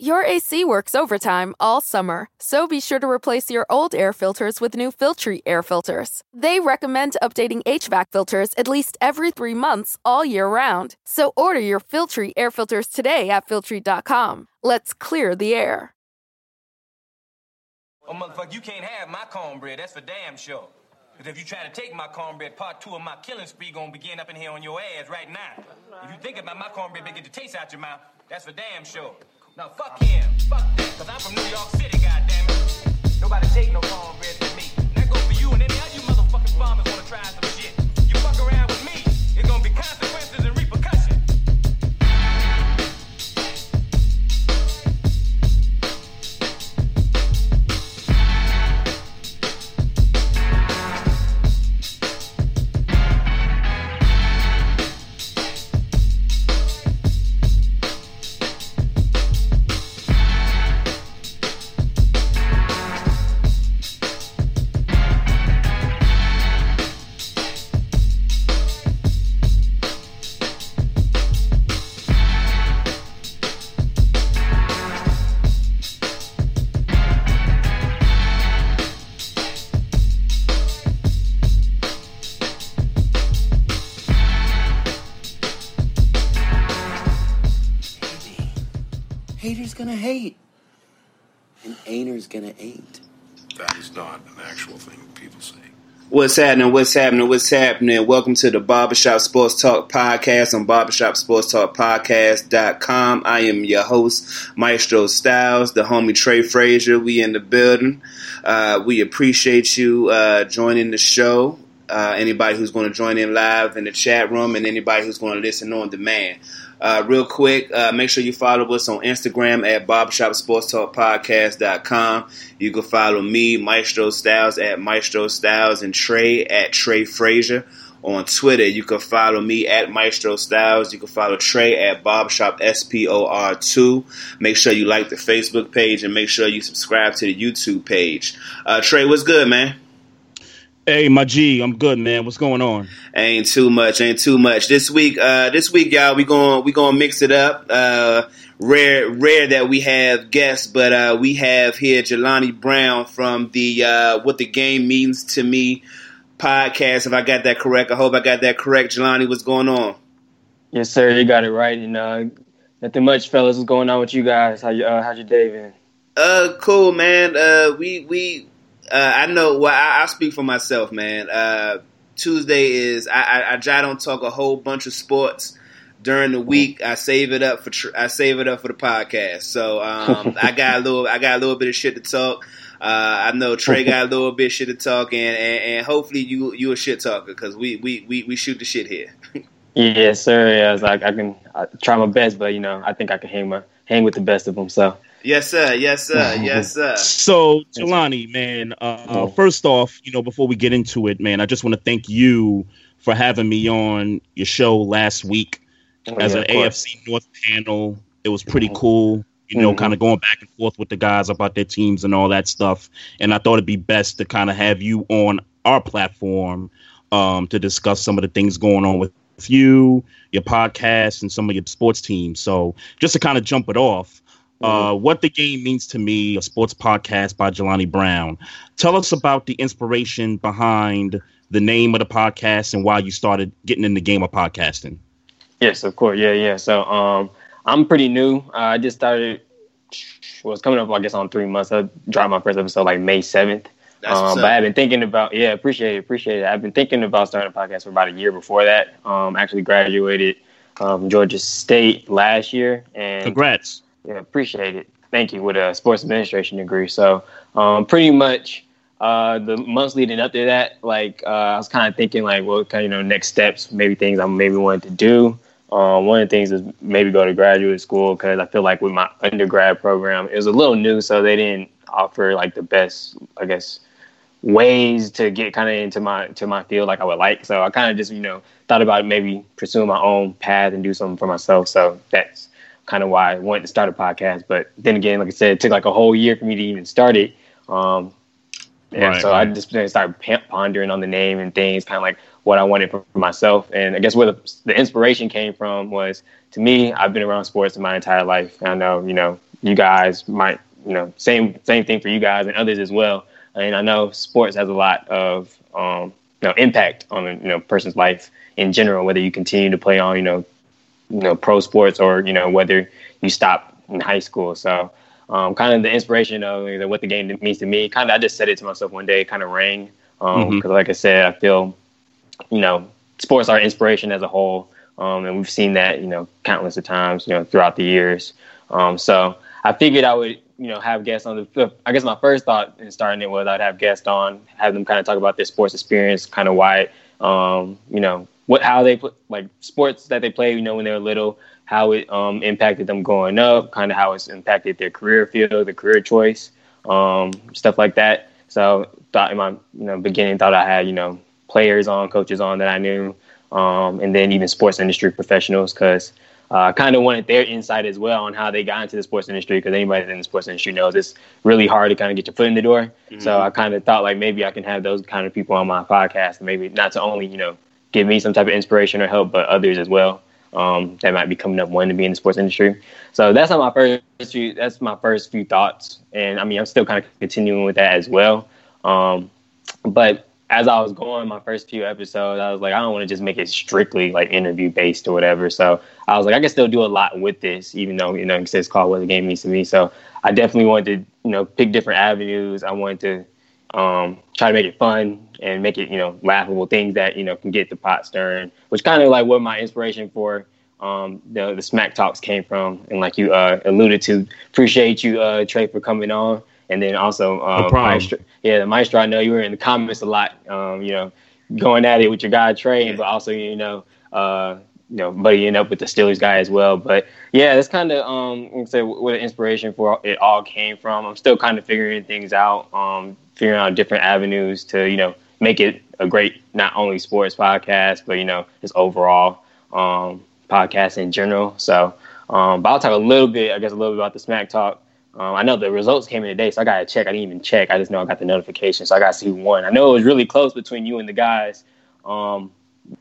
Your AC works overtime all summer, so be sure to replace your old air filters with new Filtry air filters. They recommend updating HVAC filters at least every three months all year round. So order your Filtry air filters today at Filtry.com. Let's clear the air. Oh, motherfucker, you can't have my cornbread. That's for damn sure. Because if you try to take my cornbread, part two of my killing spree gonna begin up in here on your ass right now. If you think about my cornbread, get the taste out your mouth. That's for damn sure. Now fuck him, fuck that, cause I'm from New York City, goddammit. Nobody take no cornbread from me. That goes for you and any other you motherfucking farmers wanna try some shit. You fuck around with me, it's gonna be consequences gonna ain't. That is not an actual thing people say. What's happening? What's happening? What's happening? Welcome to the Barbershop Sports Talk Podcast on barbershopsportstalkpodcast.com. I am your host, Maestro Styles, the homie Trey Frazier. We in the building. Uh, we appreciate you uh, joining the show. Uh, anybody who's going to join in live in the chat room and anybody who's going to listen on demand. Uh, real quick, uh, make sure you follow us on Instagram at barbershopsportstalkpodcast.com. You can follow me, Maestro Styles, at Maestro Styles, and Trey at Trey Frazier. On Twitter, you can follow me at Maestro Styles. You can follow Trey at Barbershop SPOR2. Make sure you like the Facebook page and make sure you subscribe to the YouTube page. Uh, Trey, what's good, man? Hey, my G, I'm good, man. What's going on? Ain't too much, ain't too much. This week, uh, this week, y'all, we going we gonna mix it up. Uh, rare, rare that we have guests, but uh, we have here Jelani Brown from the uh, What the Game Means to Me podcast. If I got that correct, I hope I got that correct. Jelani, what's going on? Yes, sir. You got it right. And uh, nothing much, fellas. What's going on with you guys? How you? Uh, how's your day been? Uh, cool, man. Uh, we we uh, I know. Well, I, I speak for myself, man. Uh, Tuesday is I, I, I try don't talk a whole bunch of sports during the week. I save it up for tr- I save it up for the podcast. So um, I got a little I got a little bit of shit to talk. Uh, I know Trey got a little bit of shit to talk, and, and, and hopefully you you a shit talker because we, we, we, we shoot the shit here. yes, sir. Yeah, like I can I try my best, but you know I think I can hang my hang with the best of them. So. Yes, sir. Yes, sir. Yes, sir. So, Jelani, man, uh, first off, you know, before we get into it, man, I just want to thank you for having me on your show last week Oh, as yeah, an. AFC North panel. It was pretty cool, you know, Mhm. kind of going back and forth with the guys about their teams and all that stuff. And I thought it'd be best to kind of have you on our platform um, to discuss some of the things going on with you, your podcast, and some of your sports teams. So, just to kind of jump it off, uh, what the game means to me, a sports podcast by Jelani Brown. Tell us about the inspiration behind the name of the podcast and why you started getting in the game of podcasting. Yes, of course. Yeah, yeah. So um, I'm pretty new. Uh, I just started. Well, it's coming up, I guess, on three months. I dropped my first episode like May seventh. Um, but I've been thinking about yeah, appreciate it, appreciate it. I've been thinking about starting a podcast for about a year before that. Um, actually graduated um, Georgia State last year, and Congrats. Yeah, appreciate it. Thank you with a sports administration degree. So um, pretty much uh, the months leading up to that, like uh, I was kind of thinking like, what kind of you know next steps, maybe things I maybe wanted to do. Um, one of the things is maybe go to graduate school because I feel like with my undergrad program, it was a little new, so they didn't offer like the best, I guess, ways to get kind of into my to my field like I would like. So I kind of just you know thought about maybe pursuing my own path and do something for myself. So that's kind of why I wanted to start a podcast. But then again, like I said, it took like a whole year for me to even start it. Um, and Right, so I just started pondering on the name and things, kind of like what I wanted for, for myself. And I guess where the, the inspiration came from was to me, I've been around sports my entire life. I know, you know, you guys might you know same same thing for you guys and others as well. And I know sports has a lot of um, you know impact on a you know person's life in general, whether you continue to play on you know you know pro sports or you know whether you stop in high school. So um, kind of the inspiration of you know, what the game means to me. Kind of I just said it to myself one day. Kind of rang because um, mm-hmm. like I said, I feel you know sports are inspiration as a whole. Um, and we've seen that, you know, countless of times, you know, throughout the years. Um, so I figured I would, you know, have guests on the. I guess my first thought in starting it was I'd have guests on, have them kind of talk about their sports experience, kind of why, um, you know, what how they put like sports that they play, you know, when they were little, how it um, impacted them growing up, kind of how it's impacted their career field, their career choice, um, stuff like that. So thought in my you know beginning thought I had you know players on, coaches on that I knew, um, and then even sports industry professionals because I uh, kind of wanted their insight as well on how they got into the sports industry because anybody in the sports industry knows it's really hard to kind of get your foot in the door. Mm-hmm. So I kind of thought like maybe I can have those kind of people on my podcast, and maybe not to only you know give me some type of inspiration or help, but others as well um, that might be coming up wanting to be in the sports industry. So that's not my first few. That's my first few thoughts, and I mean I'm still kind of continuing with that as well. Um, but as I was going my first few episodes, I was like, I don't want to just make it strictly like interview based or whatever. So I was like, I can still do a lot with this, even though you know it's called what the game means to me. So I definitely wanted to you know pick different avenues. I wanted to um, try to make it fun and make it you know laughable things that you know can get the pot stirring, which kind of like what my inspiration for um, the the smack talks came from, and like you uh, alluded to. Appreciate you, uh, Trey, for coming on. And then also, um, no Maestro, yeah, the Maestro. I know you were in the comments a lot. Um, you know, going at it with your guy Trey, but also you know, uh, you know, buddying up with the Steelers guy as well. But yeah, that's kind of um, say where the inspiration for it all came from. I'm still kind of figuring things out, um, figuring out different avenues to you know make it a great not only sports podcast, but you know, just overall um, podcast in general. So, um, but I'll talk a little bit, I guess, a little bit about the Smack Talk. Um, I know the results came in today, so I got to check. I didn't even check. I just know I got the notification, so I got to see who won. I know it was really close between you and the guys um,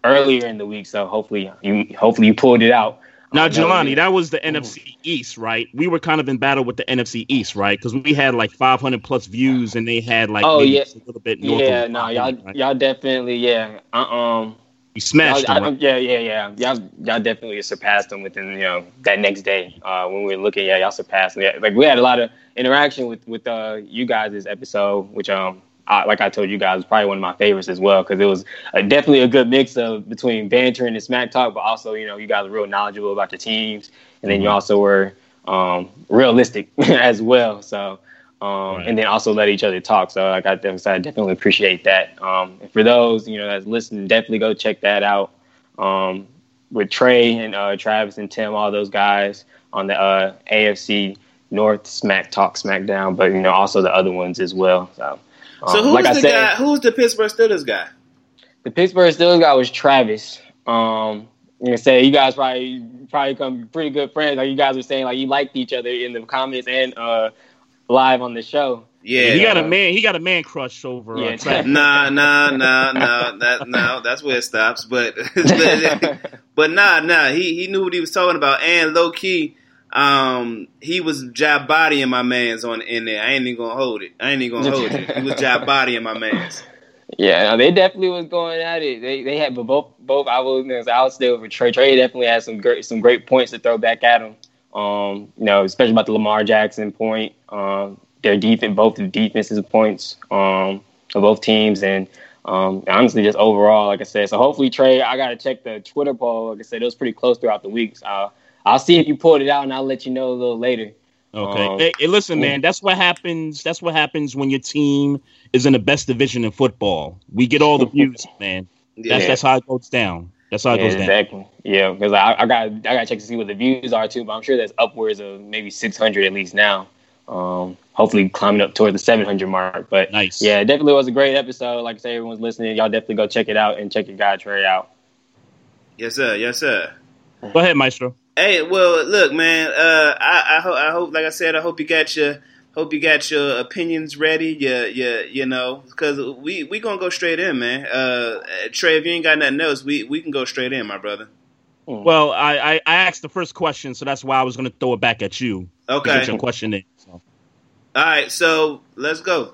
earlier in the week, so hopefully you hopefully you pulled it out. Now, Jelani, that was the. NFC East, right? We were kind of in battle with the NFC East, right? Because we had like 500 plus views, and they had like oh yeah, a little bit north. Yeah, no, y'all right? y'all definitely yeah. Uh, um, you smashed them. Right? Yeah, yeah, yeah. Y'all, y'all definitely surpassed them within you know that next day uh, when we were looking. Yeah, y'all surpassed them. Yeah, like we had a lot of interaction with with uh, you guys' this episode, which um I, like I told you guys, probably one of my favorites as well because it was a, definitely a good mix of between banter and smack talk, but also you know you guys were real knowledgeable about the teams, and then you mm-hmm. also were um, realistic as well. So um, right. and then also let each other talk. So like I, I definitely appreciate that. Um, and for those you know that's listening, definitely go check that out um, with Trey and uh, Travis and Tim, all those guys on the uh, AFC North Smack Talk SmackDown, but you know also the other ones as well. So, so um, who's like the said, guy? Who's the Pittsburgh Steelers guy? The Pittsburgh Steelers guy was Travis. Um, you know, say you guys probably probably become pretty good friends. Like you guys were saying, like you liked each other in the comments and uh, live on the show. Yeah, he got a man. He got a man crush over. Uh, yeah. Uh, nah, nah, nah, nah. That no, that's where it stops. But but, but nah, nah. He he knew what he was talking about, and low key, um, he was job bodying my man's on in there. I ain't even gonna hold it. I ain't even gonna hold it. He was job bodying my man's. Yeah, they definitely was going at it. They they had, but both both I was I was still for Trey. Trey definitely had some great some great points to throw back at him. Um, you know, especially about the Lamar Jackson point. Um, their defense, both the defenses points um, of both teams, and um, honestly, just overall, like I said. So hopefully, Trey, I got to check the Twitter poll. Like I said, it was pretty close throughout the week. So I'll, I'll see if you pulled it out, and I'll let you know a little later. Okay. Um, hey, hey, listen, man. That's what happens. That's what happens when your team is in the best division in football. We get all the views, man. That's yeah. that's how it goes down. That's how it yeah, goes exactly. down. Yeah, because I, I got I got to check to see what the views are too. But I'm sure that's upwards of maybe 600 at least now. Um, hopefully climbing up toward the 700 mark. But nice. Yeah, it definitely was a great episode. Like I say, everyone's listening. Y'all definitely go check it out and check your guy Trey out. Yes, sir. Yes, sir. Go ahead, Maestro. Hey, well, look, man. Uh, I, I hope, I hope, like I said, I hope you got your hope you got your opinions ready. Yeah, yeah, you know, because we we gonna go straight in, man. Uh, Trey, if you ain't got nothing else, we we can go straight in, my brother. Hmm. Well, I, I, I asked the first question, so that's why I was gonna throw it back at you. Okay. Your question in. So. All right, so let's go.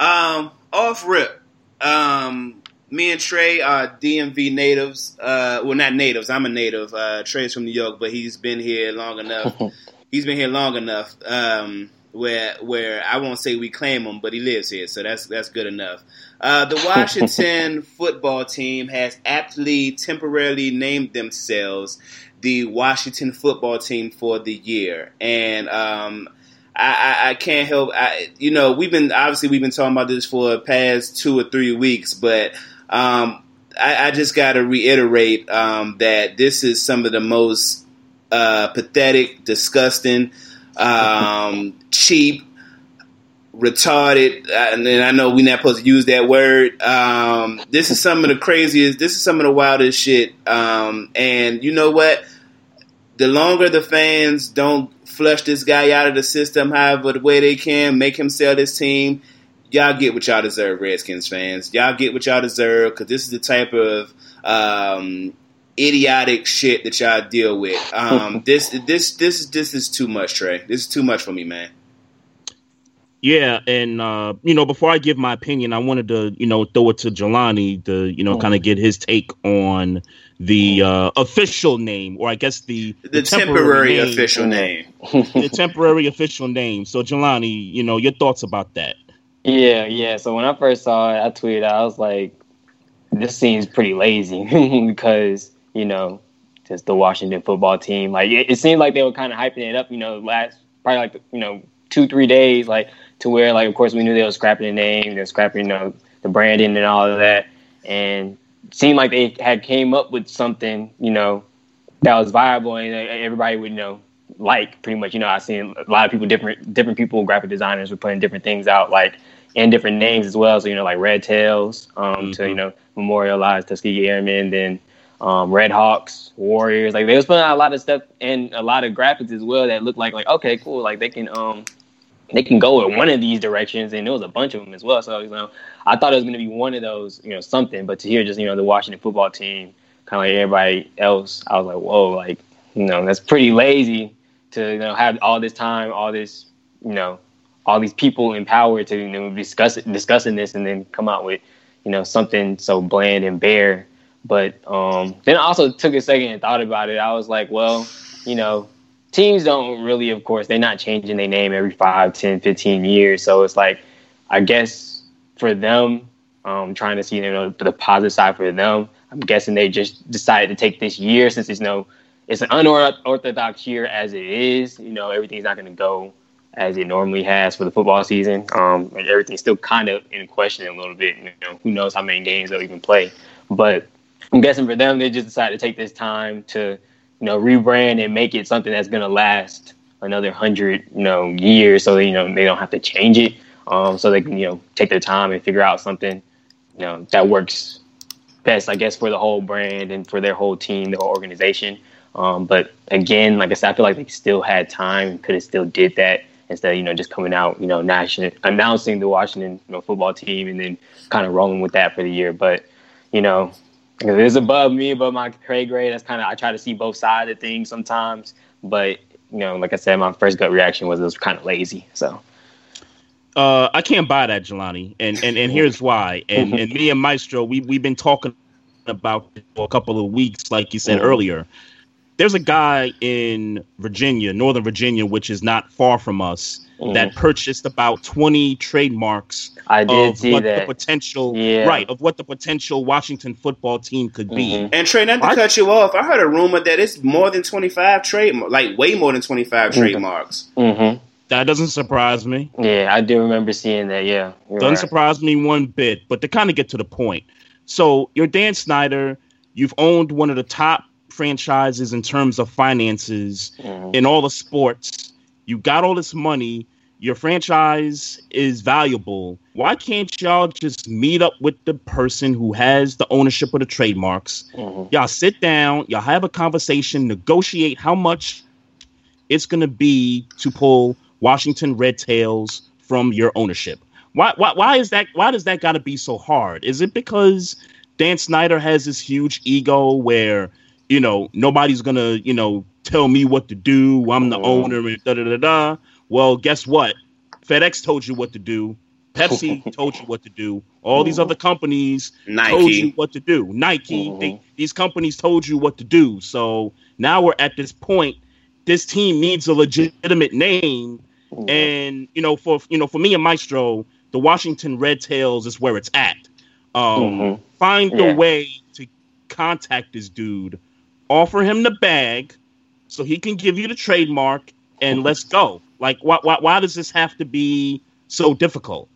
Um, off rip. Um, me and Trey are DMV natives. Uh, well, not natives. I'm a native. Uh, Trey's from New York, but he's been here long enough. he's been here long enough. Um, where where I won't say we claim him, but he lives here, so that's that's good enough. Uh, the Washington football team has aptly temporarily named themselves the Washington football team for the year, and um, I, I, I, can't help. I, you know, we've been obviously we've been talking about this for the past two or three weeks, but um, I, I, just got to reiterate um, that this is some of the most uh, pathetic, disgusting, um, cheap, retarded, uh, and I know we're not supposed to use that word. Um, this is some of the craziest. This is some of the wildest shit. Um, and you know what? The longer the fans don't flush this guy out of the system, however the way they can, make him sell this team. Y'all get what y'all deserve, Redskins fans. Y'all get what y'all deserve because this is the type of um, idiotic shit that y'all deal with. Um, this this this this is too much, Trey. This is too much for me, man. Yeah, and uh, you know, before I give my opinion, I wanted to, you know, throw it to Jelani to, you know, kind of get his take on the uh, official name, or I guess the the, the temporary, temporary name, official name, the temporary official name. So, Jelani, you know, your thoughts about that? Yeah, yeah. So when I first saw it, I tweeted, I was like, "This seems pretty lazy," because you know, just the Washington football team. Like it, it seemed like they were kind of hyping it up. You know, last probably like you know two three days, like to where like of course we knew they were scrapping the name, they were scrapping you know the branding and all of that, and seemed like they had came up with something you know that was viable and uh, everybody would know like pretty much you know i've seen a lot of people different different people graphic designers were putting different things out like and different names as well. So you know like Red Tails um, mm-hmm. to you know memorialize Tuskegee Airmen, then um, Red Hawks, Warriors. Like they was putting out a lot of stuff and a lot of graphics as well that looked like like okay cool like they can um they can go in one of these directions, and there was a bunch of them as well. So you know, I thought it was going to be one of those, you know, something. But to hear just you know the Washington football team, kind of like everybody else, I was like, whoa, like you know, that's pretty lazy to you know have all this time, all this, you know, all these people in power to you know discuss discussing this, and then come out with you know something so bland and bare. But um, then I also took a second and thought about it. I was like, well, you know, teams don't really, of course, they're not changing their name every 5, 10, 15 years. So it's like, I guess for them, um, trying to see you know the positive side for them, I'm guessing they just decided to take this year since it's no, it's an unorthodox year as it is. You know, everything's not going to go as it normally has for the football season. Um, and everything's still kind of in question a little bit. You know, who knows how many games they'll even play. But I'm guessing for them, they just decided to take this time to you know, rebrand and make it something that's going to last another hundred, you know, years. So you know they don't have to change it. Um, so they can you know take their time and figure out something, you know, that works best, I guess, for the whole brand and for their whole team, the whole organization. Um, but again, like I said, I feel like they still had time, could have still did that instead of you know just coming out, you know, national announcing the Washington you know, football team and then kind of rolling with that for the year. But you know, it is above me, above my pay grade. That's kind of I try to see both sides of things sometimes, but you know, like I said, my first gut reaction was it was kind of lazy. So. Uh, I can't buy that, Jelani, and and, and here's why. And and me and Maestro, we we've been talking about for a couple of weeks, like you said mm-hmm. earlier. There's a guy in Virginia, Northern Virginia, which is not far from us, mm. that purchased about 20 trademarks I did of see what that. the potential Yeah. right of what the potential Washington football team could be. Mhm. And Trey, not to I- cut you off, I heard a rumor that it's more than twenty five trade, like way more than twenty five Mm-hmm. trademarks. hmm That doesn't surprise me. Yeah, I do remember seeing that. Yeah, Doesn't right. surprise me one bit. But to kind of get to the point, so you're Dan Snyder. You've owned one of the top franchises in terms of finances Mhm. in all the sports. You got all this money. Your franchise is valuable. Why can't y'all just meet up with the person who has the ownership of the trademarks? Mhm. Y'all sit down, y'all have a conversation, negotiate how much it's going to be to pull Washington Red Tails from your ownership. Why, why, why is that? Why does that got to be so hard? Is it because Dan Snyder has this huge ego where you know nobody's gonna you know tell me what to do. I'm the Mhm. owner and da da da da. Well, guess what? FedEx told you what to do. Pepsi told you what to do. All these other companies told you Nike. what to do. Nike, Mhm. they, these companies told you what to do. So now we're at this point. This team needs a legitimate name, and you know, for you know, for me and Maestro, the Washington Red Tails is where it's at. Um, Mhm. Find Yeah. a way to contact this dude, offer him the bag, so he can give you the trademark, and let's go. Like, why, why, why does this have to be so difficult?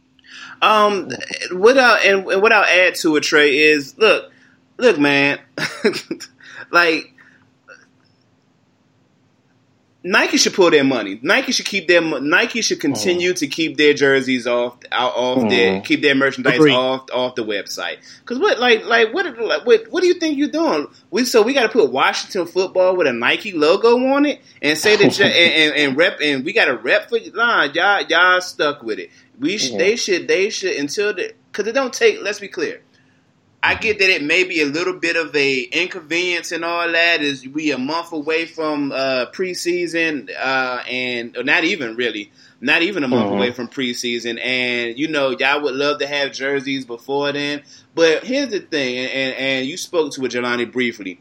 Um, what I and, and what I'll add to it, Trey, is look, look, man, like Nike should pull their money. Nike should keep their Nike should continue to keep their jerseys off out off their Mhm. keep their merchandise Agreed. off off the website. Because what like like what like, what what do you think you're doing? We so we got to put Washington football with a Nike logo on it and say that you- and, and, and rep and we got to rep for nah y'all y'all stuck with it. We sh- Yeah. they should they should until the because it don't take. Let's be clear. I get that it may be a little bit of a inconvenience and all that. Is we a month away from uh, preseason, uh, and not even really, not even a month Mhm. away from preseason. And you know, y'all would love to have jerseys before then. But here's the thing, and, and, and you spoke to it, Jelani, briefly.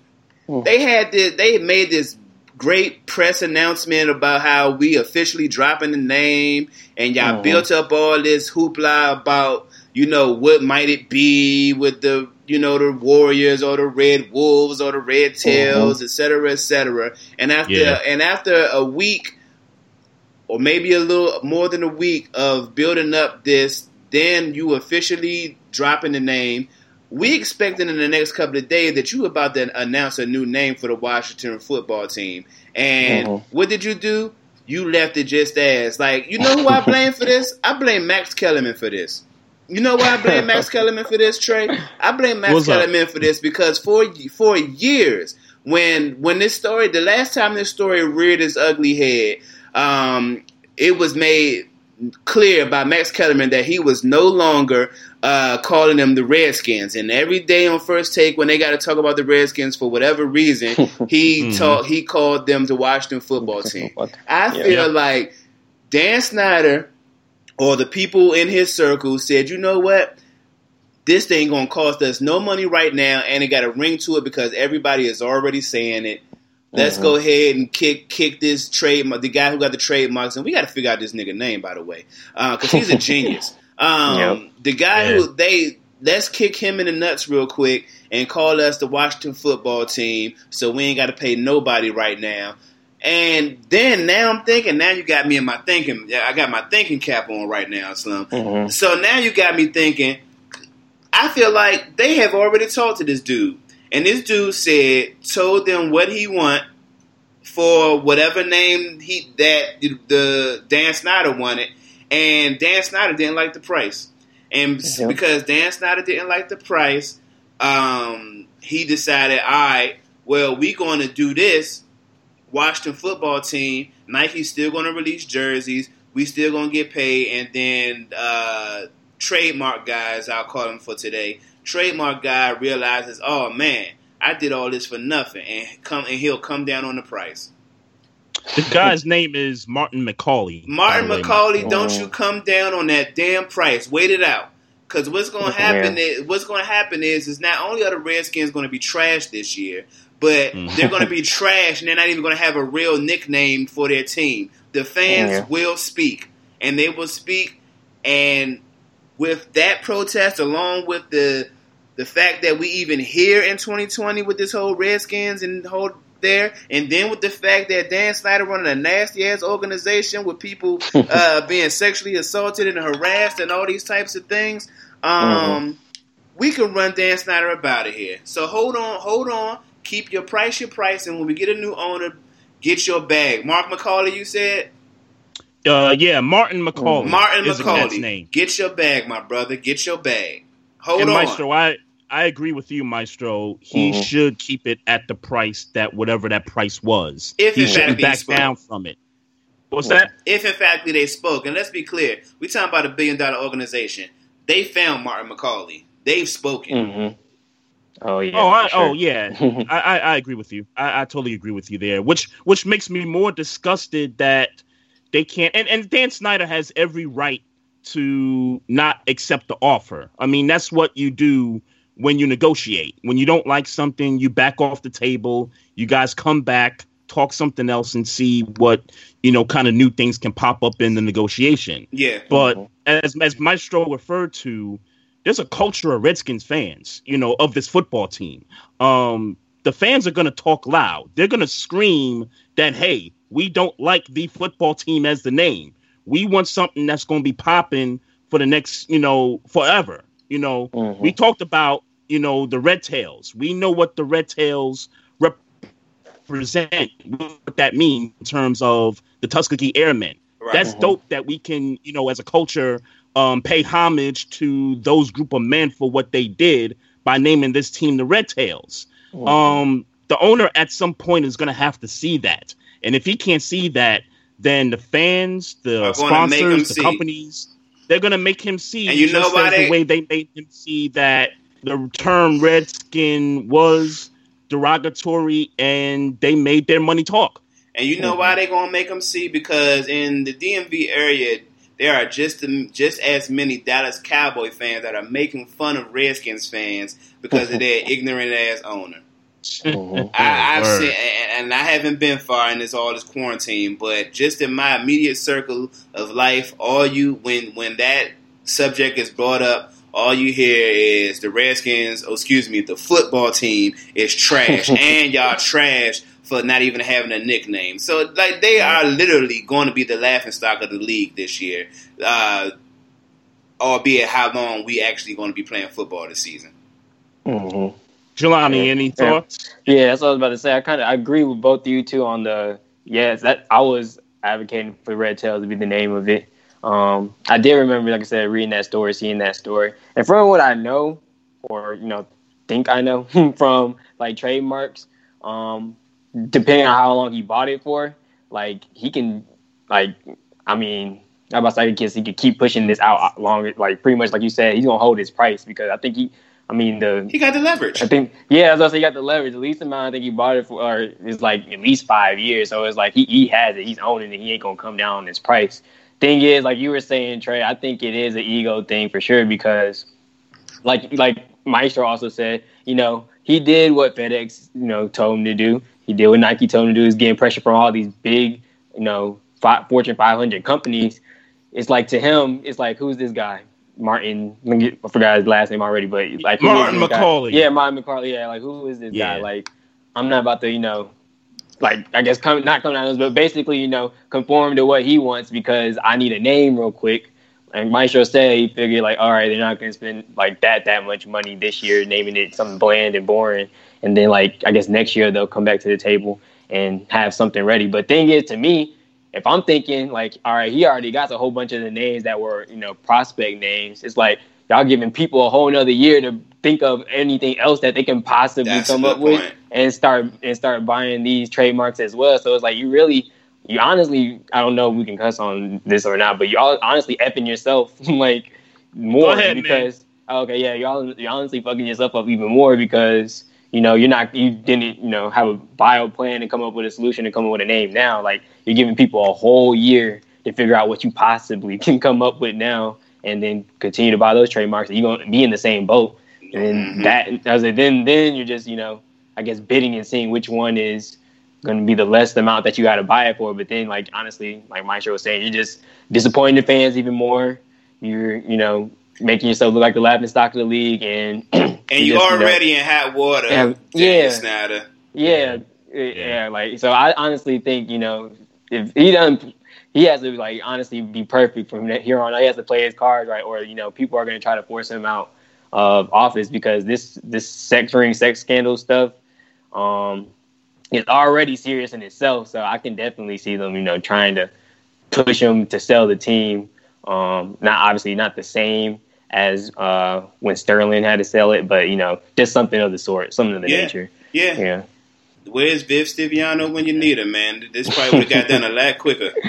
Mhm. They had this. They made this great press announcement about how we officially dropping the name, and y'all Mhm. built up all this hoopla about you know what might it be with the you know the Warriors or the Red Wolves or the Red Tails, et cetera, et cetera. And after Yeah. and after a week or maybe a little more than a week of building up this, then you officially dropping the name. We expecting in the next couple of days that you about to announce a new name for the Washington football team. And Mhm. what did you do? You left it just as like you know who I blame for this? I blame Max Kellerman for this. You know why I blame Max Kellerman for this, Trey? I blame Max What's up? Kellerman for this because for for years, when when this story, the last time this story reared its ugly head, um, it was made clear by Max Kellerman that he was no longer uh, calling them the Redskins. And every day on First Take, when they got to talk about the Redskins for whatever reason, he Mhm. taught he called them the Washington Football Team. I feel Yeah. like Dan Snyder or the people in his circle said, you know what? This thing gonna cost us no money right now, and it got a ring to it because everybody is already saying it. Let's Mhm. go ahead and kick kick this trademark. The guy who got the trademarks, and we got to figure out this nigga name, by the way, because he's a genius. Um, Yep. The guy Yeah. who they let's kick him in the nuts real quick and call us the Washington football team, so we ain't got to pay nobody right now. And then now I'm thinking, now you got me in my thinking. I got my thinking cap on right now, Slim. Mhm. So now you got me thinking. I feel like they have already talked to this dude, and this dude said, told them what he want for whatever name he that the Dan Snyder wanted, and Dan Snyder didn't like the price, and Yeah. because Dan Snyder didn't like the price, um, he decided, all right, well, we going to do this. Washington football team, Nike's still going to release jerseys. We still going to get paid, and then uh, trademark guys, I'll call them for today. Trademark guy realizes, oh man, I did all this for nothing, and come and he'll come down on the price. The guy's name is Martin McCaulay. Martin way. McCaulay, don't Oh. you come down on that damn price. Wait it out. Because what's going to happen Yeah. is what's going to happen is is not only are the Redskins going to be trashed this year, but Mhm. they're going to be trash, and they're not even going to have a real nickname for their team. The fans Yeah. will speak, and they will speak, and with that protest, along with the the fact that we even here in 2020 with this whole Redskins and whole there, and then with the fact that Dan Snyder running a nasty ass organization with people uh, being sexually assaulted and harassed and all these types of things, um, we can run Dan Snyder about it here. So hold on, hold on, keep your price your price, and when we get a new owner, get your bag. Mark McCaulay, you said Uh, yeah, Martin McCaulay. Martin is McCaulay, name. get your bag, my brother, get your bag. Hold and on. Maestro, I I agree with you, Maestro. He Mhm. should keep it at the price that whatever that price was. If he in shouldn't back spoke. down from it. What's Yeah. that? if in fact they spoke, and let's be clear, we talking about a billion dollar organization. They found Martin McCaulay. They've spoken. Mhm. Oh yeah. Oh, I, sure. oh yeah. I, I, I agree with you. I, I totally agree with you there. Which which makes me more disgusted that they can't. And, and Dan Snyder has every right to not accept the offer. I mean, that's what you do when you negotiate. When you don't like something, you back off the table. You guys come back, talk something else, and see what you know kind of new things can pop up in the negotiation. Yeah. But mm-hmm. as as Maestro referred to, there's a culture of Redskins fans, you know, of this football team. Um, the fans are going to talk loud. They're going to scream that, hey, we don't like the football team as the name. We want something that's going to be popping for the next, you know, forever. You know, Mhm. we talked about, you know, the Red Tails. We know what the Red Tails represent, what that means in terms of the Tuskegee Airmen. Right. That's dope that we can, you know, as a culture, um, pay homage to those group of men for what they did by naming this team the Red Tails. Um, the owner at some point is going to have to see that, and if he can't see that, then the fans, the Are gonna make him sponsors, the see. companies, they're going to make him see. And you know why they- the way they made him see that the term Redskin was derogatory, and they made their money talk. And you know why they're gonna make them see? Because in the DMV area, there are just just as many Dallas Cowboy fans that are making fun of Redskins fans because of their ignorant ass owner. Mhm. I, I've seen, and, and I haven't been far in this all this quarantine, but just in my immediate circle of life, all you when when that subject is brought up, all you hear is the Redskins, oh excuse me, the football team is trash, and y'all trash for not even having a nickname. So like they are literally going to be the laughing stock of the league this year, uh, albeit how long we actually going to be playing football this season. Mhm. Jelani, Yeah. any Yeah. thoughts? Yeah, that's what I was about to say. I kind of I agree with both of you two on the yes. That I was advocating for Red Tails to be the name of it. Um, I did remember, like I said, reading that story, seeing that story, and from what I know, or you know, think I know from like trademarks, um, depending on how long he bought it for, like he can, like, I mean, I'm about to say kids, he could keep pushing this out longer, like pretty much like you said, he's gonna hold his price because I think he, I mean the He got the leverage. I think yeah, as I say, he got the leverage. The least amount I think he bought it for or is like at least five years. So it's like he, he has it. He's owning it. He ain't gonna come down on his price. Thing is, like you were saying, Trey, I think it is an ego thing for sure because like like Maestro also said, you know, he did what FedEx, you know, told him to do. He did what Nike told him to do. He's getting pressure from all these big, you know, fi Fortune 500 companies. It's like to him, it's like who's this guy? Martin, let me get- I forgot his last name already, but like Martin this guy? McCauley. Yeah, Martin McCarley. Yeah, like who is this Yeah. guy? Like I'm not about to, you know, like I guess come not come down, but basically, you know, conform to what he wants because I need a name real quick. And Maestro said he figured like, all right, they're not going to spend like that that much money this year naming it something bland and boring, and then like I guess next year they'll come back to the table and have something ready. But thing is, to me, if I'm thinking like, all right, he already got a whole bunch of the names that were you know prospect names. It's like y'all giving people a whole nother year to think of anything else that they can possibly That's come up with and start and start buying these trademarks as well. So it's like you really, you honestly, I don't know if we can cuss on this or not, but you all honestly effing yourself like more ahead, man. because okay, yeah, y'all you're honestly fucking yourself up even more because you know you're not you didn't you know have a bio plan and come up with a solution and come up with a name now. Like you're giving people a whole year to figure out what you possibly can come up with now, and then continue to buy those trademarks. You're gonna be in the same boat. And Mhm. that I was like, then then you're just you know I guess bidding and seeing which one is going to be the less amount that you got to buy it for. But then like honestly, like Maestro was saying, you're just disappointing the fans even more. You're you know making yourself look like the laughing stock of the league, and And you just, know, already in hot water, Yeah, Dan yeah. Snyder. yeah, yeah, like so. I honestly think you know if he doesn't, he has to like honestly be perfect from here on. out. He has to play his cards right, or you know people are going to try to force him out of office because this this sex ring, sex scandal stuff, um, is already serious in itself. So I can definitely see them, you know, trying to push him to sell the team. Um, not obviously not the same as uh, when Sterling had to sell it, but you know, just something of the sort, something of the Yeah. nature. Yeah. Yeah. Where's Viv Stiviano when you need him, man? This probably would have got done a lot quicker.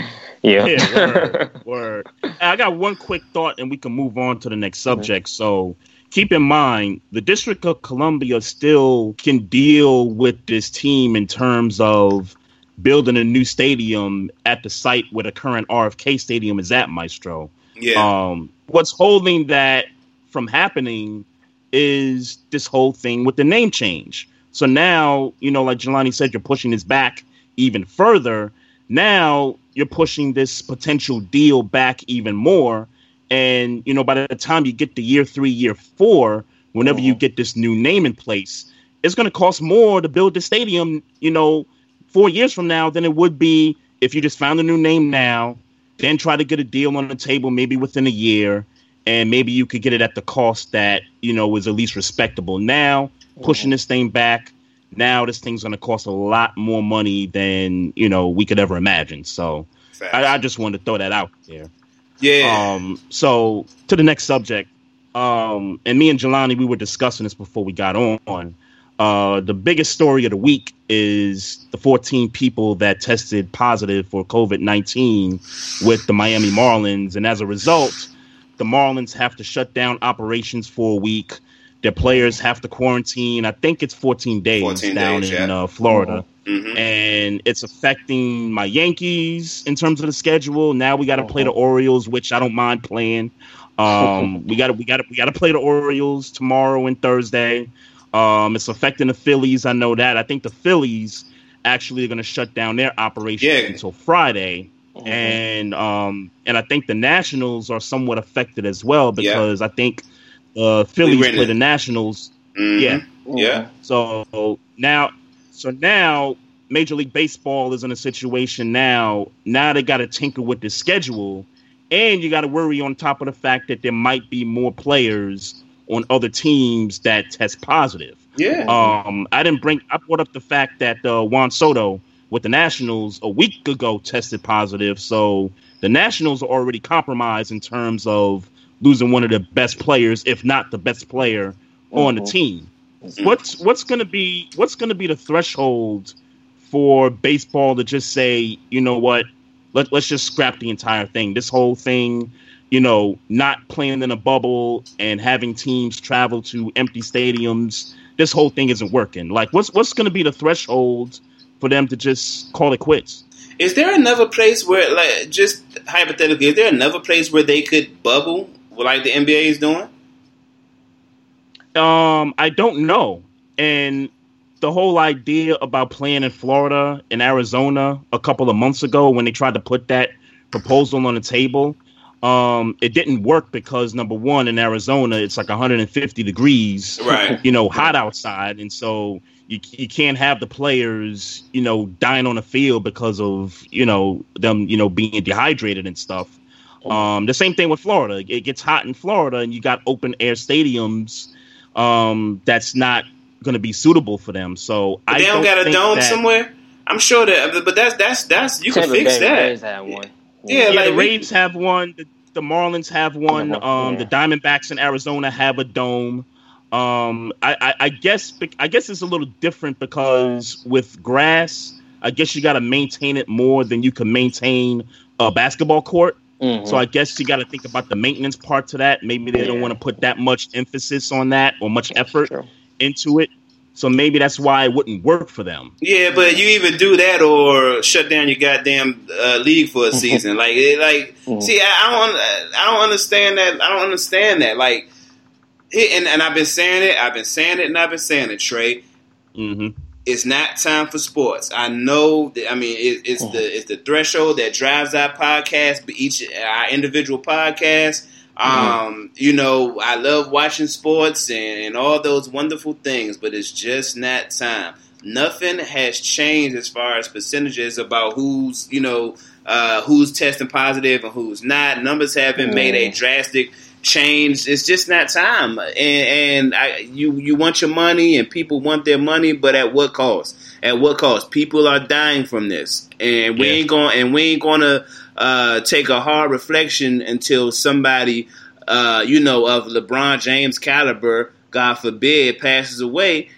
Yeah. Yeah, word, word. I got one quick thought, and we can move on to the next subject. So, keep in mind the District of Columbia still can deal with this team in terms of building a new stadium at the site where the current RFK stadium is at, Maestro. Yeah. Um, what's holding that from happening is this whole thing with the name change. So now, you know, like Jelani said, you're pushing this back even further. Now you're pushing this potential deal back even more. And, you know, by the time you get to year three, year four, whenever you get this new name in place, it's going to cost more to build the stadium, you know, four years from now than it would be if you just found a new name now, then try to get a deal on the table maybe within a year, and maybe you could get it at the cost that you know was at least respectable. Now pushing this thing back, now this thing's going to cost a lot more money than you know we could ever imagine. So I, I just wanted to throw that out there. yeah. Um, so to the next subject, um, and me and Jelani, we were discussing this before we got on. Uh, the biggest story of the week is the 14 people that tested positive for COVID 19 with the Miami Marlins. And as a result, the Marlins have to shut down operations for a week. Their players have to quarantine. I think it's 14 days 14 down days, in yeah. uh, Florida. Mhm. And it's affecting my Yankees in terms of the schedule. Now we got to play the Orioles, which I don't mind playing. Um, we got to we got to we got to play the Orioles tomorrow and Thursday. Um, it's affecting the Phillies. I know that. I think the Phillies actually are going to shut down their operation Yeah. until Friday, and um, and I think the Nationals are somewhat affected as well because I think uh, Phillies play the Nationals. Mhm. Yeah. Yeah. So now, so now Major League Baseball is in a situation now. Now they got to tinker with the schedule, and you got to worry on top of the fact that there might be more players on other teams that test positive. Yeah. Um, I didn't bring. I brought up the fact that uh, Juan Soto with the Nationals a week ago tested positive, so the Nationals are already compromised in terms of losing one of the best players, if not the best player on the team. What's what's going to be what's to be the threshold for baseball to just say, you know what, let, let's just scrap the entire thing. This whole thing, you know, not playing in a bubble and having teams travel to empty stadiums. This whole thing isn't working. Like, what's what's going to be the threshold for them to just call it quits? Is there another place where, like, just hypothetically, is there another place where they could bubble like the NBA is doing? Um, I don't know. And the whole idea about playing in Florida and Arizona a couple of months ago when they tried to put that proposal on the table, um, it didn't work because number one, in Arizona, it's like 150 degrees, Right. you know, hot outside, and so you you can't have the players, you know, dying on the field because of you know them, you know, being dehydrated and stuff. Um, the same thing with Florida. It gets hot in Florida, and you got open air stadiums. Um, that's not going to be suitable for them. So But I they don't, got a dome that- somewhere. I'm sure that, but that's that's that's you can Tampa fix Bay that. Rays had one. Yeah, Yeah, like the we- Rays have one. The, the Marlins have one. Yeah. Um, the Diamondbacks in Arizona have a dome. Um, I, I, I guess I guess it's a little different because with grass, I guess you got to maintain it more than you can maintain a basketball court. Mhm. So I guess you got to think about the maintenance part to that. Maybe they don't want to put that much emphasis on that or much effort True. into it. So maybe that's why it wouldn't work for them. Yeah, but you even do that or shut down your goddamn uh, league for a season. like, it, like, Mhm. see, I, I don't, I don't understand that. I don't understand that. Like, it, and and I've been saying it. I've been saying it, and I've been saying it. Trey, hmm it's not time for sports. I know. That, I mean, it, it's the it's the threshold that drives our podcast, but each our individual podcast. Um, you know, I love watching sports and, and all those wonderful things, but it's just not time. Nothing has changed as far as percentages about who's you know uh, who's testing positive and who's not. Numbers haven't made a drastic change. It's just not time, and, and I, you you want your money, and people want their money, but at what cost? At what cost? People are dying from this, and we Yeah. ain't going and we ain't gonna uh, take a hard reflection until somebody, uh, you know, of LeBron James caliber, God forbid, passes away.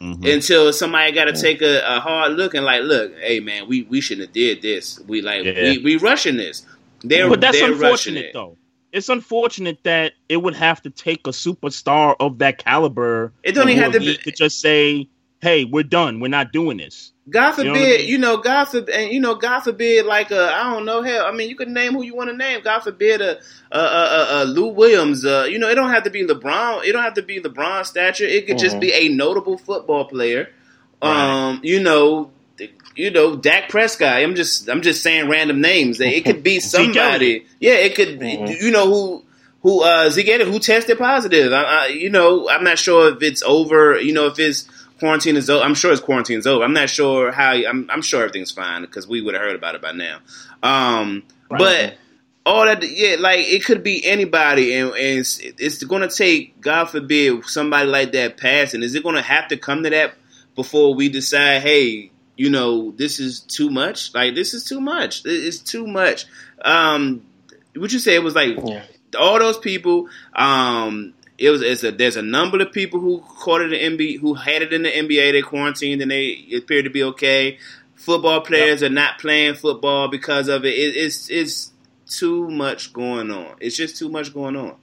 Mm-hmm. Until somebody got to take a, a hard look and like, look, hey man, we, we shouldn't have did this. We like Yeah. we, we rushing this. They're but that's they're unfortunate it. though. it's unfortunate that it would have to take a superstar of that caliber. It don't even have to be- to just say, "Hey, we're done. We're not doing this." God You know forbid, I mean? you know, God forbid, and you know, God forbid, like uh, I don't know, hell, I mean, you can name who you want to name. God forbid, a uh, uh, uh, uh, Lou Williams. Uh, you know, it don't have to be LeBron. It don't have to be LeBron stature. It could just Mhm. be a notable football player. Right. Um, you know, you know, Dak Prescott. I'm just, I'm just saying random names. It could be somebody. Yeah, it could. be Mhm. You know who. Who uh Zeke Elliott, who tested positive? I, I, you know, I'm not sure if it's over. You know, if his quarantine is over. I'm sure his quarantine is over. I'm not sure how. I'm, I'm sure everything's fine because we would have heard about it by now. Um, Right. but all that, yeah, like it could be anybody, and, and it's, it's going to take, God forbid, somebody like that passing. Is it going to have to come to that before we decide? Hey, you know, this is too much. Like this is too much. It's too much. Um, would you say it was like Yeah. all those people? Um, it was it's a, there's a number of people who caught it in NBA who had it in the NBA. They quarantined and they appeared to be okay. Football players are not playing football because of it. it. It's it's too much going on. It's just too much going on.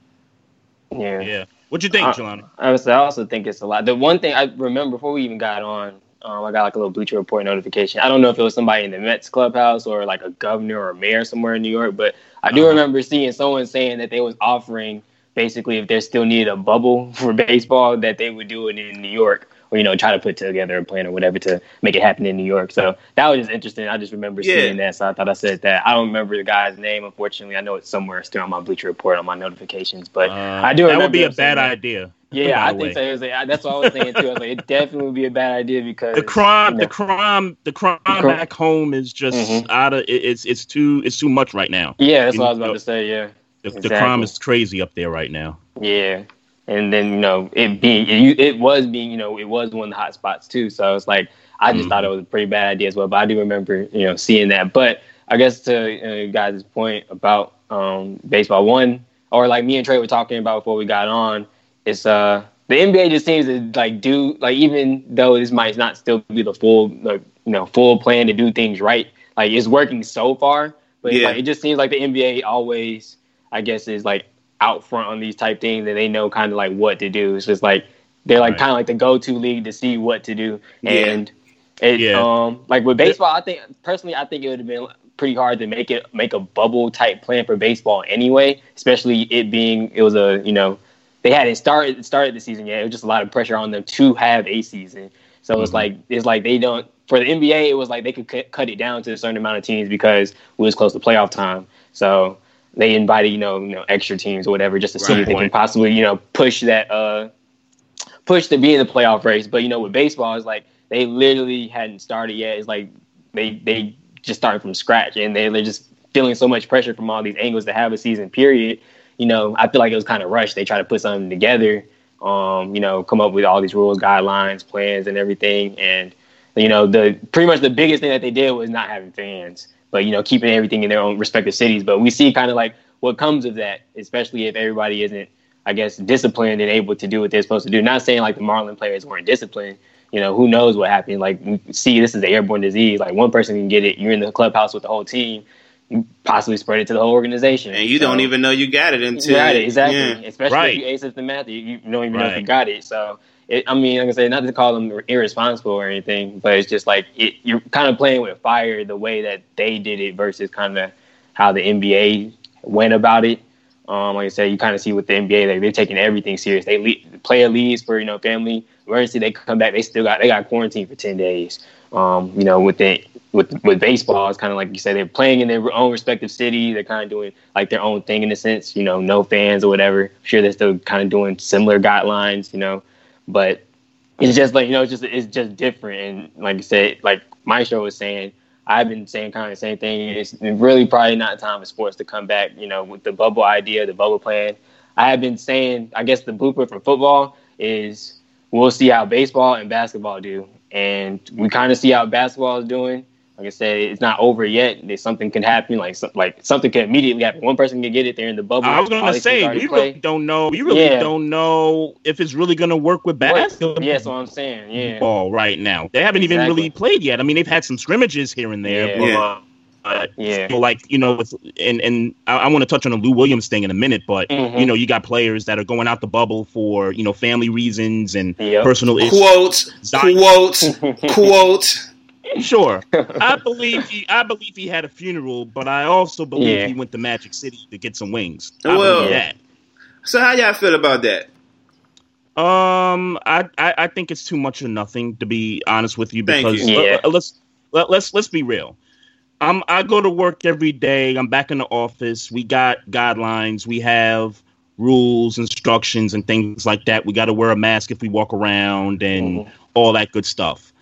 Yeah. Yeah. What you think, Uh, Jelani? I was- I also think it's a lot. The one thing I remember before we even got on, um, I got like a little Bleacher Report notification. I don't know if it was somebody in the Mets clubhouse or like a governor or a mayor somewhere in New York, but I do Uh-huh. remember seeing someone saying that they was offering basically if there still needed a bubble for baseball, that they would do it in New York or you know try to put together a plan or whatever to make it happen in New York. So that was just interesting. I just remember Yeah. seeing that, so I thought I said that. I don't remember the guy's name, unfortunately. I know it's somewhere still on my Bleacher Report on my notifications, but Uh, I do That would be a bad that. idea. Yeah, I think way. so. It was like, that's what I was thinking too. I was like, it definitely would be a bad idea because The crime, you the crime, the crime crime- back home is just Mhm. out of. It, it's it's too it's too much right now. yeah, that's you what I was about to say. Yeah, The, the crime is crazy up there right now. yeah, and then you know it being it, it was being you know it was one of the hot spots too. So it's like I just Mhm. thought it was a pretty bad idea as well. But I do remember you know seeing that. But I guess to uh, guys' point about um, baseball one or like me and Trey were talking about before we got on, it's uh the NBA just seems to like do like even though this might not still be the full like you know full plan to do things right, like it's working so far. But Yeah. like, it just seems like the NBA always, I guess, is like out front on these type things, and they know kind of like what to do. It's just like they're like Right. kind of like the go-to league to see what to do, Yeah. and it Yeah. um like with baseball, I think personally, I think it would have been pretty hard to make it make a bubble type plan for baseball anyway, especially it being it was a you know they hadn't started started the season yet. It was just a lot of pressure on them to have a season. So it's Mhm. like it's like they don't for the NBA. It was like they could cut, cut it down to a certain amount of teams because we was close to playoff time. So they invited you know you know extra teams or whatever just to see if they can possibly you know push that uh push to be in the playoff race. But you know with baseball, it's like they literally hadn't started yet. It's like they they just started from scratch and they, they're just feeling so much pressure from all these angles to have a season period. You know, I feel like it was kind of rushed. They tried to put something together, um, you know, come up with all these rules, guidelines, plans, and everything. And you know, the pretty much the biggest thing that they did was not having fans, but you know, keeping everything in their own respective cities. But we see kind of like what comes of that, especially if everybody isn't, I guess, disciplined and able to do what they're supposed to do. Not saying like the Marlin players weren't disciplined. You know, who knows what happened? Like, see this is the airborne disease. Like, one person can get it. You're in the clubhouse with the whole team. You possibly spread it to the whole organization. And you So- don't even know you got it until Got it exactly. Yeah. Especially Right. if you asymptomatic, you, you don't even know if you got it. So, it, I mean, like I say, not to call them irresponsible or anything, but it's just like it, you're kind of playing with fire the way that they did it versus kind of how the NBA went about it. Um, like I said, you kind of see with the NBA, like they're taking everything serious. They le- player leaves for you know family emergency. They come back, they still got they got quarantine for ten days. Um, you know, with the with with baseball, it's kind of like you said, they're playing in their own respective city. They're kind of doing like their own thing in a sense. You know, no fans or whatever. I'm sure they're still kind of doing similar guidelines. You know, but it's just like you know, it's just it's just different. And like I said, like my show was saying, I've been saying kind of the same thing. It's really probably not time for sports to come back. You know, with the bubble idea, the bubble plan. I have been saying, I guess the blueprint for football is we'll see how baseball and basketball do, and we kind of see how basketball is doing. Like I said, it's not over yet. There's something can happen. Like some, like something can immediately happen. One person can get it. They're in the bubble. I was gonna these say we play. really don't know. We really Yeah. don't know if it's really gonna work with basketball. Yeah, that's what I'm saying. Yeah. ball right now. They haven't even really played yet. I mean, they've had some scrimmages here and there, Yeah. but Yeah. uh, Yeah. so, like you know, with, and and I, I want to touch on the Lou Williams thing in a minute, but Mhm. you know, you got players that are going out the bubble for you know family reasons and Yep. personal issues. Quote, Zion- quote, quote. Sure, I believe he. I believe he had a funeral, but I also believe Yeah. he went to Magic City to get some wings. I Well- that. So how y'all feel about that? Um, I, I I think it's too much of nothing to be honest with you Thank because you. Yeah. let, us let, let's let's be real. I'm I go to work every day. I'm back in the office. We got guidelines. We have rules, instructions, and things like that. We got to wear a mask if we walk around and Mhm. all that good stuff.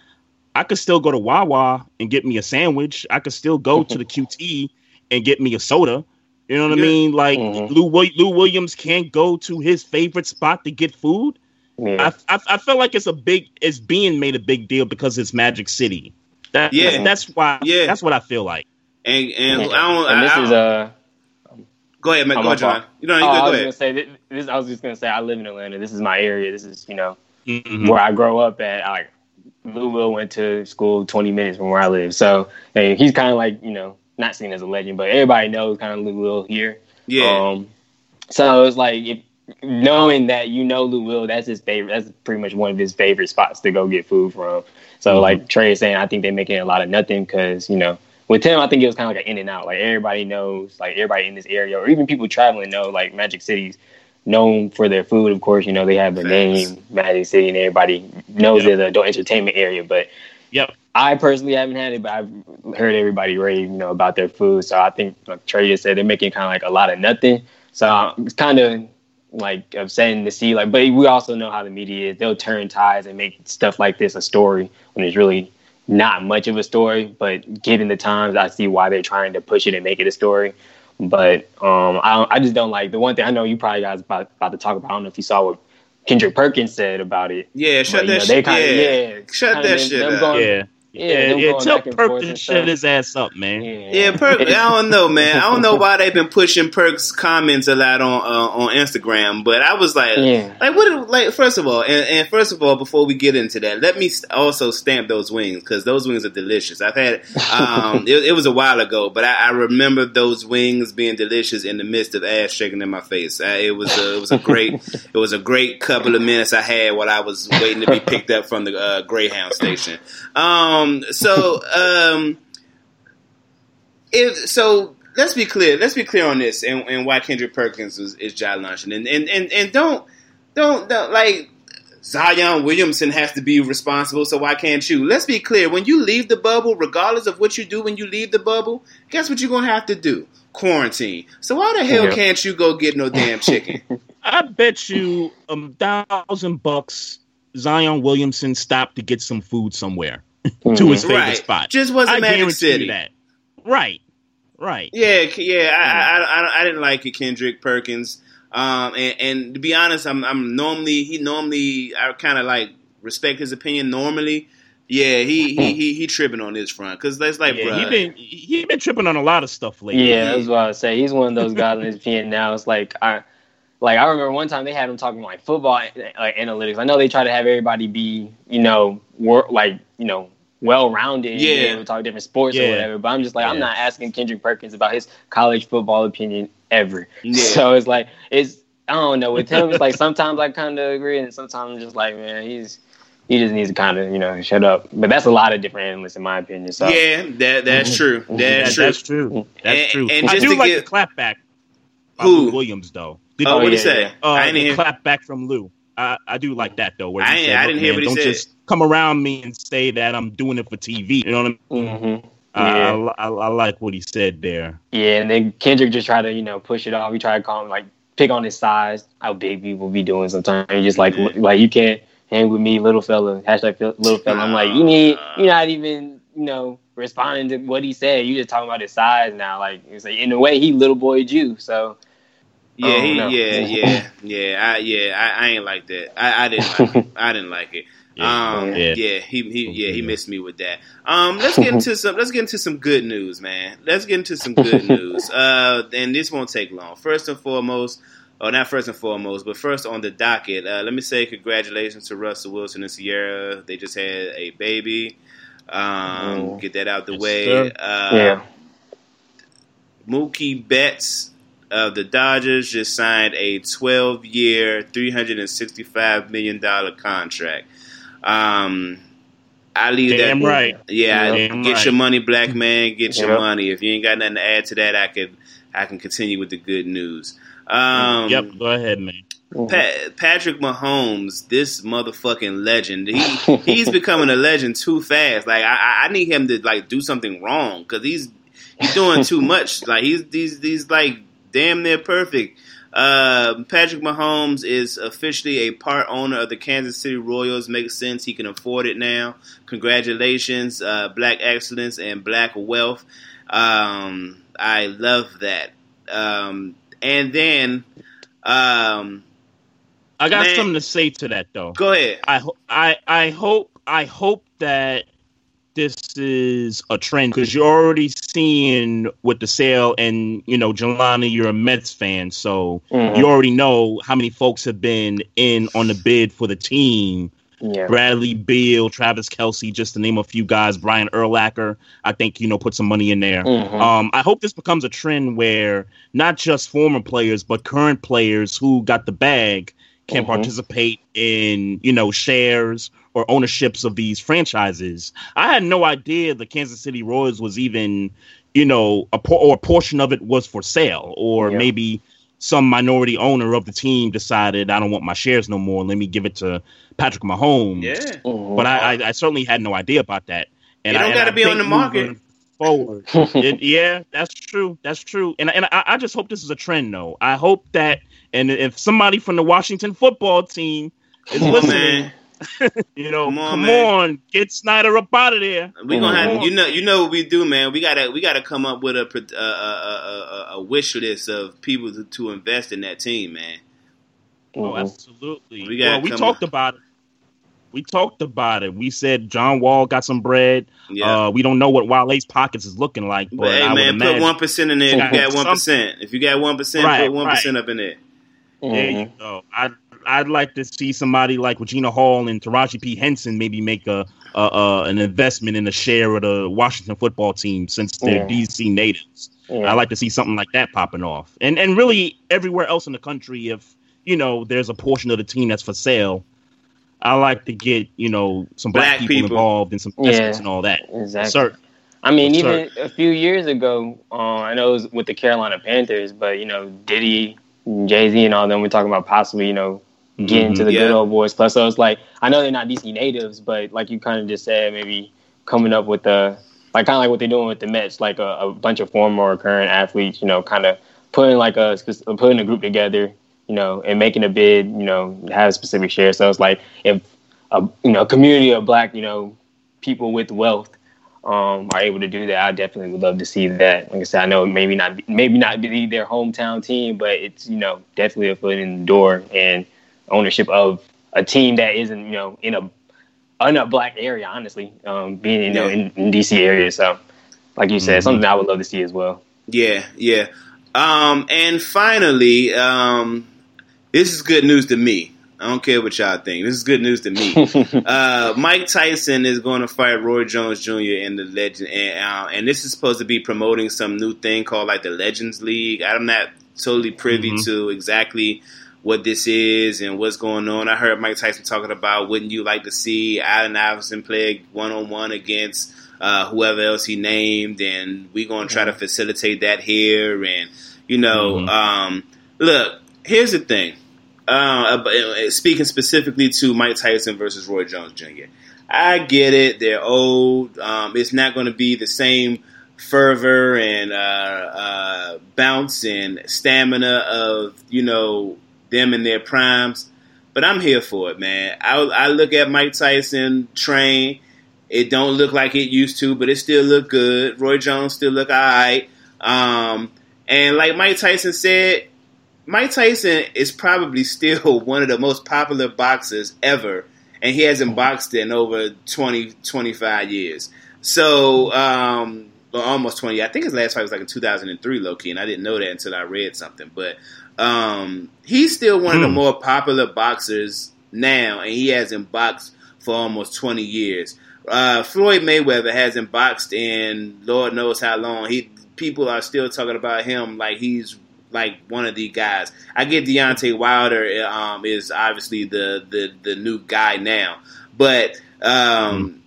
I could still go to Wawa and get me a sandwich. I could still go to the QT and get me a soda. You know what Yeah. I mean? Like Mhm. Lou, Lou Williams can't go to his favorite spot to get food. Yeah. I, I, I feel like it's a big it's being made a big deal because it's Magic City. That, Yeah. that's why. Yeah. that's what I feel like. And and And, I don't. and this I, is uh go ahead, man. Go ahead, John. You know, you oh, I go, was go gonna ahead. say this, this. I was just gonna say I live in Atlanta. This is my area. This is you know Mhm. where I grow up at. I, like Lou Will went to school 20 minutes from where I live, so and he's kind of like you know not seen as a legend, but everybody knows kind of Lou Will here. Yeah, Um, so it's like if, knowing that you know Lou Will, that's his favorite. That's pretty much one of his favorite spots to go get food from. So Mhm. like Trey is saying, I think they're making a lot of nothing because you know with him, I think it was kind of like an in and out. Like everybody knows, like everybody in this area, or even people traveling know, like Magic City's known for their food. Of course, you know they have the Facts. name Magic City, and everybody knows Yep. they're the adult entertainment area. But Yep. I personally haven't had it, but I've heard everybody rave, you know, about their food. So I think, like Trey just said, they're making kind of like a lot of nothing. So it's kind of like upsetting to see. Like, but we also know how the media is; they'll turn ties and make stuff like this a story when it's really not much of a story. But given the times, I see why they're trying to push it and make it a story. But um, I, don't- I just don't like the one thing I know you probably guys about about to talk about. I don't know if you saw what Kendrick Perkins said about it. yeah. Shut But, you that know, shit. they kinda- yeah. yeah, Shut that shit up. going- Yeah, Yeah, yeah, yeah. Tell back Perk to shut his ass up, man. Yeah, Perk. I don't know, man. I don't know why they've been pushing Perk's comments a lot on uh, on Instagram, but I was like, Yeah. like what? Like first of all, and, and first of all, before we get into that, let me also stamp those wings because those wings are delicious. I've had um, it, it was a while ago, but I, I remember those wings being delicious in the midst of ass shaking in my face. Uh, it was a, it was a great it was a great couple of minutes I had while I was waiting to be picked up from the uh, Greyhound station. Um, so um, if so let's be clear let's be clear on this and, and why kendrick perkins is, is john luncheon and, and and and don't don't don't like zion williamson has to be responsible so why can't you? Let's be clear when you leave the bubble regardless of what you do when you leave the bubble guess what you're gonna have to do? Quarantine. So why the hell Yeah. can't you go get no damn chicken? I bet you a thousand bucks Zion Williamson stopped to get some food somewhere to his favorite right spot. just wasn't I magic city that. Right, right. Yeah, yeah, I, I, I, I didn't like it, Kendrick Perkins. Um, and, and to be honest, I'm, I'm normally he normally I kind of like respect his opinion normally. Yeah, he he he, he tripping on this front because that's like, Yeah, bruh, he been he been tripping on a lot of stuff lately. Yeah, that's what I was say. He's one of those guys in his opinion now. It's like I like I remember one time they had him talking like football eh, like analytics. I know they try to have everybody be, you know, work like, you know, well rounded Yeah. and be able to talk different sports Yeah. or whatever. But I'm just like I'm not asking Kendrick Perkins about his college football opinion ever. Yeah. So it's like it's I don't know, with him it's like sometimes I kinda agree and sometimes I'm just like, man, he's he just needs to kind of, you know, shut up. But that's a lot of different analysts, in my opinion. So yeah, that that's mhm. true. Mhm. That- That's true. that's true. That's And- true. and I just do to like get- the clap back. Who? Williams though? Did Oh, what did he yeah, say? yeah. Uh, I didn't hear. clap back from Lou. I, I do like that though. Where I he ain't- said, I didn't hear man, what he don't said." just come around me and say that I'm doing it for TV. You know what I mean? Mhm. I- Yeah. I, I, I like what he said there. Yeah, and then Kendrick just tried to, you know, push it off. He tried to call him like pick on his size, how big people be doing sometimes. He just like Yeah. like you can't hang with me, little fella. Hashtag little fella. I'm like, you need you're not even, you know, responding to what he said. You just talking about his size now. Like it's like in a way he little boyed you. So Yeah, Oh, he, no. yeah, yeah, yeah. I, yeah, I, I ain't like that. I, I didn't like it. I didn't like it. Yeah. Um, Yeah. yeah, he, he, yeah, he missed me with that. Um, let's get into some, let's get into some good news, man. Let's get into some good news. Uh, and this won't take long. First and foremost, or not first and foremost, but first on the docket, uh, let me say congratulations to Russell Wilson and Sierra. They just had a baby. Um, Mhm. get that out the Yes, way. Uh, yeah. Mookie Betts of the Dodgers just signed a 12 year, $365 million contract. Um, I leave Damn that. right. Yeah, Damn get right. your money, black man. Get your Yep. money. If you ain't got nothing to add to that, I could I can continue with the good news. Um, yep, go ahead, man. Pa- Patrick Mahomes, this motherfucking legend. He he's becoming a legend too fast. Like I, I- I need him to like do something wrong because he's he's doing too much. Like he's he's he's like damn near perfect. Uh, Patrick Mahomes is officially a part owner of the Kansas City Royals. Makes sense. He can afford it now. Congratulations, uh, Black excellence and Black wealth. Um, I love that. Um, and then, um, I got Man. something to say to that though. go ahead. I ho- I I hope I hope that this is a trend because you're already seeing with the sale, and you know, Jelani, you're a Mets fan, so Mhm. you already know how many folks have been in on the bid for the team. Yeah. Bradley Beal, Travis Kelce, just to name a few guys. Brian Urlacher, I think you know put some money in there. Mhm. Um, I hope this becomes a trend where not just former players, but current players who got the bag can Mhm. participate in, you know, shares or ownerships of these franchises. I had no idea the Kansas City Royals was even, you know, a por- or a portion of it was for sale, or Yeah. maybe some minority owner of the team decided I don't want my shares no more. Let me give it to Patrick Mahomes. Yeah. Mhm. But I, I, I certainly had no idea about that. And It don't I, gotta be on the market. Forward, It- yeah, that's true. That's true. And and I, I just hope this is a trend, though. I hope that, and if somebody from the Washington football team is listening, man. you know, Come come on, on, get Snyder up out of there. We gonna have you know you know what we do, man. We gotta we gotta come up with a a, a, a, a wish list of people to, to invest in that team, man. Oh, Mhm. absolutely. We gotta well, we talked up- about it. We talked about it. We said John Wall got some bread. Yeah. Uh, we don't know what Wale's pockets is looking like, but, but hey, I would man, put one percent in there. If you got one percent, if you got one percent, Right, put one percent up in there. There Mhm. you go. I'd I'd like to see somebody like Regina Hall and Taraji P Henson maybe make a, a, a an investment in a share of the Washington football team since they're Yeah. DC natives. Yeah. I like to see something like that popping off, and and really everywhere else in the country, if you know there's a portion of the team that's for sale, I like to get you know some black, Black people, people. involved and some Yeah. investments and all that. Exactly. Sir, I mean, Yes, even a few years ago, uh, I know it was with the Carolina Panthers, but you know, Diddy, Jay Z, and all them were talking about possibly, you know, getting to the Yeah. good old boys club. So it's like I know they're not DC natives, but like you kind of just said, maybe coming up with the like kind of like what they're doing with the Mets, like a, a bunch of former or current athletes, you know, kind of putting like a putting a group together, you know, and making a bid, you know, have a specific share. So it's like if a you know a community of black, you know, people with wealth um, are able to do that, I definitely would love to see that. Like I said, I know maybe not maybe not be their hometown team, but it's you know definitely a foot in the door and ownership of a team that isn't you know in a in a black area. Honestly, um, being you know in, in DC area, so like you said, Mhm. something I would love to see as well. Yeah, yeah. Um, and finally, um, this is good news to me. I don't care what y'all think. This is good news to me. uh, Mike Tyson is going to fight Roy Jones Jr. in the Legend, and, uh, and this is supposed to be promoting some new thing called like the Legends League. I'm not totally privy Mhm. to exactly what this is and what's going on. I heard Mike Tyson talking about wouldn't you like to see Allen Iverson play one on one against uh, whoever else he named, and we're gonna try to facilitate that here. And you know, Mhm. um, look, here's the thing. Uh, uh, speaking specifically to Mike Tyson versus Roy Jones Jr., I get it. They're old. Um, it's not going to be the same fervor and uh, uh, bounce and stamina of you know them in their primes. But I'm here for it, man. I, I look at Mike Tyson train. It don't look like it used to, but it still look good. Roy Jones still look alright. Um, and like Mike Tyson said, Mike Tyson is probably still one of the most popular boxers ever, and he hasn't boxed in over 20, 25 years. So, um, well, almost 20. I think his last fight was like in 2003, low key, and I didn't know that until I read something. But um, he's still one of the Hmm. more popular boxers now, and he hasn't boxed for almost 20 years. Uh, Floyd Mayweather hasn't boxed in Lord knows how long. He people are still talking about him like he's like one of the guys. I get Deontay Wilder um, is obviously the, the the new guy now, but um,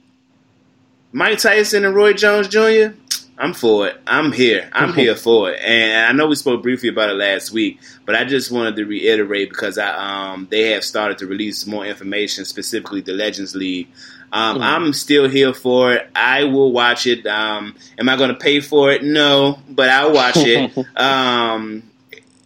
Mike Tyson and Roy Jones Jr. I'm for it. I'm here. I'm here for it. And I know we spoke briefly about it last week, but I just wanted to reiterate because I um they have started to release more information, specifically the Legends League. Um, I'm still here for it. I will watch it. Um, am I going to pay for it? No, but I'll watch it. um,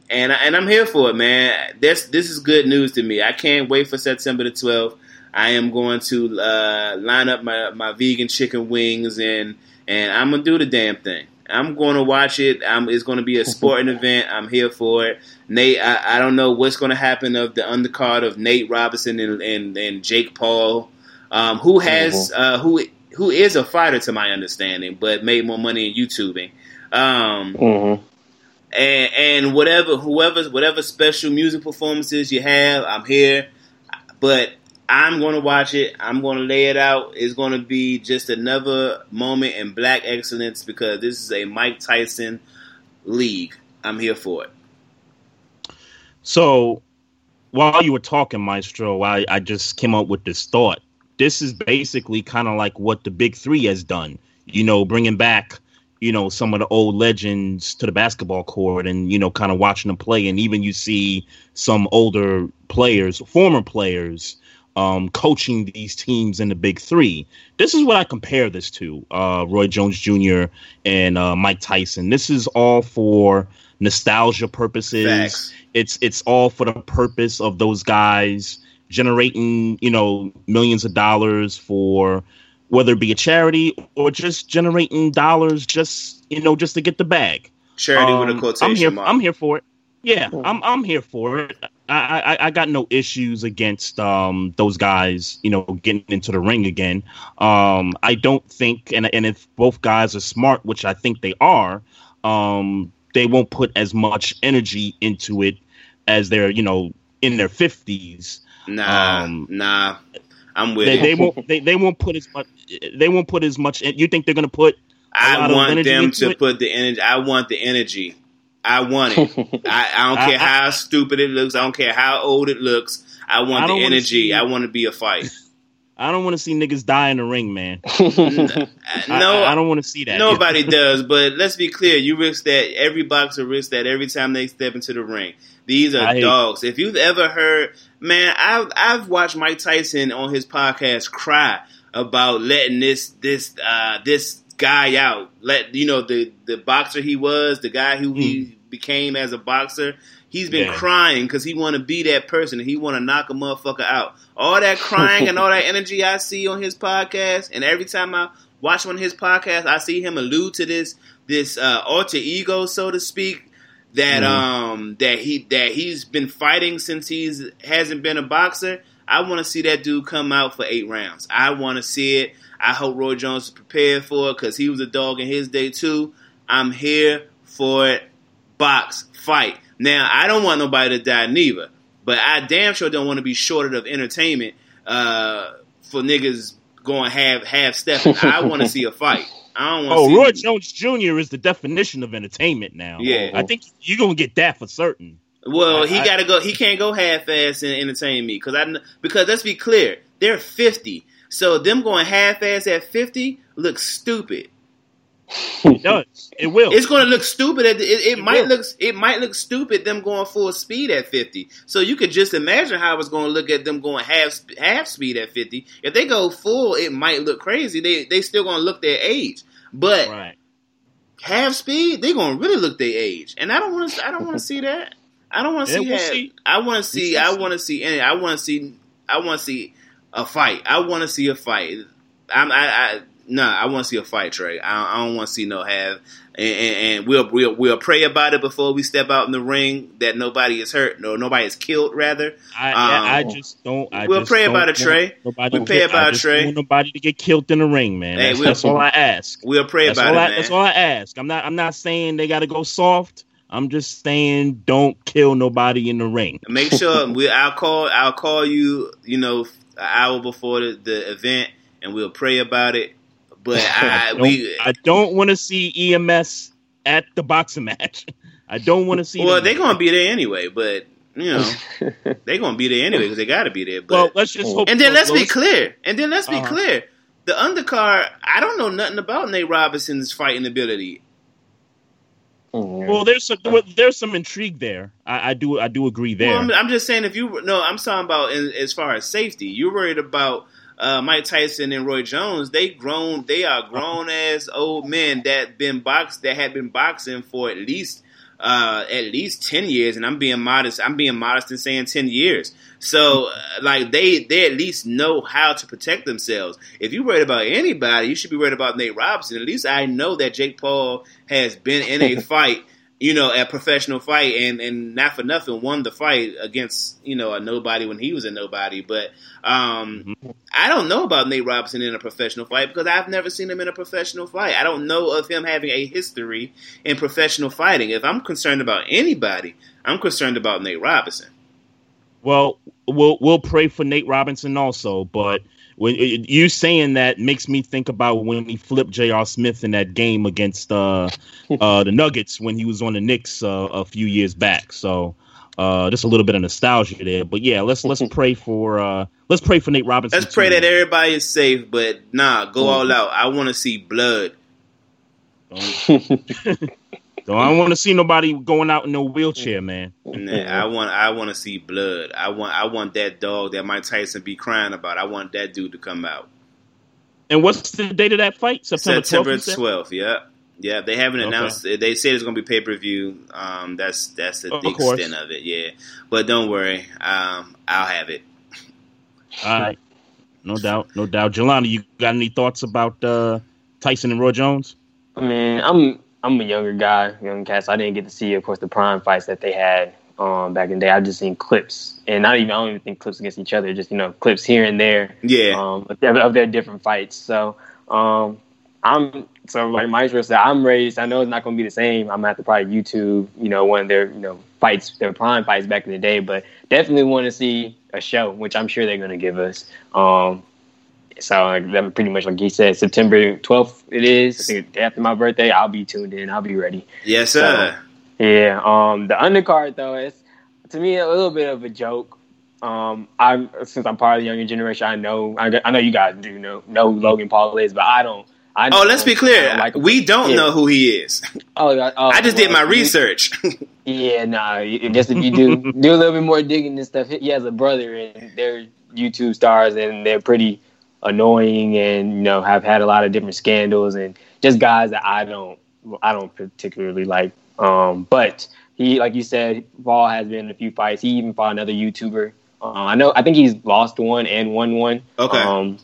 and and I'm here for it, man. This this is good news to me. I can't wait for September the 12th. I am going to uh, line up my, my vegan chicken wings and and I'm gonna do the damn thing. I'm going to watch it. I'm, it's going to be a sporting event. I'm here for it. Nate, I, I don't know what's going to happen of the undercard of Nate Robinson and and, and Jake Paul, um, who has uh, who who is a fighter to my understanding, but made more money in YouTubing. Um, Mhm. and and whatever whoever whatever special music performances you have, I'm here. But I'm going to watch it. I'm going to lay it out. It's going to be just another moment in black excellence because this is a Mike Tyson league. I'm here for it. So while you were talking, Maestro, I, I just came up with this thought. This is basically kind of like what the Big Three has done. You know, bringing back, you know, some of the old legends to the basketball court and, you know, kind of watching them play. And even you see some older players, former players, um, coaching these teams in the Big Three. This is what I compare this to uh, Roy Jones Jr. and uh, Mike Tyson. This is all for nostalgia purposes Facts. it's it's all for the purpose of those guys generating you know millions of dollars for whether it be a charity or just generating dollars just you know just to get the bag Charity with a Um, quotation i'm here mark. i'm here for it yeah i'm i'm here for it I, I i got no issues against um those guys you know getting into the ring again um i don't think and and if both guys are smart which i think they are um they won't put as much energy into it as they're you know in their 50s nah, um, nah. I'm with they, they won't they, they won't put as much they won't put as much you think they're going to put I want them to it? put the energy. I want the energy. I want it. I, I don't care I- I- how stupid it looks. I don't care how old it looks. I want I the energy. see- I want to be a fight. I don't want to see niggas die in the ring, man. no, I, I, I don't want to see that. Nobody does, but let's be clear. You risk that. Every boxer risks that every time they step into the ring. These are dogs. If you've ever heard, man, I've I've watched Mike Tyson on his podcast cry about letting this this uh, this guy out. Let you know the the boxer he was, the guy who he became as a boxer. He's been. Yeah. crying because he want to be that person. He want to knock a motherfucker out. All that crying and all that energy I see on his podcast, and every time I watch one of his podcasts, I see him allude to this this uh, alter ego, so to speak, that Mhm. um that he that he's been fighting since he's hasn't been a boxer. I want to see that dude come out for eight rounds. I want to see it. I hope Roy Jones is prepared for it because he was a dog in his day too. I'm here for it. Box fight. Now I don't want nobody to die neither, but I damn sure don't want to be shorted of entertainment uh, for niggas going half half stepping. I want to see a fight. I don't want. Oh, see Roy Jones Jr. is the definition of entertainment now. Yeah. I think you're gonna get that for certain. Well, he got to go. He can't go half ass and entertain me because I kn- because let's be clear, they're fifty. So them going half ass at fifty looks stupid. It does. It will. It's going to look stupid. At the, it, it It might will. look it might look stupid them going full speed at fifty. So you could just imagine how it's going to look at them going half half speed at fifty. If they go full, it might look crazy. They they still going to look their age, but right. half speed, they gonna really look their age, and I don't want to. I don't want to see that. I don't want to Yeah, see we'll that. see. I want to see. I want to see. any- I want to see. I want to see a fight. I want to see a fight. I'm. I. I Nah, I want to see a fight, Trey. I, I don't want to see no have, and, and, and we'll, we'll we'll pray about it before we step out in the ring that nobody is hurt, no nobody is killed. Rather, I, Um, I, just don't. I we'll just pray don't about it, Trey. Nobody We pray get- about I it, Trey. don't want nobody to get killed in the ring, man. Hey, that's, we'll- that's all I ask. we'll pray That's about it, I. man. That's all I ask. I'm not. I'm not saying they got to go soft. I'm just saying don't kill nobody in the ring. Make sure we. I'll call. I'll call you. You know, an hour before the, the event, and we'll pray about it. But I, don't- we I don't want to see EMS at the boxing match. I don't want to see. Well, they're gonna be there anyway, but you know they're gonna be there anyway because they got to be there. But Well, let's just hope. and then let's be clear. And then let's be Uh-huh. clear. The undercard, I don't know nothing about Nate Robinson's fighting ability. Mhm. Well, there's some, there's some intrigue there. I, I do I do agree there. Well, I'm, I'm just saying if you no, I'm talking about in, as far as safety. You're worried about uh, Mike Tyson and Roy Jones. They grown. They are grown as old men that been boxed that had been boxing for at least uh, at least ten years. And I'm being modest. I'm being modest in saying ten years. So uh, like they they at least know how to protect themselves. If you're worried about anybody, you should be worried about Nate Robinson. At least I know that Jake Paul has been in a fight you know, a professional fight and, and not for nothing won the fight against, you know, a nobody when he was a nobody. But um, I don't know about Nate Robinson in a professional fight because I've never seen him in a professional fight. I don't know of him having a history in professional fighting. If I'm concerned about anybody, I'm concerned about Nate Robinson. Well, we'll we'll pray for Nate Robinson also, but when you saying that makes me think about when he flipped J.R. Smith in that game against uh, uh, the Nuggets when he was on the Knicks uh, a few years back. So uh, just a little bit of nostalgia there. But yeah, let's let's pray for uh, let's pray for Nate Robinson. Let's pray too. that everybody is safe, but nah, go all out. I want to see blood. So I don't want to see nobody going out in no wheelchair, man. Nah, I want I want to see blood. I want I want that dog that Mike Tyson be crying about. I want that dude to come out. And what's the date of that fight? September September 12th. you said? twelfth. Yeah, yeah. They haven't Okay. announced. They said it's going to be pay per view. Um, that's that's the, Of the course. extent of it. Yeah, but don't worry. Um, I'll have it. All right. No doubt, no doubt. Jelani, you got any thoughts about uh, Tyson and Roy Jones? I mean, I'm I'm a younger guy, young cat, so I didn't get to see, of course, the prime fights that they had um, back in the day. I've just seen clips, and not even I don't even think clips against each other, just you know clips here and there Yeah, um, of, their, of their different fights. So um, I'm so like Maestro said, I'm raised. I know it's not going to be the same. I'm gonna have to probably YouTube, you know, one of their you know fights, their prime fights back in the day, but definitely want to see a show, which I'm sure they're going to give us. Um, so like, that pretty much like he said, September 12th it is. I after my birthday, I'll be tuned in. I'll be ready. yes, sir. Yeah. Um, the undercard though is to me a little bit of a joke. Um, I'm since I'm part of the younger generation, I know I, I know you guys do know know who Logan Paul is, but I don't. I oh, let's be clear. like we don't Yeah. know who he is. Oh, oh, I just did my research. Yeah, nah. I guess if you do do a little bit more digging and stuff, he has a brother and they're YouTube stars and they're pretty annoying and you know have had a lot of different scandals and just guys that I don't I don't particularly like. Um, but he, like you said, Paul has been in a few fights. He even fought another YouTuber. Uh, I know. I think he's lost one and won one. Okay. Um,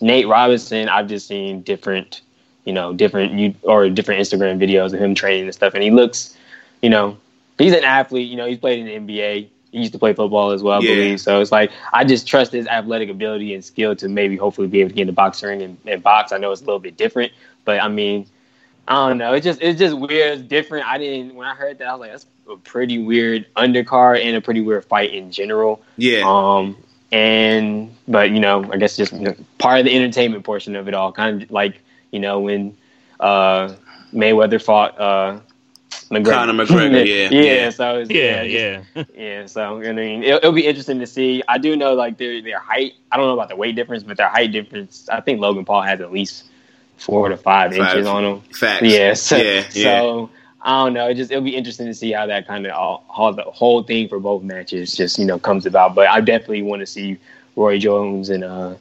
Nate Robinson, I've just seen different, you know, different you or different Instagram videos of him training and stuff, and he looks, you know, he's an athlete. You know, he's played in the NBA. He used to play football as well, I Yeah. believe. So it's like I just trust his athletic ability and skill to maybe hopefully be able to get in the boxing ring and, and box. I know it's a little bit different, but I mean, I don't know. It's just it's just weird. It's different. I didn't when I heard that I was like, that's a pretty weird undercard and a pretty weird fight in general. yeah. Um, and but you know, I guess just part of the entertainment portion of it all, kind of like you know when uh, Mayweather fought uh, McGregor. Conor McGregor, yeah, yeah. yeah. So it's, Yeah, just- yeah. yeah. So I mean, it'll, it'll be interesting to see. I do know like their their height. I don't know about the weight difference, but their height difference. I think Logan Paul has at least four to five, Five. inches on him. Facts. Yeah. So, yeah. Yeah. so I don't know. It just it'll be interesting to see how that kind of all, how the whole thing for both matches just you know comes about. But I definitely want to see Roy Jones and uh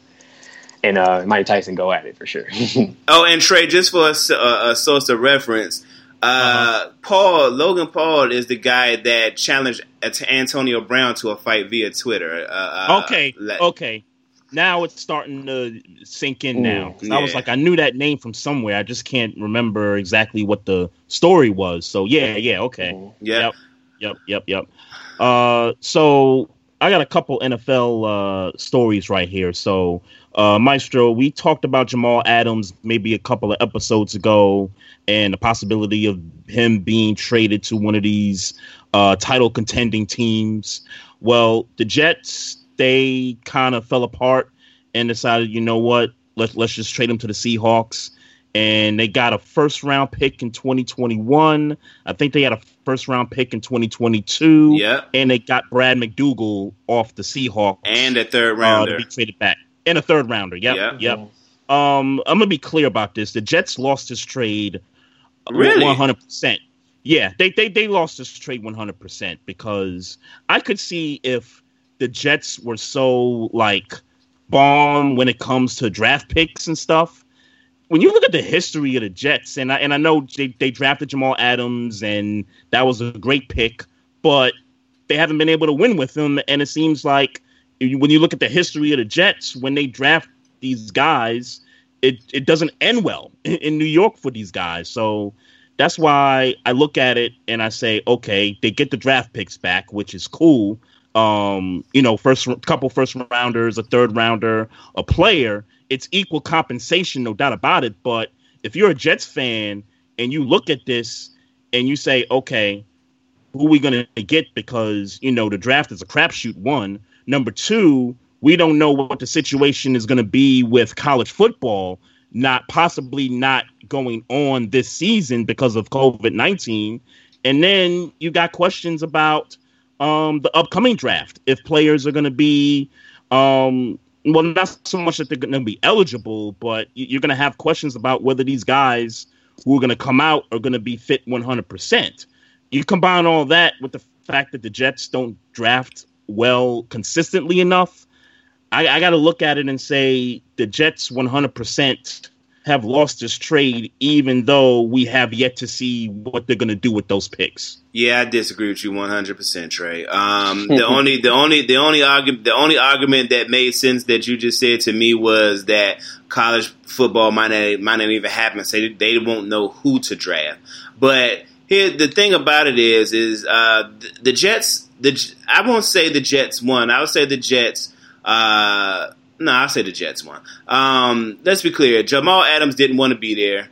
and uh Mike Tyson go at it for sure. Oh, and Trey, just for a source of reference, uh, Uh-huh. Paul Logan Paul is the guy that challenged Antonio Brown to a fight via Twitter. Uh, uh, okay, le- okay. Now it's starting to sink in. Now Mm, I was like, I knew that name from somewhere. I just can't remember exactly what the story was. So yeah, yeah, okay. Yeah. Yep. Yep, yep, yep. Uh, so I got a couple NFL uh, stories right here. So, uh, Maestro, we talked about Jamal Adams maybe a couple of episodes ago, and the possibility of him being traded to one of these uh, title contending teams. Well, the Jets they kind of fell apart and decided, you know what, let's let's just trade him to the Seahawks. and they got a first round pick in 2021. I think they had a first round pick in 2022. Yeah. And they got Brad McDougald off the Seahawks And a third uh, rounder. to be traded back. And a third rounder. Yep. Yeah. Yep. Um, I'm gonna be clear about this. The Jets lost this trade Really? 100. percent Yeah, they they they lost this trade 100 percent because I could see if the Jets were so like bomb when it comes to draft picks and stuff. When you look at the history of the Jets, and I and I know they, they drafted Jamal Adams and that was a great pick, but they haven't been able to win with him. And it seems like when you look at the history of the Jets, when they draft these guys, it, it doesn't end well in, in New York for these guys. So that's why I look at it and I say, okay, they get the draft picks back, which is cool. Um, you know, first couple first rounders, a third rounder, a player. It's equal compensation, no doubt about it. But if you're a Jets fan and you look at this and you say, okay, who are we going to get? Because you know the draft is a crapshoot. One, number two, we don't know what the situation is going to be with college football, not possibly not going on this season because of COVID nineteen, and then you got questions about um, the upcoming draft if players are going to be. Um, well, not so much that they're going to be eligible, but you're going to have questions about whether these guys who are going to come out are going to be fit 100%. You combine all that with the fact that the Jets don't draft well consistently enough. I, I got to look at it and say the Jets 100% have lost this trade, even though we have yet to see what they're going to do with those picks. Yeah, I disagree with you 100%, Trey. Um, the only, the only, the only argument, the only argument that made sense that you just said to me was that college football might not, might not even happen. So they, they won't know who to draft. But here, the thing about it is, is uh, the, the Jets. The I won't say the Jets won. I would say the Jets. Uh, no, I'll say the Jets won. Um, let's be clear. Jamal Adams didn't want to be there.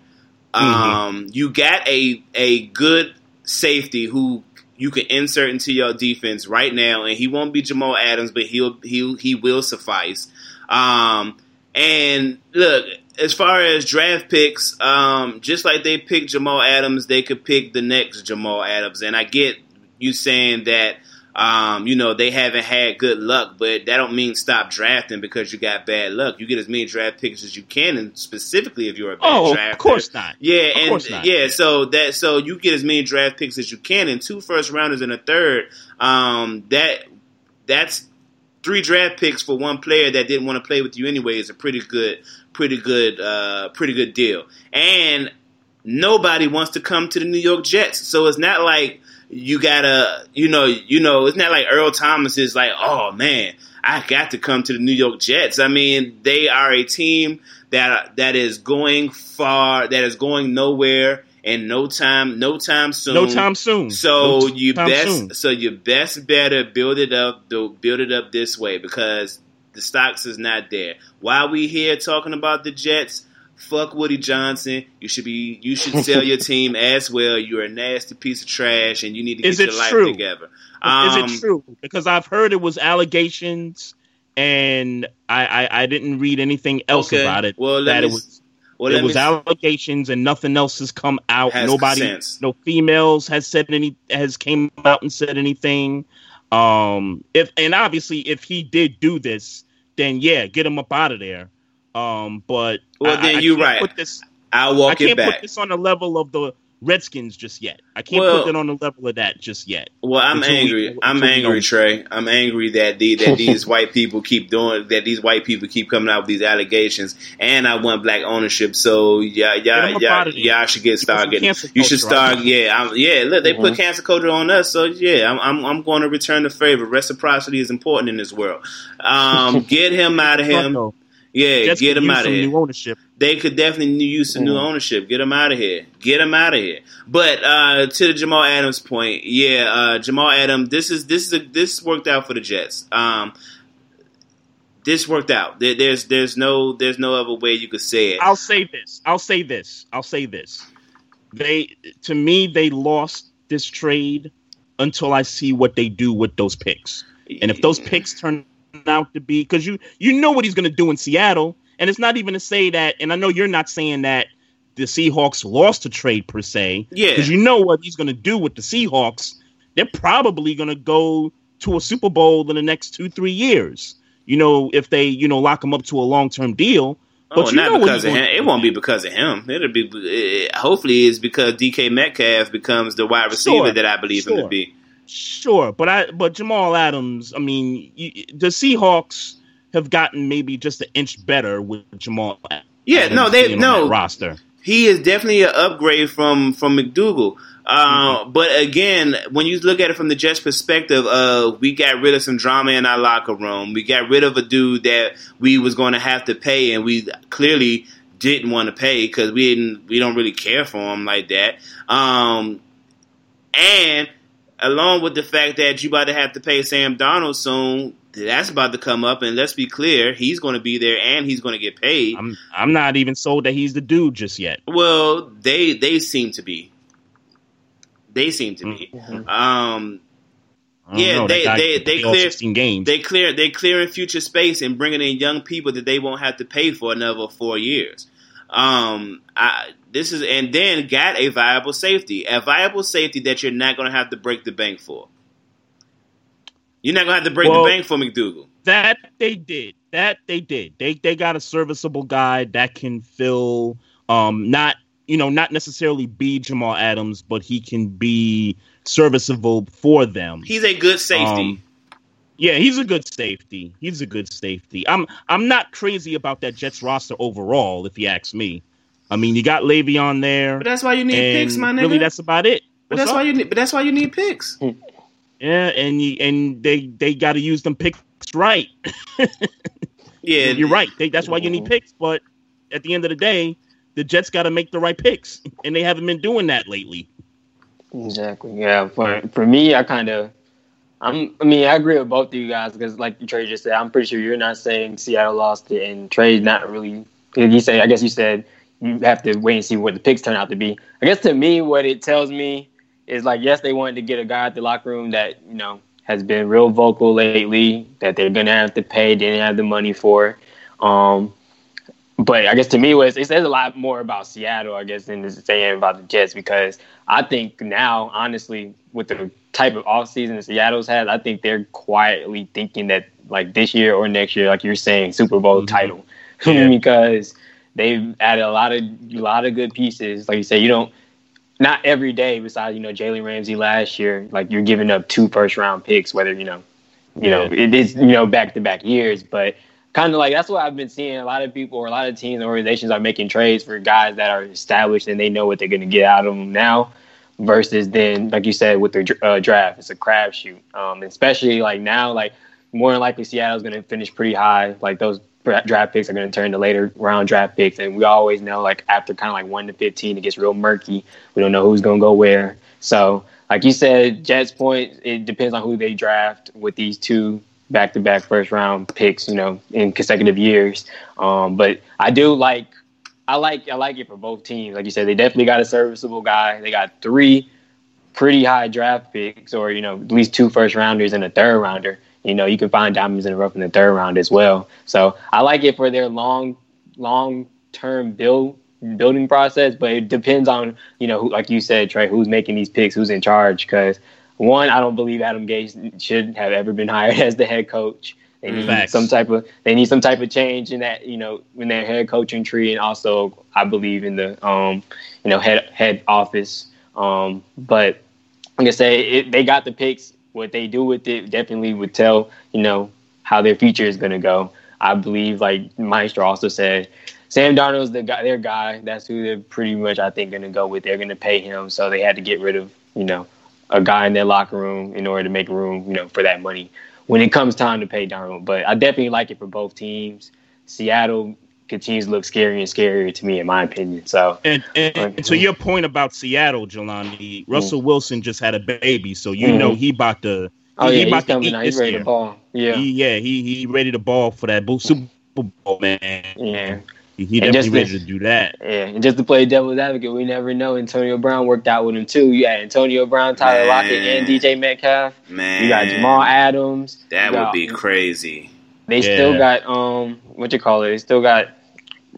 Um, You got a a good safety who you can insert into your defense right now, and he won't be Jamal Adams, but he'll he he will suffice. Um, and look, as far as draft picks, um, just like they picked Jamal Adams, they could pick the next Jamal Adams. And I get you saying that um, you know, they haven't had good luck, but that don't mean stop drafting because you got bad luck. You get as many draft picks as you can, and specifically if you're a bad Oh, drafter. of course not. Yeah, Of and course not. yeah, so that so you get as many draft picks as you can, and two first rounders and a third. Um, that that's three draft picks for one player that didn't want to play with you anyway is a pretty good, pretty good, uh, pretty good deal. And nobody wants to come to the New York Jets, so it's not like you gotta, you know, you know, it's not like Earl Thomas is like, oh man, I got to come to the New York Jets. I mean, they are a team that that is going far, that is going nowhere in no time, no time soon. No time soon. So No you best, soon. so you best better build it up, build it up this way because the stocks is not there. While we here talking about the Jets, fuck Woody Johnson. You should be, you should sell your team as well. You're a nasty piece of trash, and you need to Is get it your life true? together. Is Um, it true? Because I've heard it was allegations, and I I, I didn't read anything else Okay. about it. Well, that me it was Well, it was me- allegations, and nothing else has come out. Has Nobody, sense. no females has said any has came out and said anything. Um, if and obviously if he did do this, then yeah, get him up out of there. Um, but Well, I- then you're right. Put this, I'll I walk it can't put this on the level of the Redskins just yet. I can't Well- put it on the level of that just yet. Well, I'm Until we- angry. I'm angry. Trey. I'm angry that the, that these white people keep doing that. These white people keep coming out with these allegations, and I want black ownership. So yeah, Get 'em yeah, yeah, outta there. y'all should get started. getting. You should start. out Yeah, I'm, yeah. Look, they put cancel culture on us. So yeah, I'm I'm, I'm going to return the favor. Reciprocity is important in this world. Um, get him out of him. Yeah, Jets get them out of here New ownership. they could definitely use some new ownership. Get them out of here. Get them out of here. But uh, to the Jamal Adams point, yeah, uh, Jamal Adams. This is this is a, this worked out for the Jets. Um, this worked out. There, there's there's no there's no other way you could say it. I'll say this. I'll say this. I'll say this. They to me they lost this trade until I see what they do with those picks. And if those picks turn out to be because you you know what he's going to do in Seattle, and it's not even to say that. And I know you're not saying that the Seahawks lost a trade per se. Yeah. Because you know what he's going to do with the Seahawks. They're probably going to go to a Super Bowl in the next two, three years. You know, if they, you know, lock him up to a long term deal. But oh, not because of him. It won't be because of him. It'll be. It, hopefully, it's because DK Metcalf becomes the wide receiver Sure, that I believe him to be. Sure, but I but Jamal Adams, I mean, you, the Seahawks have gotten maybe just an inch better with Jamal. Adams Yeah, no, they being on that no. roster. He is definitely an upgrade from from McDougald. Uh, Mm-hmm. But again, when you look at it from the Jets' perspective, uh, we got rid of some drama in our locker room. We got rid of a dude that we was going to have to pay, and we clearly didn't want to pay because we didn't. We don't really care for him like that. Um, and along with the fact that you about to have to pay Sam Darnold soon, that's about to come up. And let's be clear, he's going to be there and he's going to get paid. I'm I'm not even sold that he's the dude just yet. Well, they they seem to be. They seem to be. Um, I don't Yeah, know, that they- they- they play clear- games. they clear they clearing future space and bringing in young people that they won't have to pay for another four years. Um, I, this is and then got a viable safety, a viable safety that you're not going to have to break the bank for. You're not going to have to break Well- the bank for McDougald. that they did. That they did. They they got a serviceable guy that can fill um not you know not necessarily be Jamal Adams, but he can be serviceable for them. He's a good safety. Um, yeah, he's a good safety. He's a good safety. I'm I'm not crazy about that Jets roster overall, if you ask me. I mean, you got Le'Veon there, but that's why you need picks, my nigga. really that's about it. but that's up? why you need. But that's why you need picks. Hmm. yeah, and you, and they they got to use them picks right. Yeah, You're right. They, that's why you need picks. But at the end of the day, the Jets got to make the right picks, and they haven't been doing that lately. Exactly. Yeah. For for me, I kind of, I'm. I mean, I agree with both of you guys because, like Trey just said, I'm pretty sure you're not saying Seattle lost it, and Trey's not really. You say, I guess you said you have to wait and see what the picks turn out to be. I guess to me, what it tells me is like, yes, they wanted to get a guy at the locker room that you know has been real vocal lately that they're gonna have to pay, they didn't have the money for. Um, but I guess to me, it, was, it says a lot more about Seattle, I guess, than it's saying about the Jets because I think now, honestly, with the type of offseason Seattle's had, I think they're quietly thinking that like this year or next year, like you're saying, Super Bowl Mhm. title, Yeah. because they've added a lot of a lot of good pieces. Like you say, you don't not every day. Besides, you know, Jalen Ramsey last year, like you're giving up two first round picks, whether you know, you know, it is you know back to back years, but kind of like that's what I've been seeing. A lot of people or a lot of teams and organizations are making trades for guys that are established and they know what they're going to get out of them now. Versus then, like you said, with the uh, draft, it's a crapshoot. Um, especially like now, like more than likely Seattle's going to finish pretty high. Like those draft picks are going to turn to later round draft picks, and we always know like after kind of like one to fifteen, it gets real murky. We don't know who's going to go where. So, like you said, Jets point it depends on who they draft with these two back-to-back first round picks, you know, in consecutive years. Um, but I do like I like I like it for both teams. Like you said, they definitely got a serviceable guy. They got three pretty high draft picks, or you know, at least two first rounders and a third rounder. You know, you can find diamonds in the rough in the third round as well. So I like it for their long, long term build building process. But it depends on you know, who, like you said, Trey, who's making these picks, who's in charge. Because one, I don't believe Adam Gase should have ever been hired as the head coach. They need Facts. some type of they need some type of change in that you know in their head coaching tree, and also I believe in the um you know head head office. Um, but like I say, it, they got the picks. What they do with it definitely would tell you know how their future is going to go. I believe, like Maestro also said, Sam Darnold's the guy, their guy. That's who they're pretty much, I think, going to go with. They're going to pay him, so they had to get rid of you know a guy in their locker room in order to make room, you know, for that money when it comes time to pay Darnold. But I definitely like it for both teams. Seattle continues to look scarier and scarier to me, in my opinion. So And, and, and to your point about Seattle, Jelani, Russell Wilson just had a baby, so you Mhm. know he about to. oh he yeah, he's about to coming eat now. He's this ready year. to ball. Yeah, He, yeah, he he ready to ball for that Super Bowl, man. yeah. He, he definitely just ready to do that. Yeah, and just to play devil's advocate, we never know. Antonio Brown worked out with him too. You got Antonio Brown, Tyler Man. Lockett, and DJ Metcalf. Man, You got Jamal Adams. That You would be crazy. They Yeah. still got um, what you call it? They still got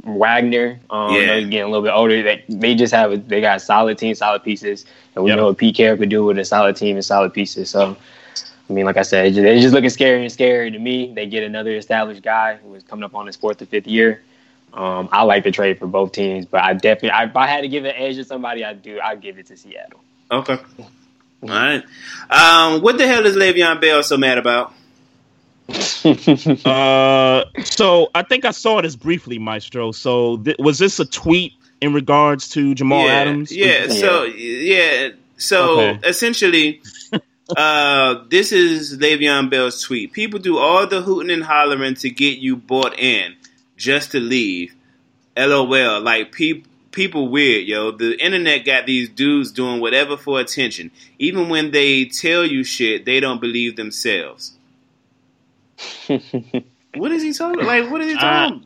Wagner. Um, Yeah. They're getting a little bit older. They, they just have a, they got solid team, solid pieces, and we Yep. know what Pete Carroll could do with a solid team and solid pieces. So, I mean, like I said, it's just, it's just looking scary and scary to me. They get another established guy who is coming up on his fourth or fifth year. Um, I like the trade for both teams, but I definitely, I, if I had to give an edge to somebody, I do. I'd give it to Seattle. Okay. All right. Um, what the hell is Le'Veon Bell so mad about? Uh, so I think I saw this briefly, Maestro. So th- was this a tweet in regards to Jamal yeah, Adams? Yeah. So yeah. So Okay. essentially, uh, this is Le'Veon Bell's tweet. People do all the hooting and hollering to get you bought in, just to leave. LOL. Like people. People weird, yo. The internet got these dudes doing whatever for attention. Even when they tell you shit, they don't believe themselves. what is he talking? Like, what is he talking?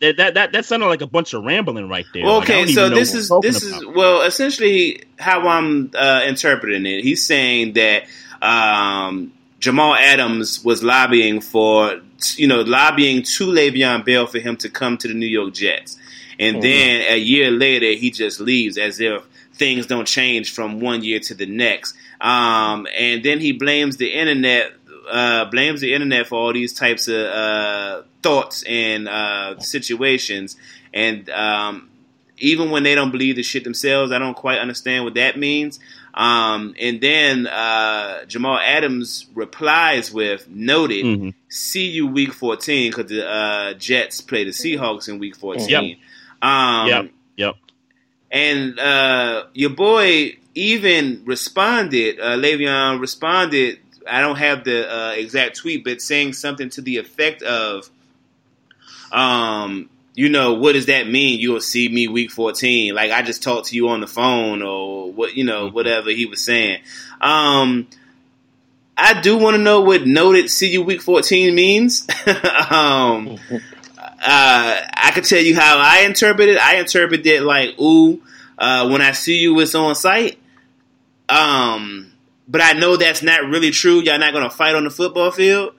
That, that that that sounded like a bunch of rambling right there. Like, I Okay, don't so this is this is well, essentially how I'm uh, interpreting it. He's saying that um, Jamal Adams was lobbying for you know lobbying to Le'Veon Bell for him to come to the New York Jets, and Mm-hmm. then a year later he just leaves as if things don't change from one year to the next. Um, and then he blames the internet. Uh, blames the internet for all these types of uh, thoughts and uh, situations, and um, even when they don't believe the shit themselves, I don't quite understand what that means. Um, and then uh, Jamal Adams replies with noted, Mhm. "See you week 14 because the uh, Jets play the Seahawks in week 14." Yep. Um, Yep. Yep. and uh, your boy even responded. Uh, Le'Veon responded. I don't have the uh, exact tweet, but saying something to the effect of, um, you know, what does that mean? You'll see me week fourteen. Like I just talked to you on the phone, or what, you know, whatever he was saying. Um, I do want to know what noted "see you week 14 means. um, uh, I could tell you how I interpret it. I interpret it like, ooh, uh, when I see you, it's on site. Um, but I know that's not really true. Y'all not gonna fight on the football field.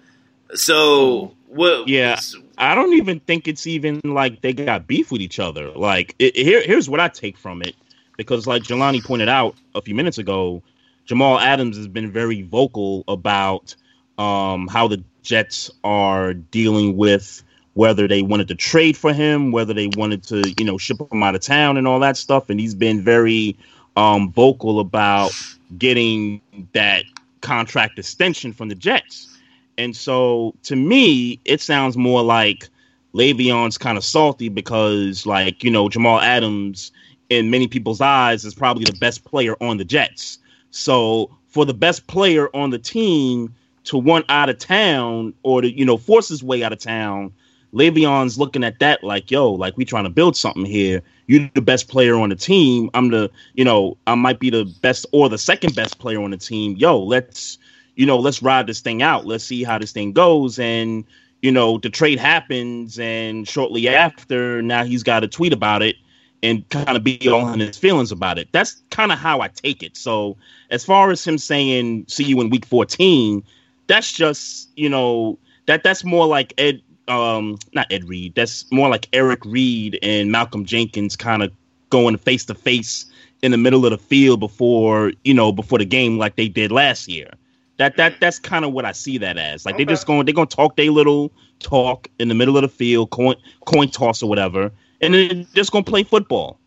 So what? Yeah. I don't even think it's even like they got beef with each other. Like, it, here, here's what I take from it, because like Jelani pointed out a few minutes ago, Jamal Adams has been very vocal about um, how the Jets are dealing with whether they wanted to trade for him, whether they wanted to, you know, ship him out of town and all that stuff. And he's been very um, vocal about getting that contract extension from the Jets. And so to me, it sounds more like Le'Veon's kind of salty because, like, you know, Jamal Adams, in many people's eyes, is probably the best player on the Jets. So for the best player on the team to want out of town or to, you know, force his way out of town, Le'Veon's looking at that like, yo, like we trying to build something here. You're the best player on the team. I'm the, you know, I might be the best or the second best player on the team. Yo, let's, you know, let's ride this thing out. Let's see how this thing goes. And, you know, the trade happens and shortly after, now he's got a tweet about it and kind of be all in his feelings about it. That's kind of how I take it. So as far as him saying see you in week 14, that's just, you know, that that's more like Ed um not Ed Reed. That's more like Eric Reed and Malcolm Jenkins kind of going face to face in the middle of the field before, you know, before the game like they did last year. That that that's kind of what I see that as. Like Okay. they're just going they're going to talk their little talk in the middle of the field, coin coin toss or whatever, and then they're just going to play football.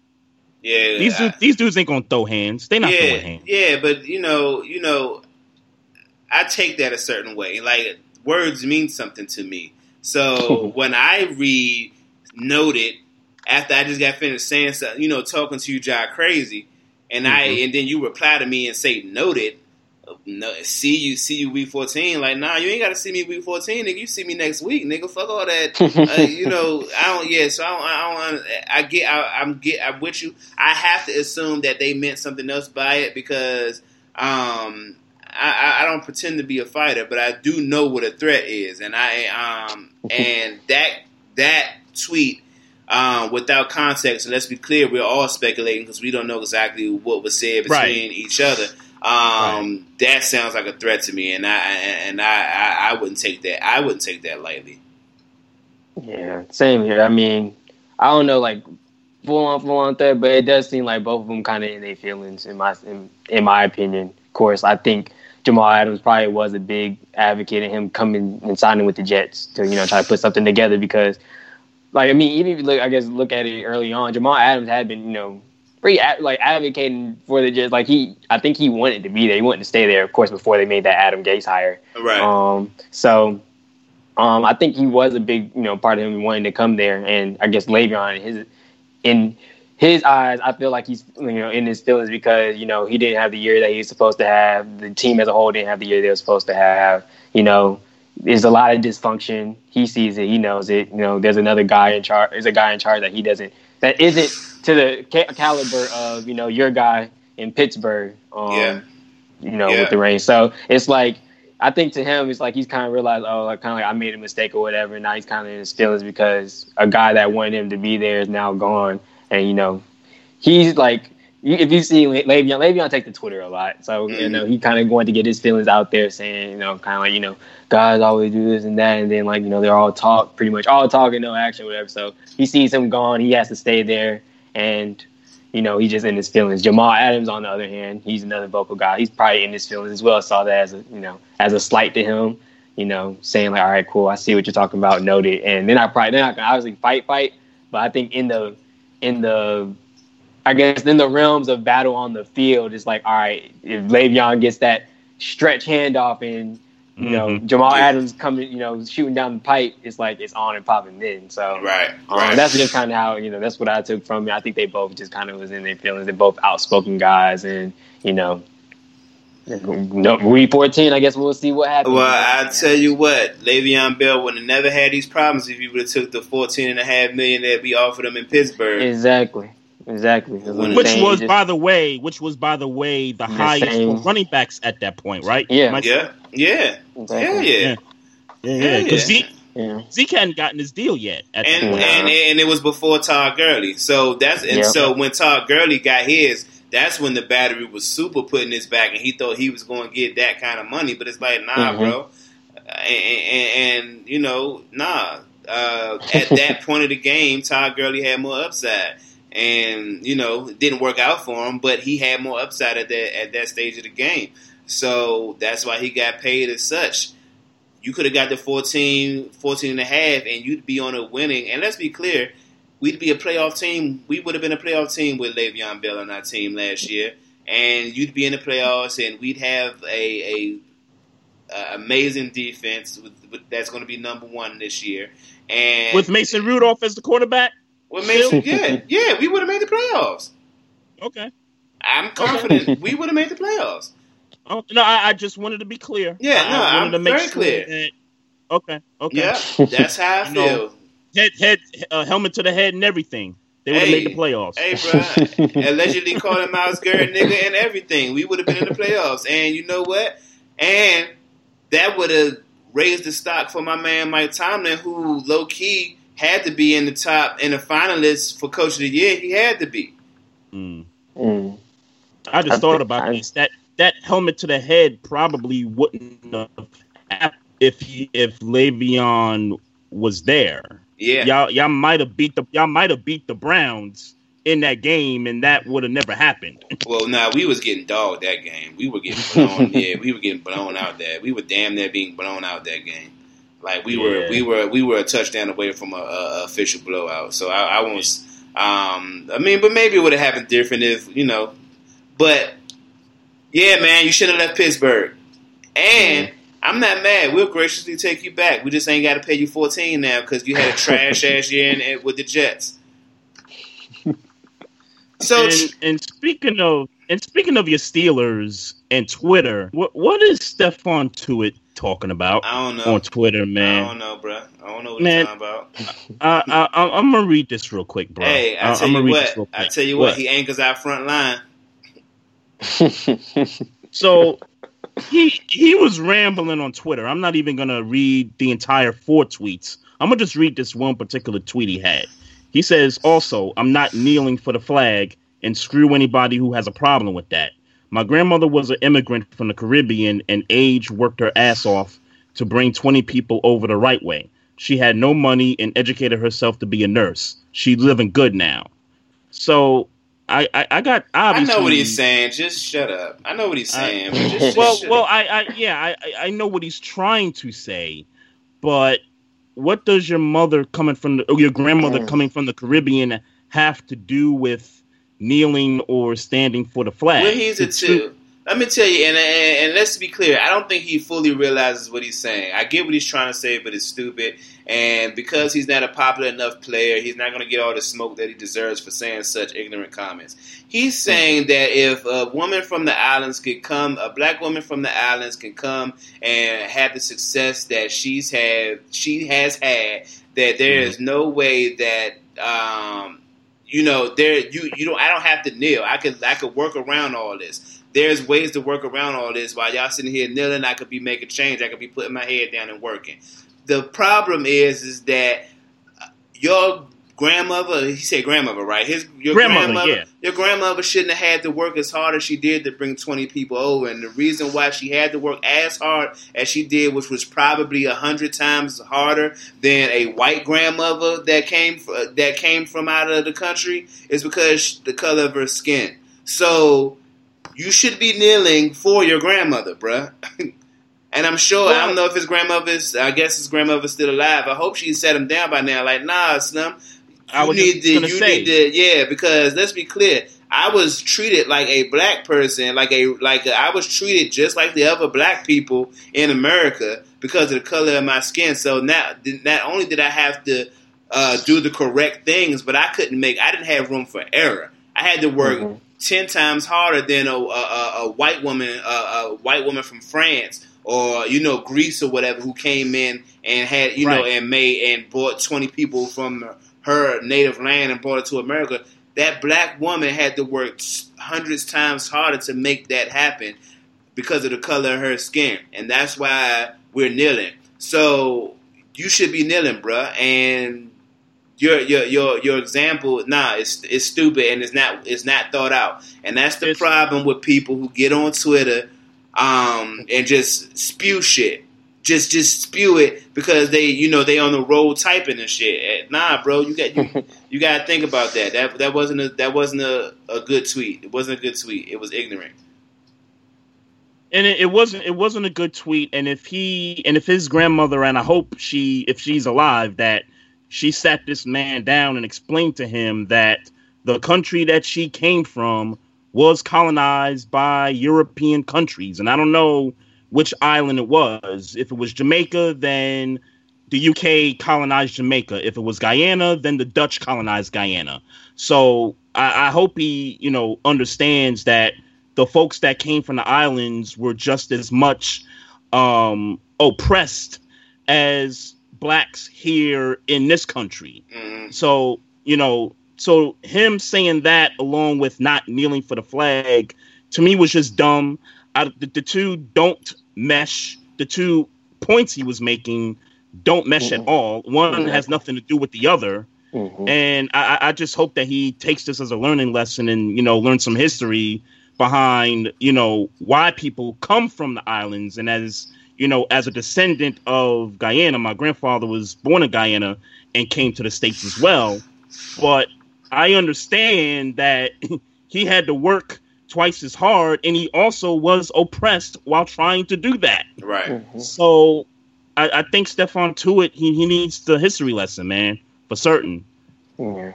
Yeah, These I- dudes, these dudes ain't going to throw hands. They're not yeah, throwing hands. yeah, but you know, you know, I take that a certain way. Like words mean something to me. So when I read noted after I just got finished saying something, you know, talking to you, Jai crazy, and I Mhm. and then you reply to me and say noted. No, see you, see you week fourteen. Like, nah, you ain't got to see me week fourteen, nigga. You see me next week, nigga. Fuck all that. uh, you know, I don't. Yeah, so I don't. I, don't, I get. I, I'm get. I'm with you. I have to assume that they meant something else by it because um, I, I- I don't pretend to be a fighter, but I do know what a threat is, and I um, and that that tweet. Um, without context, and let's be clear, we're all speculating because we don't know exactly what was said between Right. each other. Um, that sounds like a threat to me, and I and I, I I wouldn't take that. I wouldn't take that lightly. Yeah, same here. I mean, I don't know, like full on, full on threat, but it does seem like both of them kind of in their feelings, in my in, in my opinion. Of course, I think Jamal Adams probably was a big advocate in him coming and signing with the Jets to you know try to put something together because, like I mean, even if you look, I guess look at it early on, Jamal Adams had been you know pretty like advocating for the Jets. Like he, I think he wanted to be there. He wanted to stay there, of course, before they made that Adam Gase hire. Right. Um. So, um, I think he was a big you know part of him wanting to come there, and I guess Le'Veon his in his eyes, I feel like he's you know in his feelings because you know he didn't have the year that he was supposed to have. The team as a whole didn't have the year they were supposed to have. You know, there's a lot of dysfunction. He sees it. He knows it. You know, there's another guy in charge. There's a guy in charge that he doesn't. That isn't to the ca- caliber of you know your guy in Pittsburgh. Um, Yeah. You know, Yeah. with the rain. So it's like I think to him, it's like he's kind of realized, oh, like kind of like I made a mistake or whatever. And now he's kind of in his feelings because a guy that wanted him to be there is now gone, and you know, he's like, if you see Le- Le'Veon, Le'Veon takes to Twitter a lot, so you mm-hmm. know he kind of going to get his feelings out there, saying, you know, kind of like you know, guys always do this and that, and then like you know they're all talk, pretty much all talk and no action, whatever. So he sees him gone, he has to stay there, and you know, he's just in his feelings. Jamal Adams, on the other hand, he's another vocal guy. He's probably in his feelings as well. Saw that as a you know as a slight to him. You know, saying like, all right, cool, I see what you're talking about, noted. And then I probably then I can obviously fight, fight. But I think in the in the I guess in the realms of battle on the field, it's like, all right, if Le'Veon gets that stretch handoff and you know Mhm. Jamal Adams coming, you know, shooting down the pipe, it's like it's on and popping then. So Right. um, Right. That's just kind of how you know. That's what I took from it. I think they both just kind of was in their feelings. They're both outspoken guys, and you know, no, we fourteen. I guess we'll see what happens. Well, I tell you what, Le'Veon Bell would have never had these problems if he would have took the fourteen and a half million that we offered him in Pittsburgh. exactly, exactly. That's what I'm Which saying. was, Just- by the way, which was by the way the The highest same- running backs at that point, right? Yeah. Am Yeah, yeah, exactly. yeah, yeah. Yeah. yeah, Yeah, Because yeah. Zeke, yeah. Zeke hadn't gotten his deal yet. At And, the and and it was before Todd Gurley. So that's and Yeah. so when Todd Gurley got his, that's when the battery was super putting in his back, and he thought he was going to get that kind of money. But it's like, nah, Mhm. bro. And, and, and you know, nah. Uh, at that point of the game, Todd Gurley had more upside, and you know, it didn't work out for him. But he had more upside at that at that stage of the game. So that's why he got paid as such you could have got the 14, 14 and a half, and you'd be on a winning. And let's be clear, we'd be a playoff team. We would have been a playoff team with Le'Veon Bell on our team last year, and you'd be in the playoffs, and we'd have a, a, a amazing defense with, with, that's going to be number one this year. And with Mason Rudolph as the quarterback. with Mason, yeah, yeah, we would have made the playoffs. Okay. I'm confident we would have made the playoffs. Oh, no, I, I just wanted to be clear. Yeah, I, no, I make very sure clear. that- okay. Okay. Yeah, that's how I feel. Head, head, uh, helmet to the head, and everything. They would have Hey, made the playoffs. Hey, bro. Allegedly calling Myles Garrett nigga and everything. We would have been in the playoffs. And you know what? And that would have raised the stock for my man Mike Tomlin, who low key had to be in the top in the finalists for Coach of the Year. He had to be. Mm. Mm. I just I thought about I- this. That that helmet to the head probably wouldn't have if he, if Le'Veon was there. Yeah. Y'all y'all might have beat the y'all might have beat the Browns in that game, and that would have never happened. Well, nah, we was getting dogged that game. We were getting blown. yeah, we were getting blown out there. We were damn near being blown out that game. Like we were, we were, we were a touchdown away from a, a official blowout. So I, I won't. Um, I mean, but maybe it would have happened different if you know. But yeah, man, you should have left Pittsburgh. And I'm not mad. We'll graciously take you back. We just ain't got to pay you 14 now because you had a trash ass year in, in- with the Jets. So and, and speaking of and speaking of your Steelers and Twitter, what what is Stephon Tuitt talking about I don't know. on Twitter, man. I don't know, bro. I don't know what Man. you're talking about. I, I, I, I'm gonna read this real quick, bro. Hey, I I- tell I'm gonna you what. I tell you what. He anchors our front line. So he he was rambling on Twitter. I'm not even gonna read the entire four tweets. I'm gonna just read this one particular tweet he had. He says, "Also, I'm not kneeling for the flag, and screw anybody who has a problem with that. My grandmother was an immigrant from the Caribbean, and age worked her ass off to bring 20 people over the right way. she had no money and educated herself to be a nurse. She's living good now. So I, I, I got obviously. I know what he's saying. Just shut up. I know what he's saying. but just, just well, shut well. I, I, yeah, I, I- I know what he's trying to say, but what does your mother coming from the, or your grandmother Mm. coming from the Caribbean have to do with kneeling or standing for the flag? Well, he's a two. Let me tell you, and, and and let's be clear. I don't think he fully realizes what he's saying. I get what he's trying to say, but it's stupid. And because he's not a popular enough player, he's not going to get all the smoke that he deserves for saying such ignorant comments. He's saying that if a woman from the islands could come, a black woman from the islands can come and have the success that she's had, she has had, that there is no way that um, you know there you you don't I don't have to kneel. I could I could work around all this. There's ways to work around all this. While y'all sitting here kneeling, I could be making change. I could be putting my head down and working. The problem is is that your grandmother he said grandmother right his your Grandmother, grandmother yeah. your grandmother shouldn't have had to work as hard as she did to bring 20 people over and the reason why she had to work as hard as she did which was probably a hundred times harder than a white grandmother that came that came from out of the country is because the color of her skin so you should be kneeling for your grandmother bruh And I'm sure I don't know if his grandmother's. I guess his grandmother's still alive. I hope she set him down by now. Like, nah, Slim, I was need to, you say. need to, yeah. Because let's be clear, I was treated like a black person, like a like I was treated just like the other black people in America because of the color of my skin. So now, not only did I have to uh, do the correct things, but I couldn't make. I didn't have room for error. I had to work Mhm. Ten times harder than a, a, a, white woman, a, a white woman from France or you know Greece or whatever who came in and had you know and made and brought twenty people from her native land and brought it to America. That black woman had to work hundreds times harder to make that happen because of the color of her skin, and that's why we're kneeling. So you should be kneeling, bruh, and your your your your example, nah, it's it's stupid and it's not it's not thought out, and that's the It's- problem with people who get on Twitter, um, and just spew shit, just just spew it because they you know they on the road typing and shit. Nah, bro, you got you you got to think about that. That that wasn't a that wasn't a, a good tweet. It wasn't a good tweet. It was ignorant. and it, it wasn't it wasn't a good tweet and if he and if his grandmother and i hope she if she's alive that she sat this man down and explained to him that the country that she came from was colonized by european countries. And i don't know which island it was. If it was jamaica then the uk colonized jamaica. If it was guyana then the dutch colonized guyana. So i, I hope he you know understands that the folks that came from the islands were just as much um, oppressed as blacks here in this country. Mhm. So, you know, so him saying that along with not kneeling for the flag to me was just dumb. I, the, the two don't mesh. The two points he was making don't mesh at Mhm. all. One Mhm. has nothing to do with the other Mhm. and I, I I just hope that he takes this as a learning lesson and you know learn some history behind you know why people come from the islands and as you know as a descendant of Guyana my grandfather was born in Guyana and came to the states as well but I understand that he had to work twice as hard and he also was oppressed while trying to do that Right. Mhm. so I, I think Stephon Tuitt he, he needs the history lesson man for certain Yeah.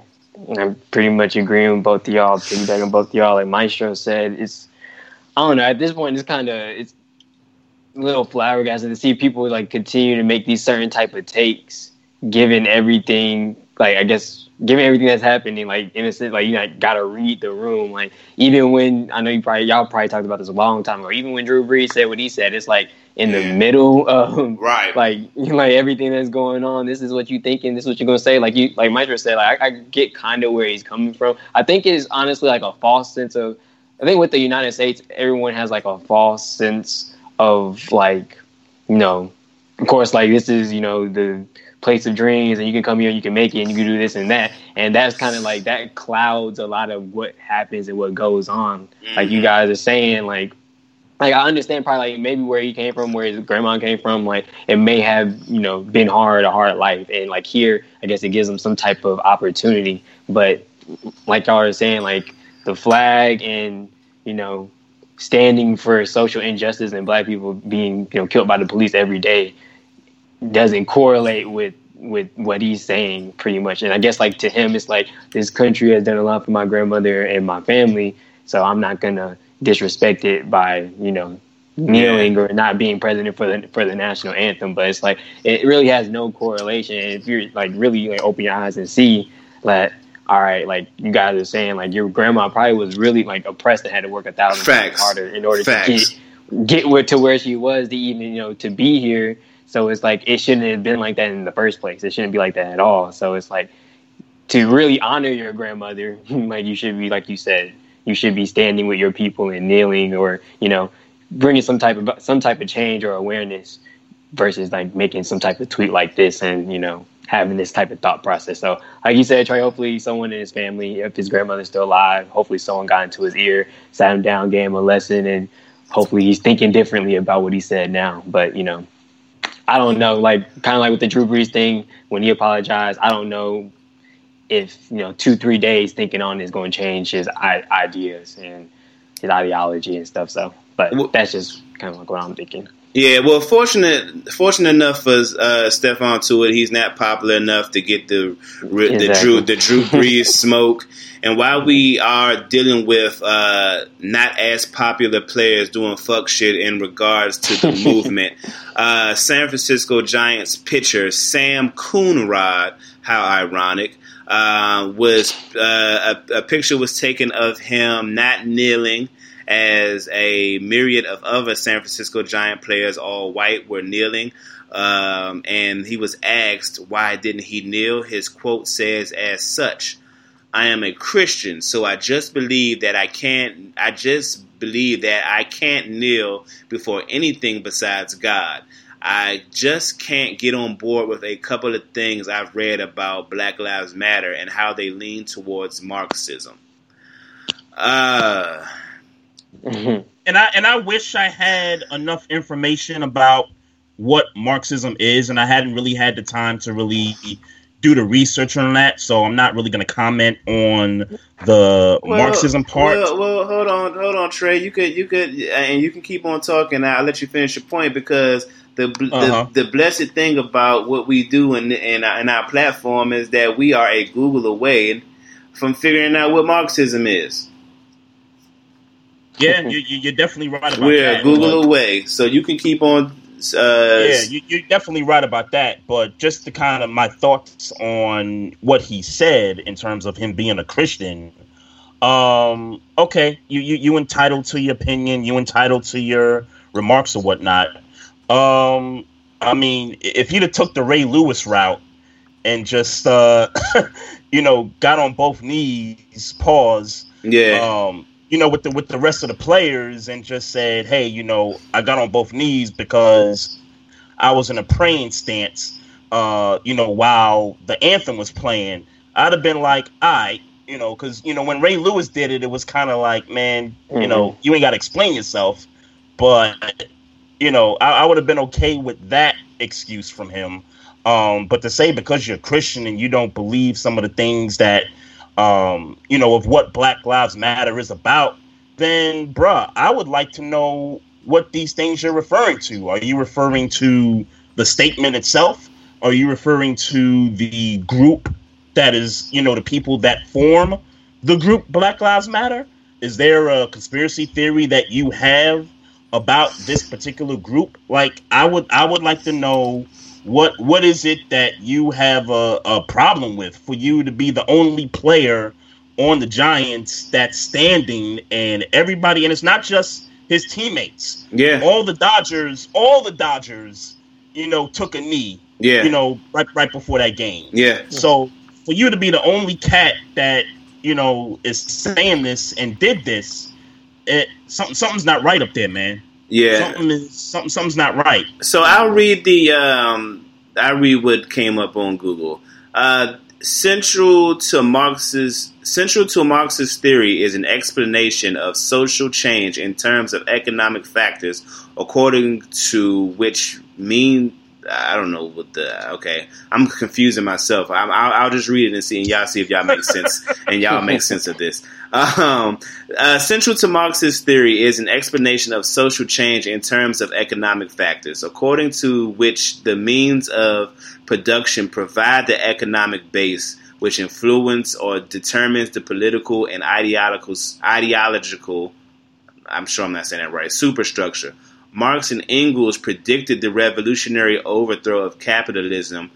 I'm pretty much agreeing with both of y'all, piggybacking both of y'all. Like Maestro said, it's I don't know, at this point it's kinda it's a little flabbergasting to see people like continue to make these certain type of takes given everything like I guess given everything that's happening, like innocent like you like gotta read the room. Like even when I know you probably y'all probably talked about this a long time ago, even when Drew Brees said what he said, it's like in the Yeah. middle of Right. like like everything that's going on. This is what you thinking. This is what you're gonna say. Like you, like Maestro said. Like I, I get kind of where he's coming from. I think it is honestly like a false sense of. I think with the United States, everyone has like a false sense of like, you know, of course, like this is you know the place of dreams, and you can come here, and you can make it, and you can do this and that, and that's kind of like that clouds a lot of what happens and what goes on. Like you mm-hmm. guys are saying, like like I understand probably like maybe where he came from, where his grandma came from, like it may have you know been hard, a hard life, and like here, I guess it gives him some type of opportunity. But like y'all are saying, like the flag and you know standing for social injustice and black people being you know killed by the police every day doesn't correlate with with what he's saying pretty much. And I guess like to him, it's like this country has done a lot for my grandmother and my family, so I'm not gonna disrespect it by you know kneeling or not being president for the for the national anthem. But it's like it really has no correlation. And if you're like really like open your eyes and see that. All right, like you guys are saying, like your grandma probably was really like oppressed and had to work a thousand times harder in order Facts. to get get where, to where she was to even you know to be here. So it's like it shouldn't have been like that in the first place. It shouldn't be like that at all. So it's like to really honor your grandmother, like you should be like you said, you should be standing with your people and kneeling or you know bringing some type of some type of change or awareness versus like making some type of tweet like this and you know having this type of thought process. So like you said, Trey, hopefully someone in his family, if his grandmother's still alive, hopefully someone got into his ear, sat him down, gave him a lesson, and hopefully he's thinking differently about what he said now. But you know, I don't know. Like kind of like with the Drew Brees thing, when he apologized, I don't know if you know two three days thinking on is going to change his I- ideas and his ideology and stuff. So, but that's just kind of like what I'm thinking. Yeah, well, fortunate fortunate enough for uh, Stephon Tuitt, he's not popular enough to get the the Drew the Drew Brees smoke. And while we are dealing with uh, not as popular players doing fuck shit in regards to the movement, uh, San Francisco Giants pitcher Sam Coonrod, how ironic, uh, was uh, a, a picture was taken of him not kneeling as a myriad of other San Francisco Giant players, all white, were kneeling. Um, and he was asked why didn't he kneel. His quote says as such, "I am a Christian, so I just believe that I can't. I just believe that I can't kneel before anything besides God." I just can't get on board with a couple of things I've read about Black Lives Matter and how they lean towards Marxism. Uh, Mhm. and I and I wish I had enough information about what Marxism is, and I hadn't really had the time to really do the research on that. So I'm not really going to comment on the Well, Marxism part. Well, well, hold on, hold on, Trey. You could, you could, and you can keep on talking. I'll let you finish your point because the Uh-huh. the, the blessed thing about what we do in in our, in our platform is that we are a Google away from figuring out what Marxism is. Yeah, you, you, you're definitely right about We're that. Google away, so you can keep on. Uh, yeah, you, you're definitely right about that. But just to kind of my thoughts on what he said in terms of him being a Christian. Um, okay, you, you you entitled to your opinion, you entitled to your remarks or whatnot. Um, I mean, if he'd have took the Ray Lewis route and just uh, you know got on both knees, pause, yeah, um, you know, with the with the rest of the players and just said, "Hey, you know, I got on both knees because I was in a praying stance." Uh, you know, while the anthem was playing, I'd have been like, "All right." You know, because you know when Ray Lewis did it, it was kind of like, man, you know, you ain't got to explain yourself. But you know, I, I would have been okay with that excuse from him. Um, but to say because you're Christian and you don't believe some of the things that um, you know, of what Black Lives Matter is about, then, bruh, I would like to know what these things you're referring to. Are you referring to the statement itself? Are you referring to the group that is, you know, the people that form the group Black Lives Matter? Is there a conspiracy theory that you have about this particular group? Like, I would, I would like to know what what is it that you have a, a problem with for you to be the only player on the Giants that's standing and everybody and it's not just his teammates. yeah, All the Dodgers, all the Dodgers, you know, took a knee, yeah, you know, right right before that game. yeah. So for you to be the only cat that, you know, is saying this and did this, it something something's not right up there, man. Yeah. Something is something something's not right. So I'll read the um, I read what came up on Google. Uh, central to Marx's central to Marx's theory is an explanation of social change in terms of economic factors, according to which mean I don't know what the okay. I'm confusing myself. i will just read it and see, and y'all see if y'all make sense, and y'all make sense of this. Um, uh, central to Marx's theory is an explanation of social change in terms of economic factors, according to which the means of production provide the economic base which influence or determines the political and ideological ideological. I'm sure I'm not saying that right. Superstructure Marx and Engels predicted the revolutionary overthrow of capitalism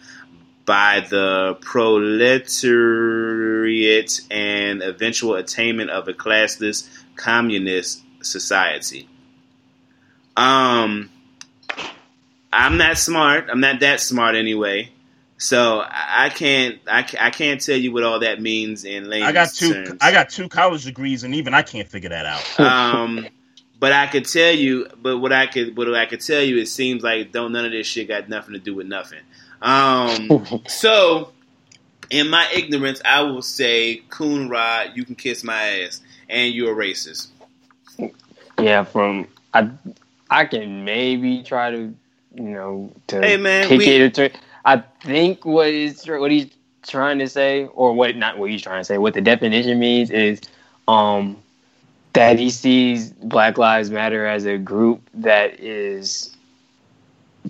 by the proletariat and eventual attainment of a classless communist society. Um, I'm not smart. I'm not that smart anyway. So I can't I, I can't tell you what all that means in layman's I got two terms. I got two college degrees and even I can't figure that out. Um, but I could tell you, but what I could, what I could tell you, it seems like don't none of this shit got nothing to do with nothing. Um, so in my ignorance, I will say, Coonrod, you can kiss my ass, and you're a racist. Yeah, from I, I can maybe try to, you know, to Hey, man, pick we- it. Or, I think what is what he's trying to say, or what not what he's trying to say, what the definition means is, um, that he sees Black Lives Matter as a group that is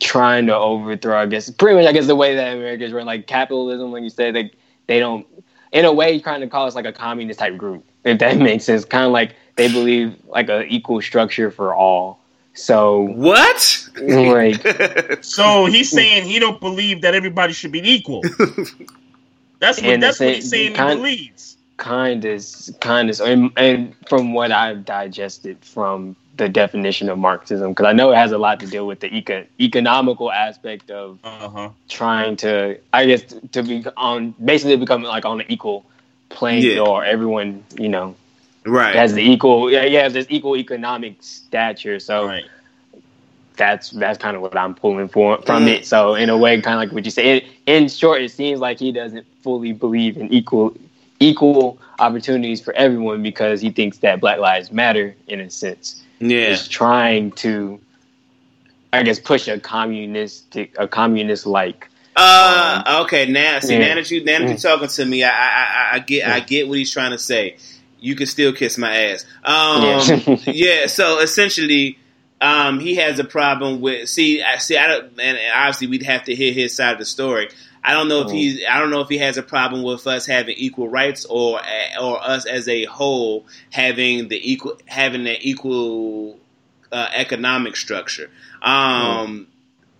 trying to overthrow. I guess pretty much. I guess the way that Americans run, like capitalism, When you said, they they don't. In a way, he's trying to call us like a communist type group, if that makes sense. Kind of like they believe like a equal structure for all. So What? like So he's saying he don't believe that everybody should be equal. That's what that's the what he's saying he kind- believes. Kind of kind of and, and from what I've digested from the definition of Marxism, because I know it has a lot to do with the eco- economical aspect of Uh huh. trying to, I guess, to be on basically become like on an equal playing Yeah. or everyone you know right. has the equal, yeah, yeah, this equal economic stature. So Right. that's that's kind of what I'm pulling for from it. So in a way, kind of like what you say. In, in short, it seems like he doesn't fully believe in equal equal opportunities for everyone because he thinks that Black Lives Matter, in a sense, yeah. is trying to, I guess, push a communistic, a communist like. Uh, okay. Now, see, Yeah. now that you now that you're talking to me, I, I, I, I get, I get what he's trying to say. You can still kiss my ass. Um, Yeah. yeah. So essentially, um, he has a problem with. See, I see. I don't, and and obviously we'd have to hear his side of the story. I don't know if he. I don't know if he has a problem with us having equal rights or or us as a whole having the equal having the equal uh, economic structure. Um,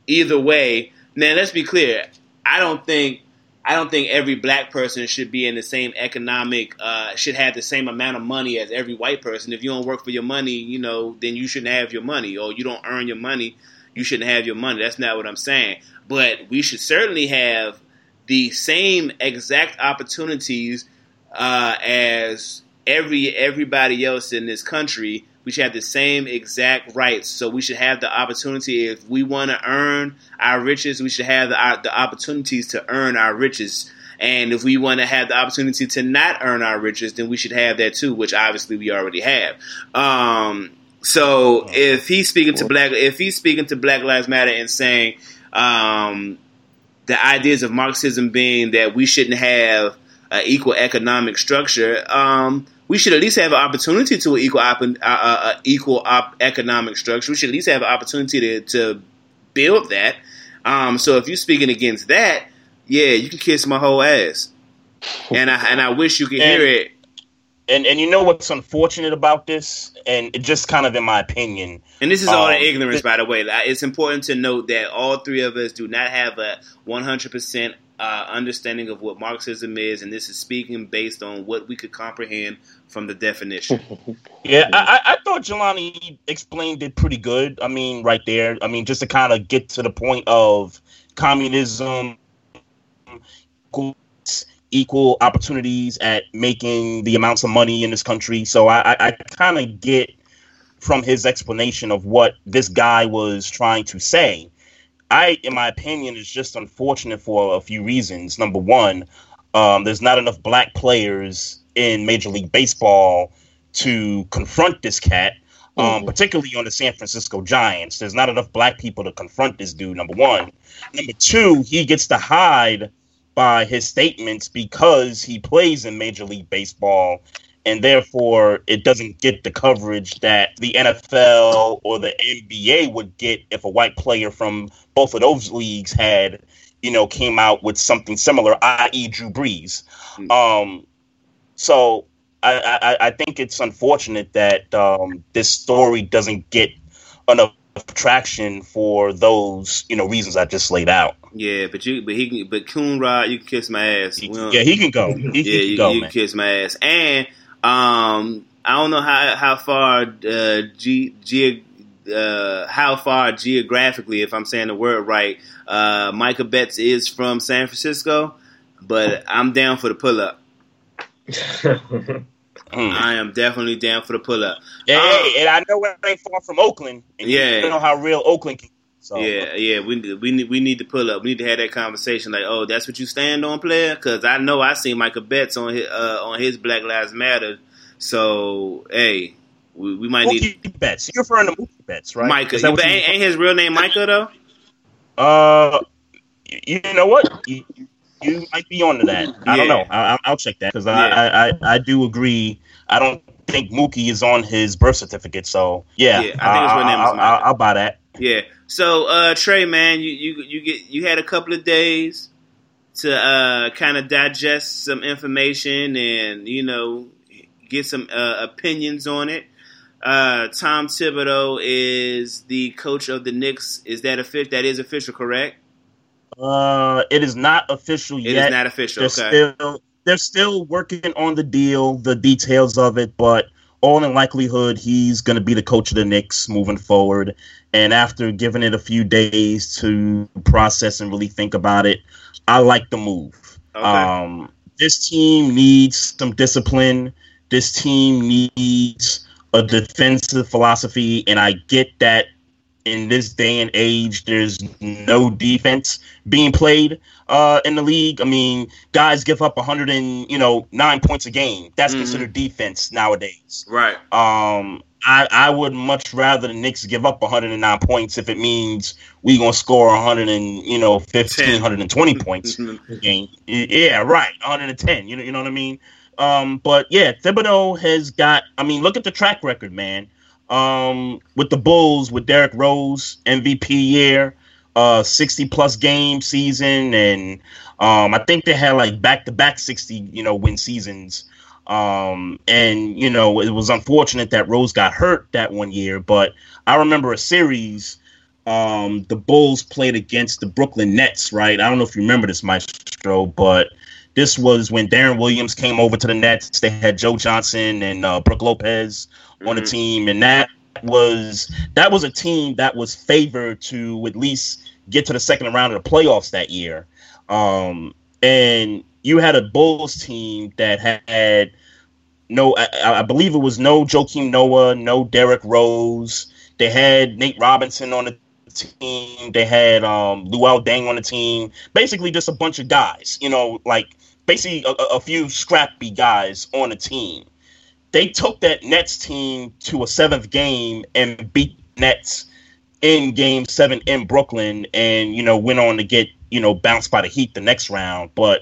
Either way, now let's be clear. I don't think I don't think every black person should be in the same economic uh, should have the same amount of money as every white person. If you don't work for your money, you know, then you shouldn't have your money, or you don't earn your money, you shouldn't have your money. That's not what I'm saying. But we should certainly have the same exact opportunities uh, as every everybody else in this country. We should have the same exact rights. So we should have the opportunity. If we want to earn our riches, we should have the, uh, the opportunities to earn our riches. And if we want to have the opportunity to not earn our riches, then we should have that too, which obviously we already have. Um, so if he's speaking to black, if he's speaking to Black Lives Matter and saying um, the ideas of Marxism being that we shouldn't have an equal economic structure, um, we should at least have an opportunity to an equal op- uh, uh, uh, equal op- economic structure. We should at least have an opportunity to, to build that. Um, so if you're speaking against that, yeah, you can kiss my whole ass. And I and I wish you could hear it. And and you know what's unfortunate about this, and just kind of in my opinion, And this is all Um, in ignorance, by the way. It's important to note that all three of us do not have a 100% uh, understanding of what Marxism is, and this is speaking based on what we could comprehend from the definition. Yeah, I, I I thought Jelani explained it pretty good. I mean, right there. I mean, just to kind of get to the point of communism, equal- opportunities at making the amounts of money in this country. So I, I, I kind of get from his explanation of what this guy was trying to say. I, in my opinion, is just unfortunate for a few reasons. Number one, um, there's not enough black players in Major League Baseball to confront this cat. Um, Mm-hmm. particularly on the San Francisco Giants, there's not enough black people to confront this dude. Number one, number two, he gets to hide by his statements because he plays in Major League Baseball, and therefore it doesn't get the coverage that the NFL or the NBA would get if a white player from both of those leagues had, you know, came out with something similar, i.e., Drew Brees. Um, so I, I, I think it's unfortunate that um, this story doesn't get enough traction for those you know reasons I just laid out. Yeah, but you, but he, can, but Coonrod, you can kiss my ass. We don't- Yeah, he can go. He, he yeah, can you, go, you can kiss my ass. And um, I don't know how how far uh, ge, ge, uh, how far geographically, if I'm saying the word right, uh, Micah Betts is from San Francisco, but I'm down for the pull up. Mm. I am definitely down for the pull up. Yeah, hey, and I know it ain't far from Oakland. And Yeah. you know how real Oakland can. So Yeah, yeah, we need- we need we need to pull up. We need to have that conversation. Like, oh, that's what you stand on, player? Because I know I seen Michael Betts on his uh, on his Black Lives Matter. So, hey, we, we might need Mookie Betts. You're referring to Mookie Betts, right? Micah. Is But ain't, ain't his real name Micah though? Uh, you you know what? You, you might be onto that. I don't know. I, I- I'll check that because Yeah. I, I, I, I do agree. I don't think Mookie is on his birth certificate. So yeah, Yeah, I think his real name is I'll, Micah. I'll, I'll buy that. Yeah. So, uh, Trey, man, you you you get you had a couple of days to uh, kind of digest some information and you know get some uh, opinions on it. Uh, Tom Thibodeau is the coach of the Knicks. Is that official? That is official, correct? Uh, it is not official yet. It is not official. They're Okay. still they're still working on the deal, the details of it, but all in likelihood, he's going to be the coach of the Knicks moving forward. And after giving it a few days to process and really think about it, I like the move. Okay. Um, this team needs some discipline. This team needs a defensive philosophy, and I get that in this day and age, there's no defense being played uh, in the league. I mean, guys give up 100 and you know nine points a game. That's Mhm. considered defense nowadays. right. Um, I, I would much rather the Knicks give up 109 points if it means we gonna score 100 and you know 15, 120 points a game. Yeah, right, 110. You know, you know what I mean. Um, but yeah, Thibodeau has got. I mean, look at the track record, man. Um, with the Bulls, with Derrick Rose, MVP year, uh, 60 plus game season, and um, I think they had like back to back 60, you know, win seasons. Um, and you know, it was unfortunate that Rose got hurt that one year, but I remember a series. Um, the Bulls played against the Brooklyn Nets, right? I don't know if you remember this, Maestro, but this was when Deron Williams came over to the Nets. They had Joe Johnson and uh, Brook Lopez on the Mhm. team, and that was that was a team that was favored to at least get to the second round of the playoffs that year. Um, and you had a Bulls team that had no, I, I believe it was no Joakim Noah, no Derrick Rose. They had Nate Robinson on the team. They had um, Luol Deng on the team. Basically, just a bunch of guys. You know, like basically a, a- few scrappy guys on a team. They took that Nets team to a seventh game and beat Nets in Game Seven in Brooklyn, and you know went on to get you know bounced by the Heat the next round. But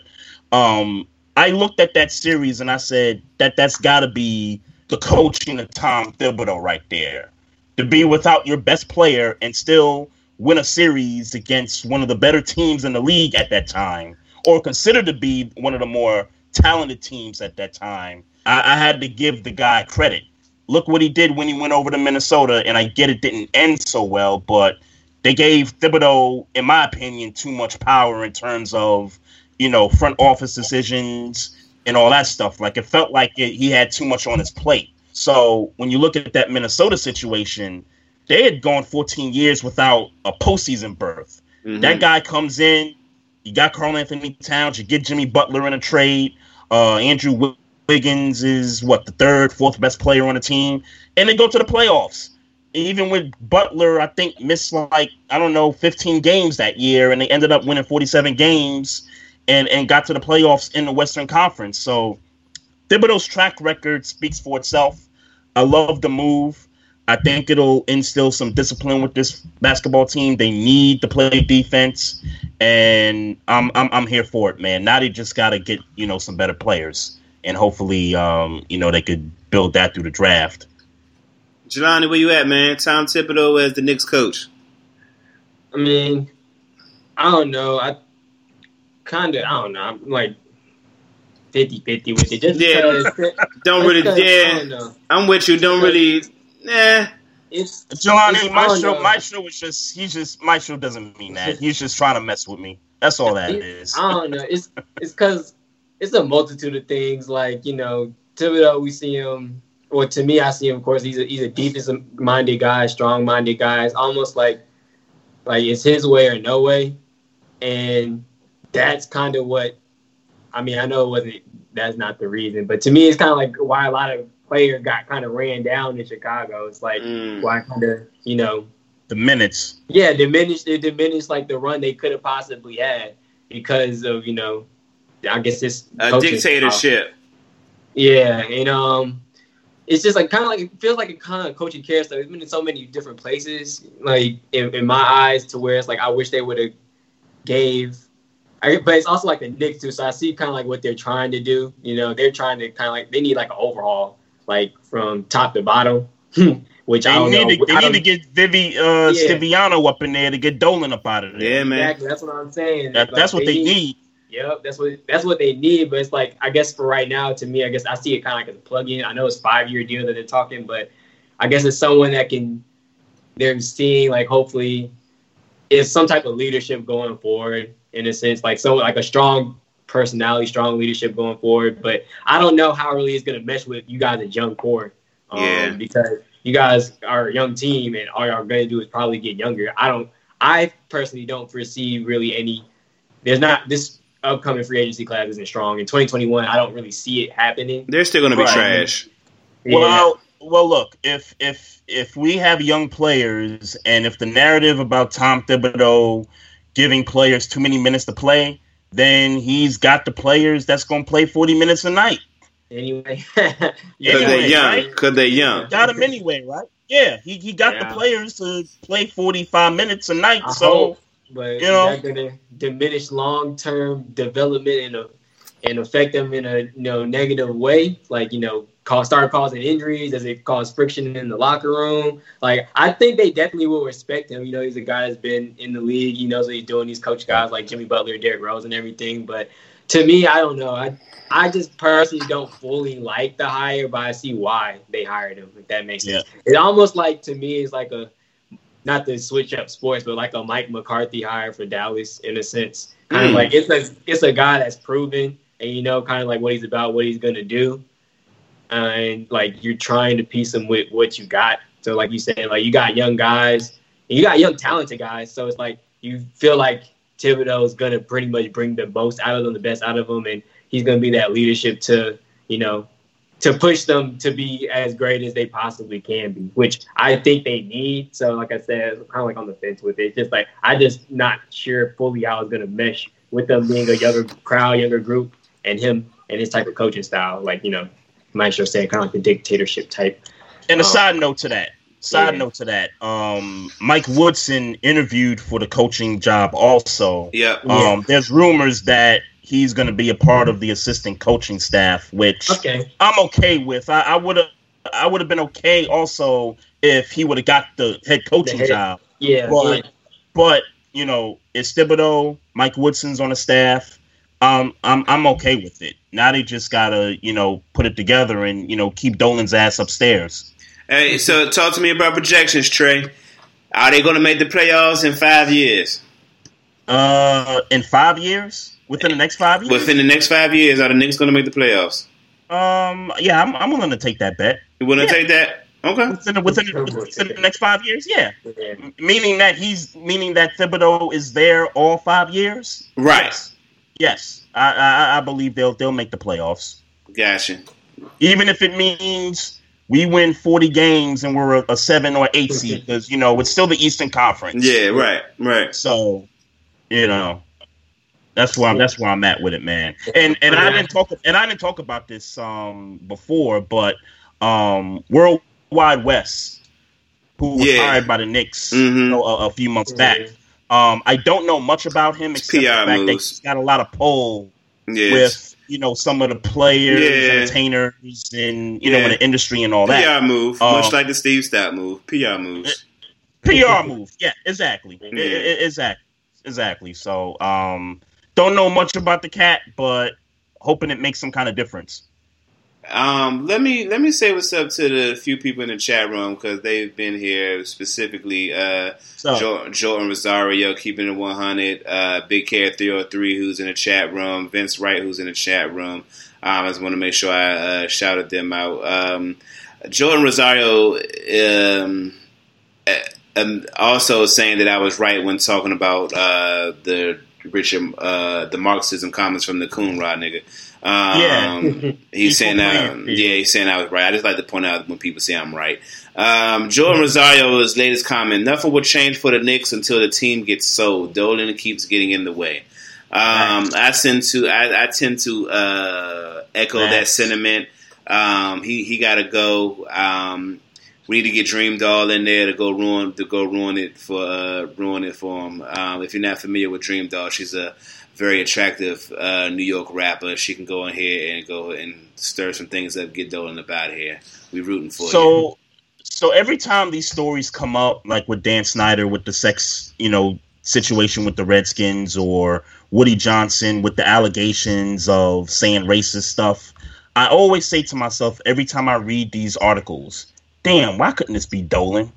um, I looked at that series and I said that that's got to be the coaching of Tom Thibodeau right there. To be without your best player and still win a series against one of the better teams in the league at that time, or considered to be one of the more talented teams at that time, I, I had to give the guy credit. Look what he did when he went over to Minnesota, and I get it didn't end so well, but they gave Thibodeau, in my opinion, too much power in terms of you know front office decisions and all that stuff. Like it felt like it, he had too much on his plate. So when you look at that Minnesota situation, they had gone 14 years without a postseason berth. Mhm. That guy comes in, you got Karl-Anthony Towns, you get Jimmy Butler in a trade. Uh, Andrew Wiggins is what the third, fourth best player on the team, and they go to the playoffs. Even with Butler, I think missed like I don't know 15 games that year, and they ended up winning 47 games. and and got to the playoffs in the Western Conference. So Thibodeau's track record speaks for itself. I love the move. I think it'll instill some discipline with this basketball team. They need to play defense, and I'm I'm, I'm here for it, man. Now they just got to get you know some better players, and hopefully, um, you know, they could build that through the draft. Jelani, where you at, man? Tom Thibodeau as the Knicks coach. I mean, I don't know. I kind of, I don't know. I'm like 50-50 with it. Just Yeah. because, Don't really, because, I yeah. don't know. I'm with you. Don't really, nah. It's Jelani, it's- I don't Maestro. Maestro was just he's just Maestro doesn't mean that. He's just trying to mess with me. That's all that is. I don't know. It's it's because it's a multitude of things. Like you know, Thibodeau, we see him. Well, to me, I see him. Of course, he's a he's a defensive minded guy, strong minded guy. It's almost like like it's his way or no way, and that's kind of what. I mean, I know it wasn't. That's not the reason, but to me, it's kind of like why a lot of players got kind of ran down in Chicago. It's like Mm. why kind of you know The minutes. yeah, diminished it diminished like the run they could have possibly had because of you know, I guess this A coaching style. dictatorship. Yeah, and um, it's just like kind of like it feels like a kind of coaching care stuff. It's been in so many different places, like in, in my eyes, to where it's like I wish they would have gave. I, but it's also like the Knicks too, so I see kind of like what they're trying to do. You know, they're trying to kind of like they need like an overhaul, like from top to bottom. Which I They don't need know. to they I need to get Vivi uh Yeah. Stiviano up in there to get Dolan up out of there. Yeah, man. Exactly, that's what I'm saying. That, Like, that's what they need. Yep, that's what that's what they need. But it's like I guess for right now, to me, I guess I see it kind of like as a plug-in. I know it's five year deal that they're talking, but I guess it's someone that can they're seeing like hopefully is some type of leadership going forward in a sense, like so like a strong personality, strong leadership going forward. But I don't know how really it's gonna mesh with you guys at young core. Um, Yeah. because you guys are a young team and all y'all gonna do is probably get younger. I don't I personally don't foresee really any there's not this upcoming free agency class isn't strong. In 2021, I don't really see it happening. They're still going to be Right. trash. Well, well, look if if if we have young players and if the narrative about Tom Thibodeau giving players too many minutes to play, then he's got the players that's going to play forty minutes a night. anyway, Because Anyway, they're young. right? Because they're young. Got him anyway, right? Yeah, he, he got Yeah. the players to play forty five minutes a night. I so hope, but you know- is going to diminish long term development and uh, and affect them in a you know negative way? Like you know, cause start causing injuries? Does it cause friction in the locker room? Like I think they definitely will respect him. You know, he's a guy that's been in the league. He knows what he's doing. He's coached guys like Jimmy Butler, Derrick Rose, and everything. But to me, I don't know. I I just personally don't fully like the hire, but I see why they hired him. If that makes sense. It almost like to me is like a not to switch up sports, but like a Mike McCarthy hire for Dallas in a sense. Kind Mm. of like it's a it's a guy that's proven and you know kind of like what he's about, what he's gonna do, and like you're trying to piece them with what you got. So like you said, like you got young guys, and you got young talented guys. So it's like you feel like Thibodeau is gonna pretty much bring the most out of them, the best out of them, and he's gonna be that leadership to you know to push them to be as great as they possibly can be, which I think they need. So, like I said, I'm kind of like on the fence with it. It's just like I just not sure fully how it's gonna mesh with them being a younger crowd, younger group, and him and his type of coaching style. Like you know, Maestro saying kind of like the dictatorship type. And a Um, side note to that. Side yeah. note to that. Um, Mike Woodson interviewed for the coaching job also. Yeah. Um, there's rumors that he's going to be a part of the assistant coaching staff, which Okay. I'm okay with. I, I would have, I would have been okay also if he would have got the head coaching head- job. Yeah. But, but you know, it's Thibodeau, Mike Woodson's on the staff. Um, I'm I'm okay with it. Now they just gotta, you know, put it together and you know keep Dolan's ass upstairs. Hey, so talk to me about projections, Trey. Are they going to make the playoffs in five years? Uh, in five years, within the next five years. Within the next five years, are the Knicks going to make the playoffs? um, yeah, I'm I'm willing to take that bet. You willing to take that? Okay. Within the, within, the, within the next five years, yeah. yeah. Meaning that he's meaning that Thibodeau is there all five years. Right. Yes, yes. I, I I believe they'll they'll make the playoffs, Gotcha. even if it means we win forty games and we're a, a seven or eight seed because you know it's still the Eastern Conference. Yeah, right, right. So, you know, That's why I'm. That's where I'm at with it, man. And and I didn't talk. And I didn't talk about this um before, but um World Wide Wes, who was Yeah. hired by the Knicks Mhm. you know, a, a few months back. Um, I don't know much about him except the fact that he's got a lot of pull Yes. with you know some of the players, Yeah. entertainers, and you know in the industry and all that. PR move, Um, much like the Steve Stoute move. PR moves. PR move. Yeah, exactly. Yeah. Exactly. Exactly. So, um, don't know much about the cat, but hoping it makes some kind of difference. Um, let me let me say what's up to the few people in the chat room because they've been here specifically. Uh, So, Jordan Rosario keeping it 100. Uh, Big Care 303 who's in the chat room. Vince Wright who's in the chat room. Um, I just want to make sure I uh, shouted them out. Um, Jordan Rosario um, uh, um, also saying that I was right when talking about uh, the Richard uh, the Marxism comments from the Coonrod nigga. Um, Yeah. he's saying that. so. Yeah, he's saying I was right. I just like to point out when people say I'm right. Um, Jordan Rosario's latest comment: Nothing will change for the Knicks until the team gets sold. Dolan keeps getting in the way. Um, I tend to I, I tend to uh, echo that sentiment. Um, he he got to go. Um, we need to get Dream Doll in there to go ruin to go ruin it for uh, ruin it for him. Um, if you're not familiar with Dream Doll, she's a very attractive uh, New York rapper. She can go in here and go and stir some things up, get Dolan about here. We rooting for you. so, so every time these stories come up, like with Dan Snyder with the sex, you know, situation with the Redskins, or Woody Johnson with the allegations of saying racist stuff, I always say to myself every time I read these articles, "Damn, why couldn't this be Dolan?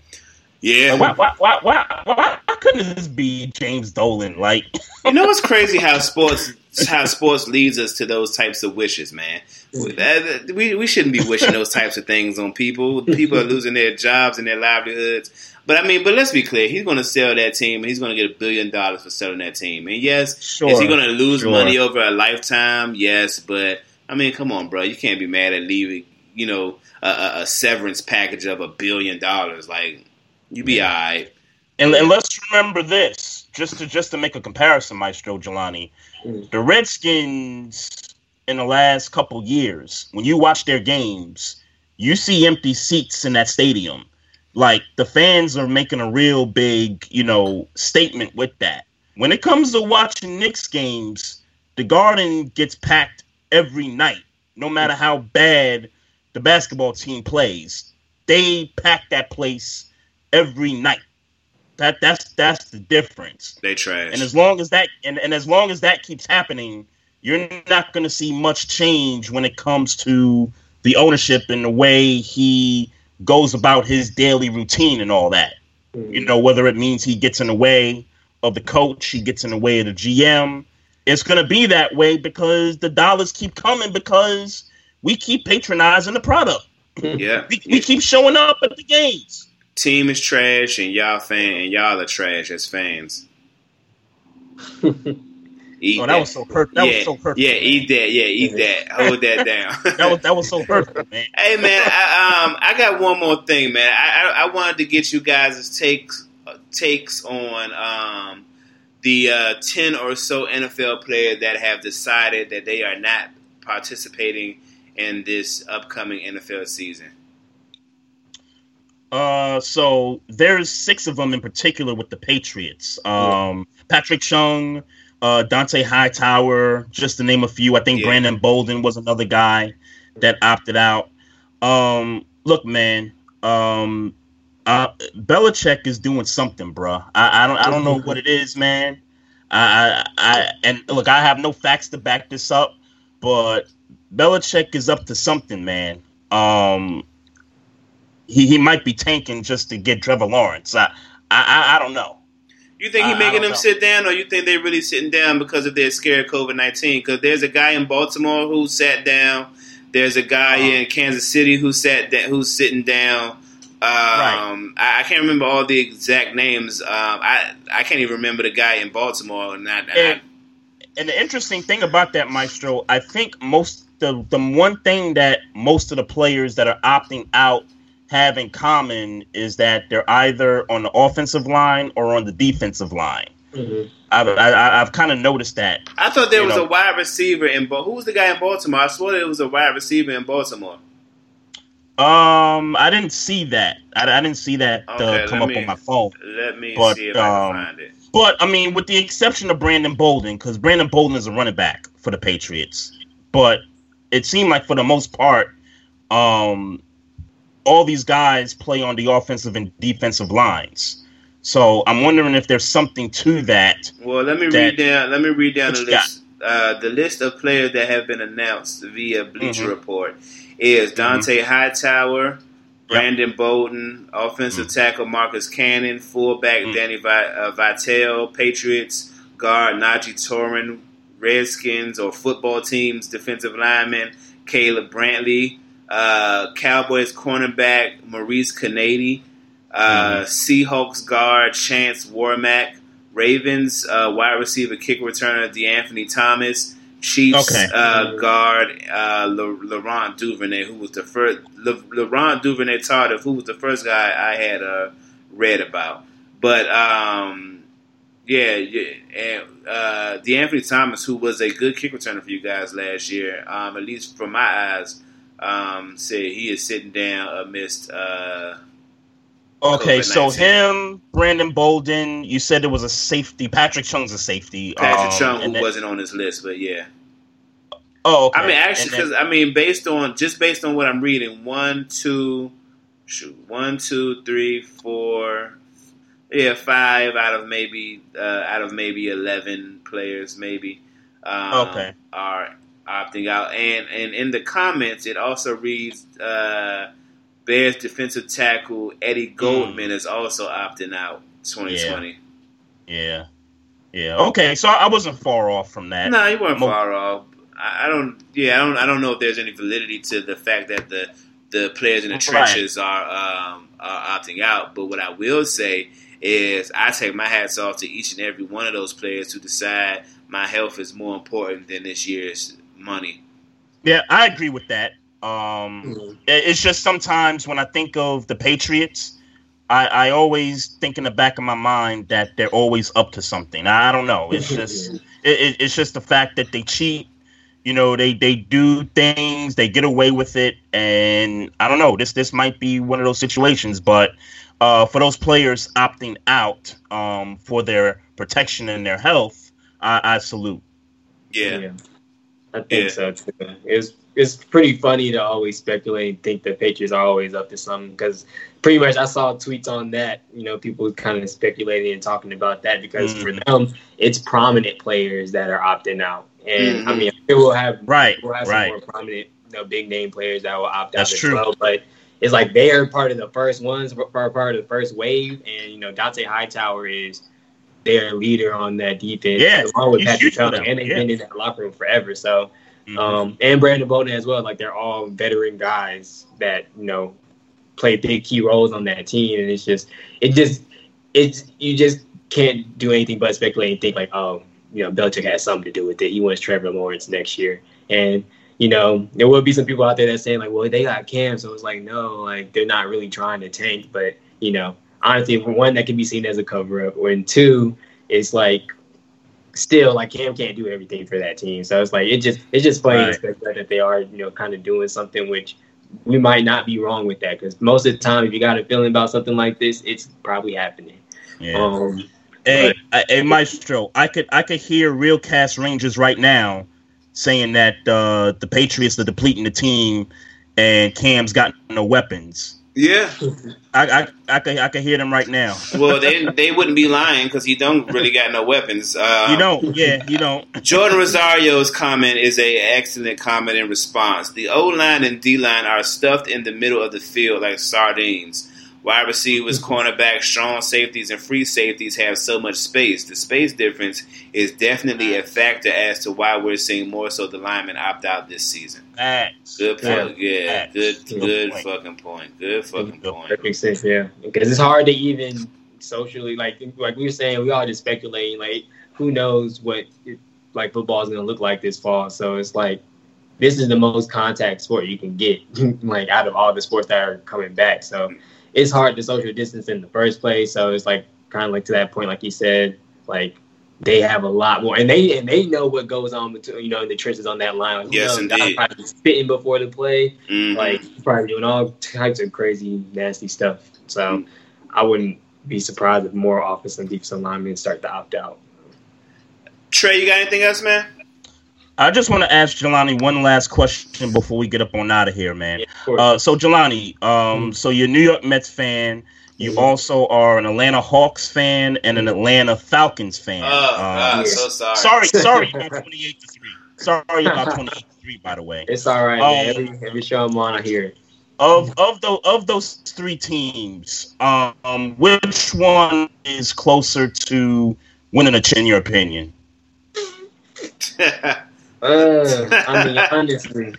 Yeah, Like, why, why, why, why, why couldn't this be James Dolan? Like, you know what's crazy? How sports how sports leads us to those types of wishes, man. We we shouldn't be wishing those types of things on people. People are losing their jobs and their livelihoods. But I mean, but let's be clear. He's going to sell that team, and he's going to get a billion dollars for selling that team. And yes, Sure, is he going to lose sure. money over a lifetime? Yes, but I mean, come on, bro. You can't be mad at leaving. You know, a, a, severance package of a billion dollars. Like, you be all right. And, and let's remember this, just to just to make a comparison, Maestro Jelani. Mm. The Redskins in the last couple years, when you watch their games, you see empty seats in that stadium. Like the fans are making a real big, you know, statement with that. When it comes to watching Knicks games, the Garden gets packed every night, no matter how bad the basketball team plays. They pack that place every night. That that's that's the difference. They trash. And as long as that and, and as long as that keeps happening, you're not going to see much change when it comes to the ownership and the way he goes about his daily routine and all that. You know, whether it means he gets in the way of the coach, he gets in the way of the GM. It's going to be that way because the dollars keep coming because we keep patronizing the product. yeah. We, we keep showing up at the games. Team is trash and y'all fan and y'all are trash as fans. Eat Oh, that was so perfect. That yeah, was so hurtful. yeah, man. eat that. Yeah, eat that. Hold that down. That was that was so perfect, man. hey man, I, um, I got one more thing, man. I, I, I wanted to get you guys' takes uh, takes on um, the uh, ten or so NFL players that have decided that they are not participating in this upcoming NFL season. Uh, so there's six of them in particular with the Patriots. Um, Patrick Chung, uh, Dont'a Hightower, just to name a few. I think Yeah. Brandon Bolden was another guy that opted out. Um, look, man, um, uh, Belichick is doing something, bruh. I, I don't, I don't know what it is, man. I, I, I, and look, I have no facts to back this up, but Belichick is up to something, man. Um, he, he might be tanking just to get Trevor Lawrence. I, I, I, I don't know. You think he I- I making them know. sit down, or you think they're really sitting down because of their scared COVID nineteen? Because there's a guy in Baltimore who sat down. There's a guy Uh-huh. in Kansas City who sat da- who's sitting down. Um, I, I can't remember all the exact names. Um, I I can't even remember the guy in Baltimore. And I, And, and the interesting thing about that, Maestro, I think most the the one thing that most of the players that are opting out have in common is that they're either on the offensive line or on the defensive line. Mhm. I've I, I've kind of noticed that. I thought there was know. a wide receiver in. Who was the guy in Baltimore? I swore there was a wide receiver in Baltimore. Um, I didn't see that. I, I didn't see that uh, come up me- on my phone. Let me But, see if I um, can find it. But I mean, with the exception of Brandon Bolden, because Brandon Bolden is a running back for the Patriots, but it seemed like for the most part, um, all these guys play on the offensive and defensive lines. So I'm wondering if there's something to that. Well, let me that- read down. Let me read down the list. Uh, the list of players that have been announced via Bleacher Mhm. Report is Dont'a Hightower, Brandon Bolden, Mm. offensive tackle Marcus Cannon, fullback Mhm. Danny Vi- uh, Vitale, Patriots guard Najee Toran, Redskins or football teams defensive lineman Caleb Brantley, uh, Cowboys cornerback Maurice Canady, uh, Seahawks guard Chance Warmack, Ravens uh, wide receiver kick returner De'Anthony Thomas, Chiefs Okay. uh, guard uh, La- Laurent Duvernay, who was the first La- Laurent Duvernay Tardif, who was the first guy I had uh, read about. But um, yeah, yeah, and uh, De'Anthony Thomas, who was a good kick returner for you guys last year, um, at least from my eyes, um, said he is sitting down amidst. Uh, Okay, so COVID-19. him, Brandon Bolden, you said there was a safety. Patrick Chung's a safety. Patrick um, Chung, who then- wasn't on his list, but yeah. Oh, okay. I mean, actually, because I mean, based on just based on what I'm reading, one, two, shoot, one, two, three, four, yeah, five out of maybe uh, out of maybe eleven players, maybe um, Okay. are opting out. And and in the comments, it also reads uh, Bears defensive tackle Eddie Hmm. Goldman is also opting out. 2020. yeah, yeah. Okay, so I wasn't far off from that. No, you weren't Mo- far off. I, I don't. Yeah, I don't. I don't know if there's any validity to the fact that the the players in the Right. trenches are um, are opting out. But what I will say is, I take my hats off to each and every one of those players who decide my health is more important than this year's money. Yeah, I agree with that. Um, Mhm. it's just sometimes when I think of the Patriots, I, I always think in the back of my mind that they're always up to something. I don't know. It's just it, it, it's just the fact that they cheat. You know, they they do things, they get away with it, and I don't know. This this might be one of those situations, but uh, for those players opting out um, for their protection and their health, I, I salute. Yeah, I think Yeah. so too. It's it's pretty funny to always speculate and think the Patriots are always up to something because pretty much I saw tweets on that. You know, people kind of speculating and talking about that because for Mhm. them, it's prominent players that are opting out, and I Mhm. mean, we'll have Right, we'll have some right. more prominent, you know, big name players that will opt That's out as true. well, but. It's like they are part of the first ones, part part of the first wave, and you know Dont'a Hightower is their leader on that defense, Yeah, along with Patrick them, and they've yeah. been in that locker room forever. So, Mhm. um, and Brandon Bolden as well. Like they're all veteran guys that you know play big key roles on that team, and it's just it just it's you just can't do anything but speculate and think like, oh, you know, Belichick has something to do with it. He wants Trevor Lawrence next year, and you know there will be some people out there that saying like, well, they got Cam, so it's like no, like they're not really trying to tank, but you know, honestly, for one that can be seen as a cover up, and two, it's like still like Cam can't do everything for that team. So it's like it just it's just funny Right. that they are you know kind of doing something which we might not be wrong with that because most of the time if you got a feeling about something like this, it's probably happening. yeah. Um, Hey, hey, Maestro, I could I could hear real cast Rangers right now saying that uh, the Patriots are depleting the team and Cam's got no weapons. Yeah. I I, I could I could hear them right now. Well, they they wouldn't be lying because he don't really got no weapons. Uh, You don't, yeah, you don't. Jordan Rosario's comment is a excellent comment in response. The O line and D line are stuffed in the middle of the field like sardines. Wide receivers, mm-hmm. cornerbacks, strong safeties, and free safeties have so much space. The space difference is definitely a factor as to why we're seeing more so the linemen opt out this season. Facts. Good point. Yeah, Facts. good, Good good point. fucking point. Good fucking Good point. that makes sense, yeah. Because it's hard to even socially like like we were saying, we all just speculating like who knows what it, like football is going to look like this fall. So it's like this is the most contact sport you can get like out of all the sports that are coming back. So it's hard to social distance in the first place. So it's like kind of like to that point, like you said, Like they have a lot more, and they and they know what goes on between you know in the trenches on that line. Like, Yes, know, guys indeed. Probably spitting before the play, Mhm. like probably doing all types of crazy, nasty stuff. So I wouldn't be surprised if more offensive and defensive linemen start to opt out. Trey, you got anything else, man? I just want to ask Jelani one last question before we get up on out of here, man. Yeah, of. Uh, so Jelani, Mm-hmm. um, so you're a New York Mets fan. You Mhm. also are an Atlanta Hawks fan and an Atlanta Falcons fan. Oh, God, Um, so sorry. sorry, sorry about 28 to three. Sorry about 28 to three, by the way. it's all right, um, man. Every, every show I'm on, I hear it. Of of those of those three teams, um, which one is closer to winning a chin? In your opinion? Uh, I mean, honestly,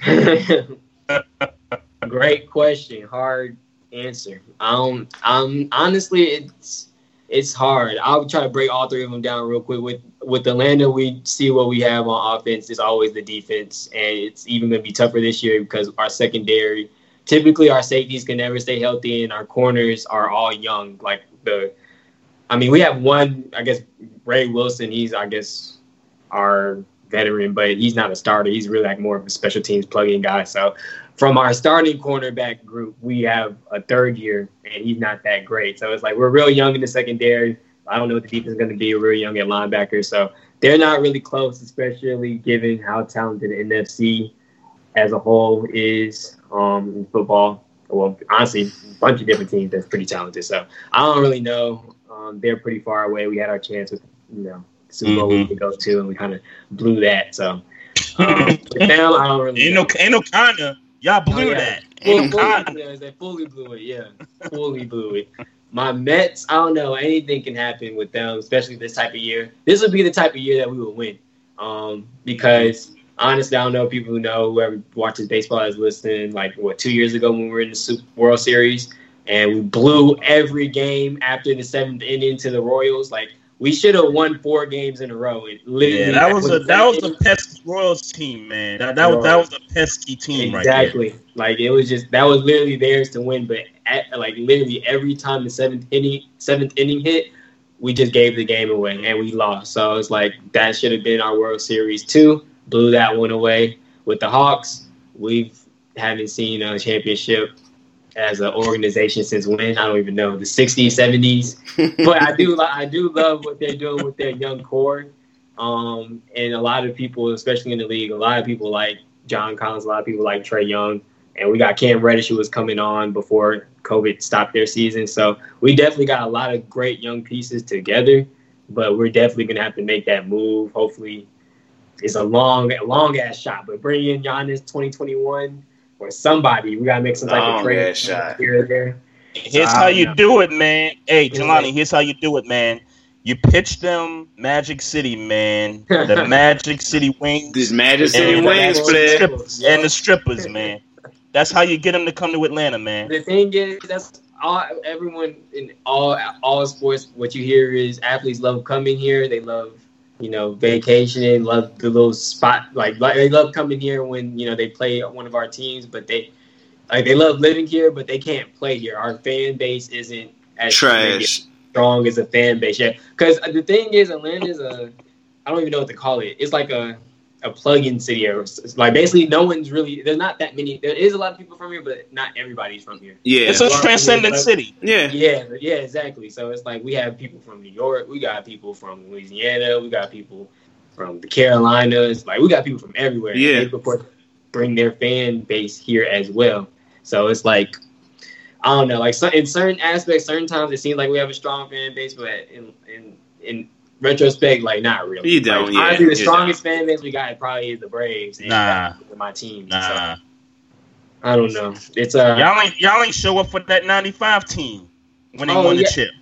great question. Hard answer. Um, um, honestly, it's it's hard. I'll try to break all three of them down real quick. With with Atlanta, we see what we have on offense. It's always the defense, and it's even going to be tougher this year because our secondary. Typically, our safeties can never stay healthy, and our corners are all young. Like the, I mean, we have one. I guess Wreh-Wilson. He's I guess our veteran, but he's not a starter. He's really like more of a special teams plug-in guy. So from our starting cornerback group, we have a third year, and he's not that great. So it's like we're real young in the secondary. I don't know what the defense is going to be. We're real young at linebacker, so they're not really close, especially given how talented the NFC as a whole is um, in football. Well, honestly, a bunch of different teams that's pretty talented. So I don't really know. Um, they're pretty far away. We had our chance with, you know, Super Bowl we Mhm. could go to, and we kind of blew that. So um, with them, I don't really Ain't know. no ain't no kinda. Y'all blew Oh, yeah. that. Full, Ain't no fully, kinda. yeah, they fully blew it. Yeah, fully blew it. My Mets, I don't know. Anything can happen with them, especially this type of year. This would be the type of year that we would win. Um, because honestly, I don't know people who know whoever watches baseball is listening. Like what two years ago when we were in the Super World Series and we blew every game after the seventh inning to the Royals. Like we should have won four games in a row. And Yeah, that was a that was a pesky Royals team, man. That that was that was a pesky team right exactly. Like it was just that was literally theirs to win, but at, like literally every time the seventh inning seventh inning hit, we just gave the game away and we lost. So it's like that should have been our World Series too. Blew that one away with the Hawks. We've haven't seen a championship as an organization since when I don't even know the '60s, '70s. but I do I do love what they're doing with their young core. Um, and a lot of people, especially in the league, a lot of people like John Collins, a lot of people like Trae Young, and we got Cam Reddish who was coming on before COVID stopped their season. So we definitely got a lot of great young pieces together, but we're definitely gonna have to make that move. Hopefully, it's a long, long ass shot, but bring in Giannis 2021 or somebody. We gotta make some type Long of oh, trade shot. here or there. Here's I how you know. do it, man. Hey, Yeah. Jelani, here's how you do it, man. You pitch them Magic City, man. The Magic City Wings This Magic City and, Wings, and, player. strippers, and the strippers, man. That's how you get them to come to Atlanta, man. The thing is, that's all. Everyone in all all sports, what you hear is athletes love coming here. They love, you know, vacationing. Love the little spot. Like, like they love coming here when you know they play one of our teams. But they like they love living here, but they can't play here. Our fan base isn't as Trash. strong as a fan base yet. Because the thing is, Atlanta is a I don't even know what to call it. It's like a a plug-in city. Or like basically, no one's really. There's not that many. There is a lot of people from here, but not everybody's from here. Yeah. It's a transcendent but- city. yeah. Yeah, yeah, exactly. So it's like we have people from New York, we got people from Louisiana, we got people from the Carolinas. Like we got people from everywhere. Yeah. they, of course, bring their fan base here as well. So it's like I don't know, like so, in certain aspects, certain times it seems like we have a strong fan base, but in in in retrospect, like not really. You don't, Like, yeah, honestly, the strongest fan base we got probably is the Braves. and Nah. my team. Nah, So, I don't know. It's uh, y'all ain't y'all ain't show up for that '95 team when they Oh, won the yeah. chip.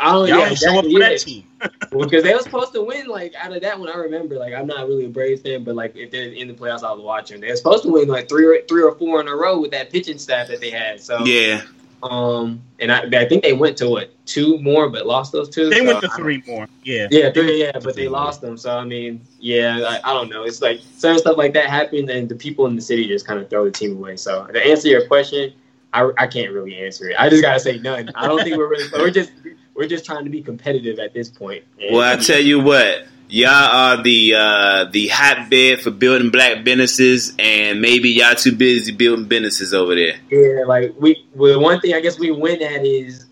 I don't Y'all yeah, ain't show up for yeah. that team. because they were supposed to win. Like out of that one, I remember. Like I'm not really a Braves fan, but like if they're in the playoffs, I was watching. They were supposed to win like three or three or four in a row with that pitching staff that they had. So Yeah. Um, and I, I think they went to what two more, but lost those two. They So, went to three more. Yeah. Yeah, three, yeah, but they lost them. So I mean, yeah, I, I don't know. It's like certain stuff like that happened, and the people in the city just kind of throw the team away. So to answer your question, I, I can't really answer it. I just gotta say none. I don't think we're really. We're just we're just trying to be competitive at this point. And, Well, I tell you what, y'all are the uh, the hotbed for building black businesses, and maybe y'all too busy building businesses over there. yeah, like we, well, one thing I guess we win at is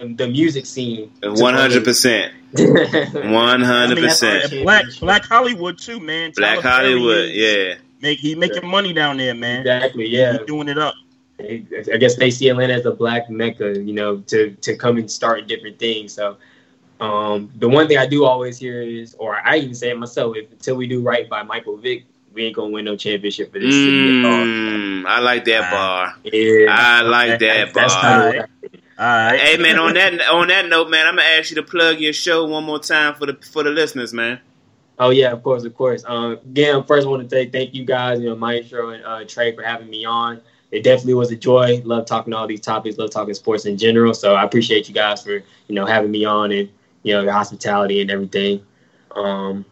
um, the music scene. One hundred percent, one hundred percent. Black Black Hollywood too, man. Black Tyler Perry Hollywood, is- yeah. Make he making money down there, man. Exactly. Yeah. He doing it up. I guess they see Atlanta as a black mecca, you know, to to come and start different things. So, um, the one thing I do always hear is, or I even say it myself, if until we do right by Michael Vick, we ain't gonna win no championship for this city. at. Mm, I like that bar. Yeah, I like that that's, that's bar. kind of what I All right. Hey man, on that on that note, man, I'm gonna ask you to plug your show one more time for the for the listeners, man. Oh yeah, of course, of course. Um, again, first I want to say thank you guys, you know, Maestro and uh, Trey for having me on. It definitely was a joy. Love talking all these topics. Love talking sports in general. So I appreciate you guys for you know having me on and you know the hospitality and everything. Um,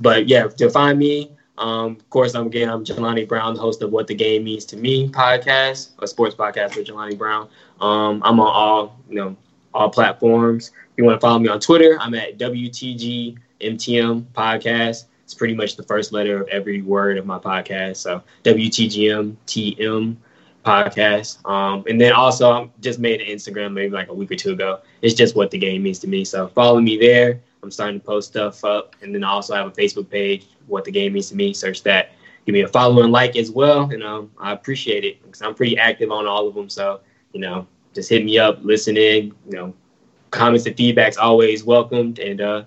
but yeah, to find me, um, of course, I'm again I'm Jelani Brown, host of What the Game Means to Me podcast, a sports podcast with Jelani Brown. Um, I'm on all you know all platforms. If you want to follow me on Twitter, I'm at WTG MTM podcast. It's pretty much the first letter of every word of my podcast. So WTGM TM podcast. Um, and then also I just made an Instagram maybe like a week or two ago. It's just what the game means to me. So follow me there. I'm starting to post stuff up. And then I also have a Facebook page, what the game means to me. Search that. Give me a follow and like as well. You know, I appreciate it because I'm pretty active on all of them. So, you know, just hit me up, listen in, you know, comments and feedback's always welcomed. And uh,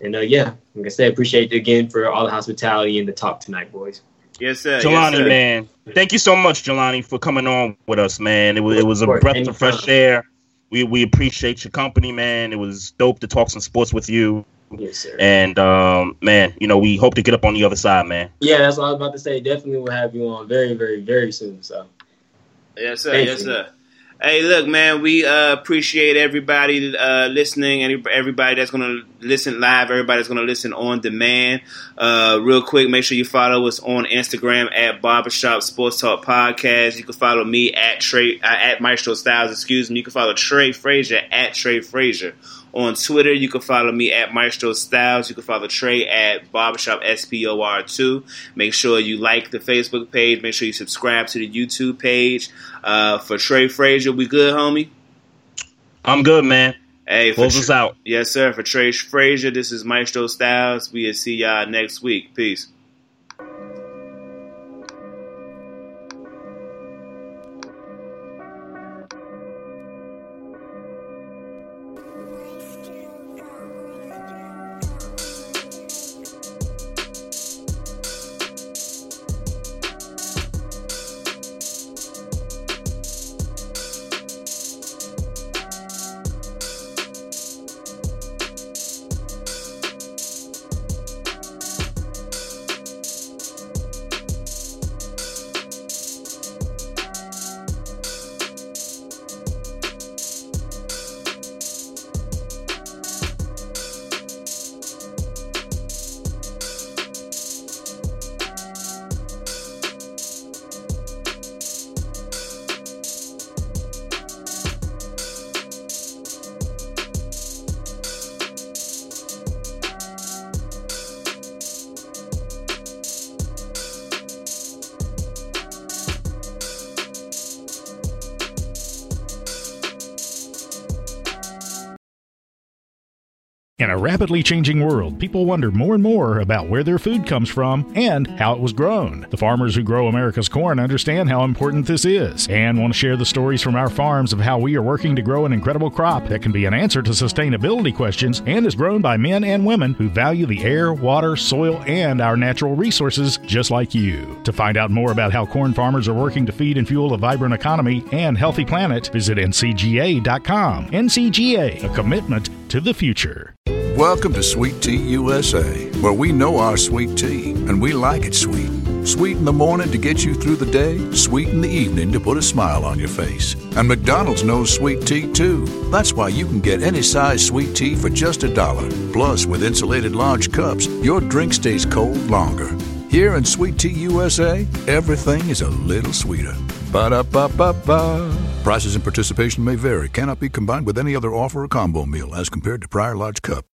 and uh, yeah, like I said, appreciate it again for all the hospitality and the talk tonight, boys. Yes, sir. yes, Jelani, sir. man. Thank you so much, Jelani, for coming on with us, man. It was it was a breath of fresh air. We we appreciate your company, man. It was dope to talk some sports with you. Yes, sir. And um, man, you know, we hope to get up on the other side, man. Yeah, that's what I was about to say. Definitely we'll have you on very, very, very soon. So Yes, sir. Thank yes, you. sir. Hey, look, man, we uh, appreciate everybody uh, listening, and everybody that's going to listen live, everybody that's going to listen on demand. Uh, real quick, make sure you follow us on Instagram at Barbershop Sports Talk Podcast. You can follow me at Trey uh, at Maestro Styles. Excuse me. You can follow Trey Frazier at Trey Frazier. On Twitter, you can follow me at Maestro Styles. You can follow Trey at Barbershop SPOR2. Make sure you like the Facebook page. Make sure you subscribe to the YouTube page. Uh, for Trey Frazier, we good, homie? I'm good, man. Hey, Close us out. Yes, sir. For Trey Frazier, this is Maestro Styles. We'll see y'all next week. Peace. Rapidly changing world, people wonder more and more about where their food comes from and how it was grown. The farmers who grow America's corn understand how important this is and want to share the stories from our farms of how we are working to grow an incredible crop that can be an answer to sustainability questions and is grown by men and women who value the air, water, soil, and our natural resources just like you. To find out more about how corn farmers are working to feed and fuel a vibrant economy and healthy planet, visit ncga.com. NCGA, a commitment to the future. Welcome to Sweet Tea USA, where we know our sweet tea and we like it sweet. Sweet in the morning to get you through the day, sweet in the evening to put a smile on your face. And McDonald's knows sweet tea too. That's why you can get any size sweet tea for just a dollar. Plus, with insulated large cups, your drink stays cold longer. Here in Sweet Tea USA, everything is a little sweeter. Ba-da-ba-ba-ba. Prices and participation may vary. Cannot be combined with any other offer or combo meal as compared to prior large cup.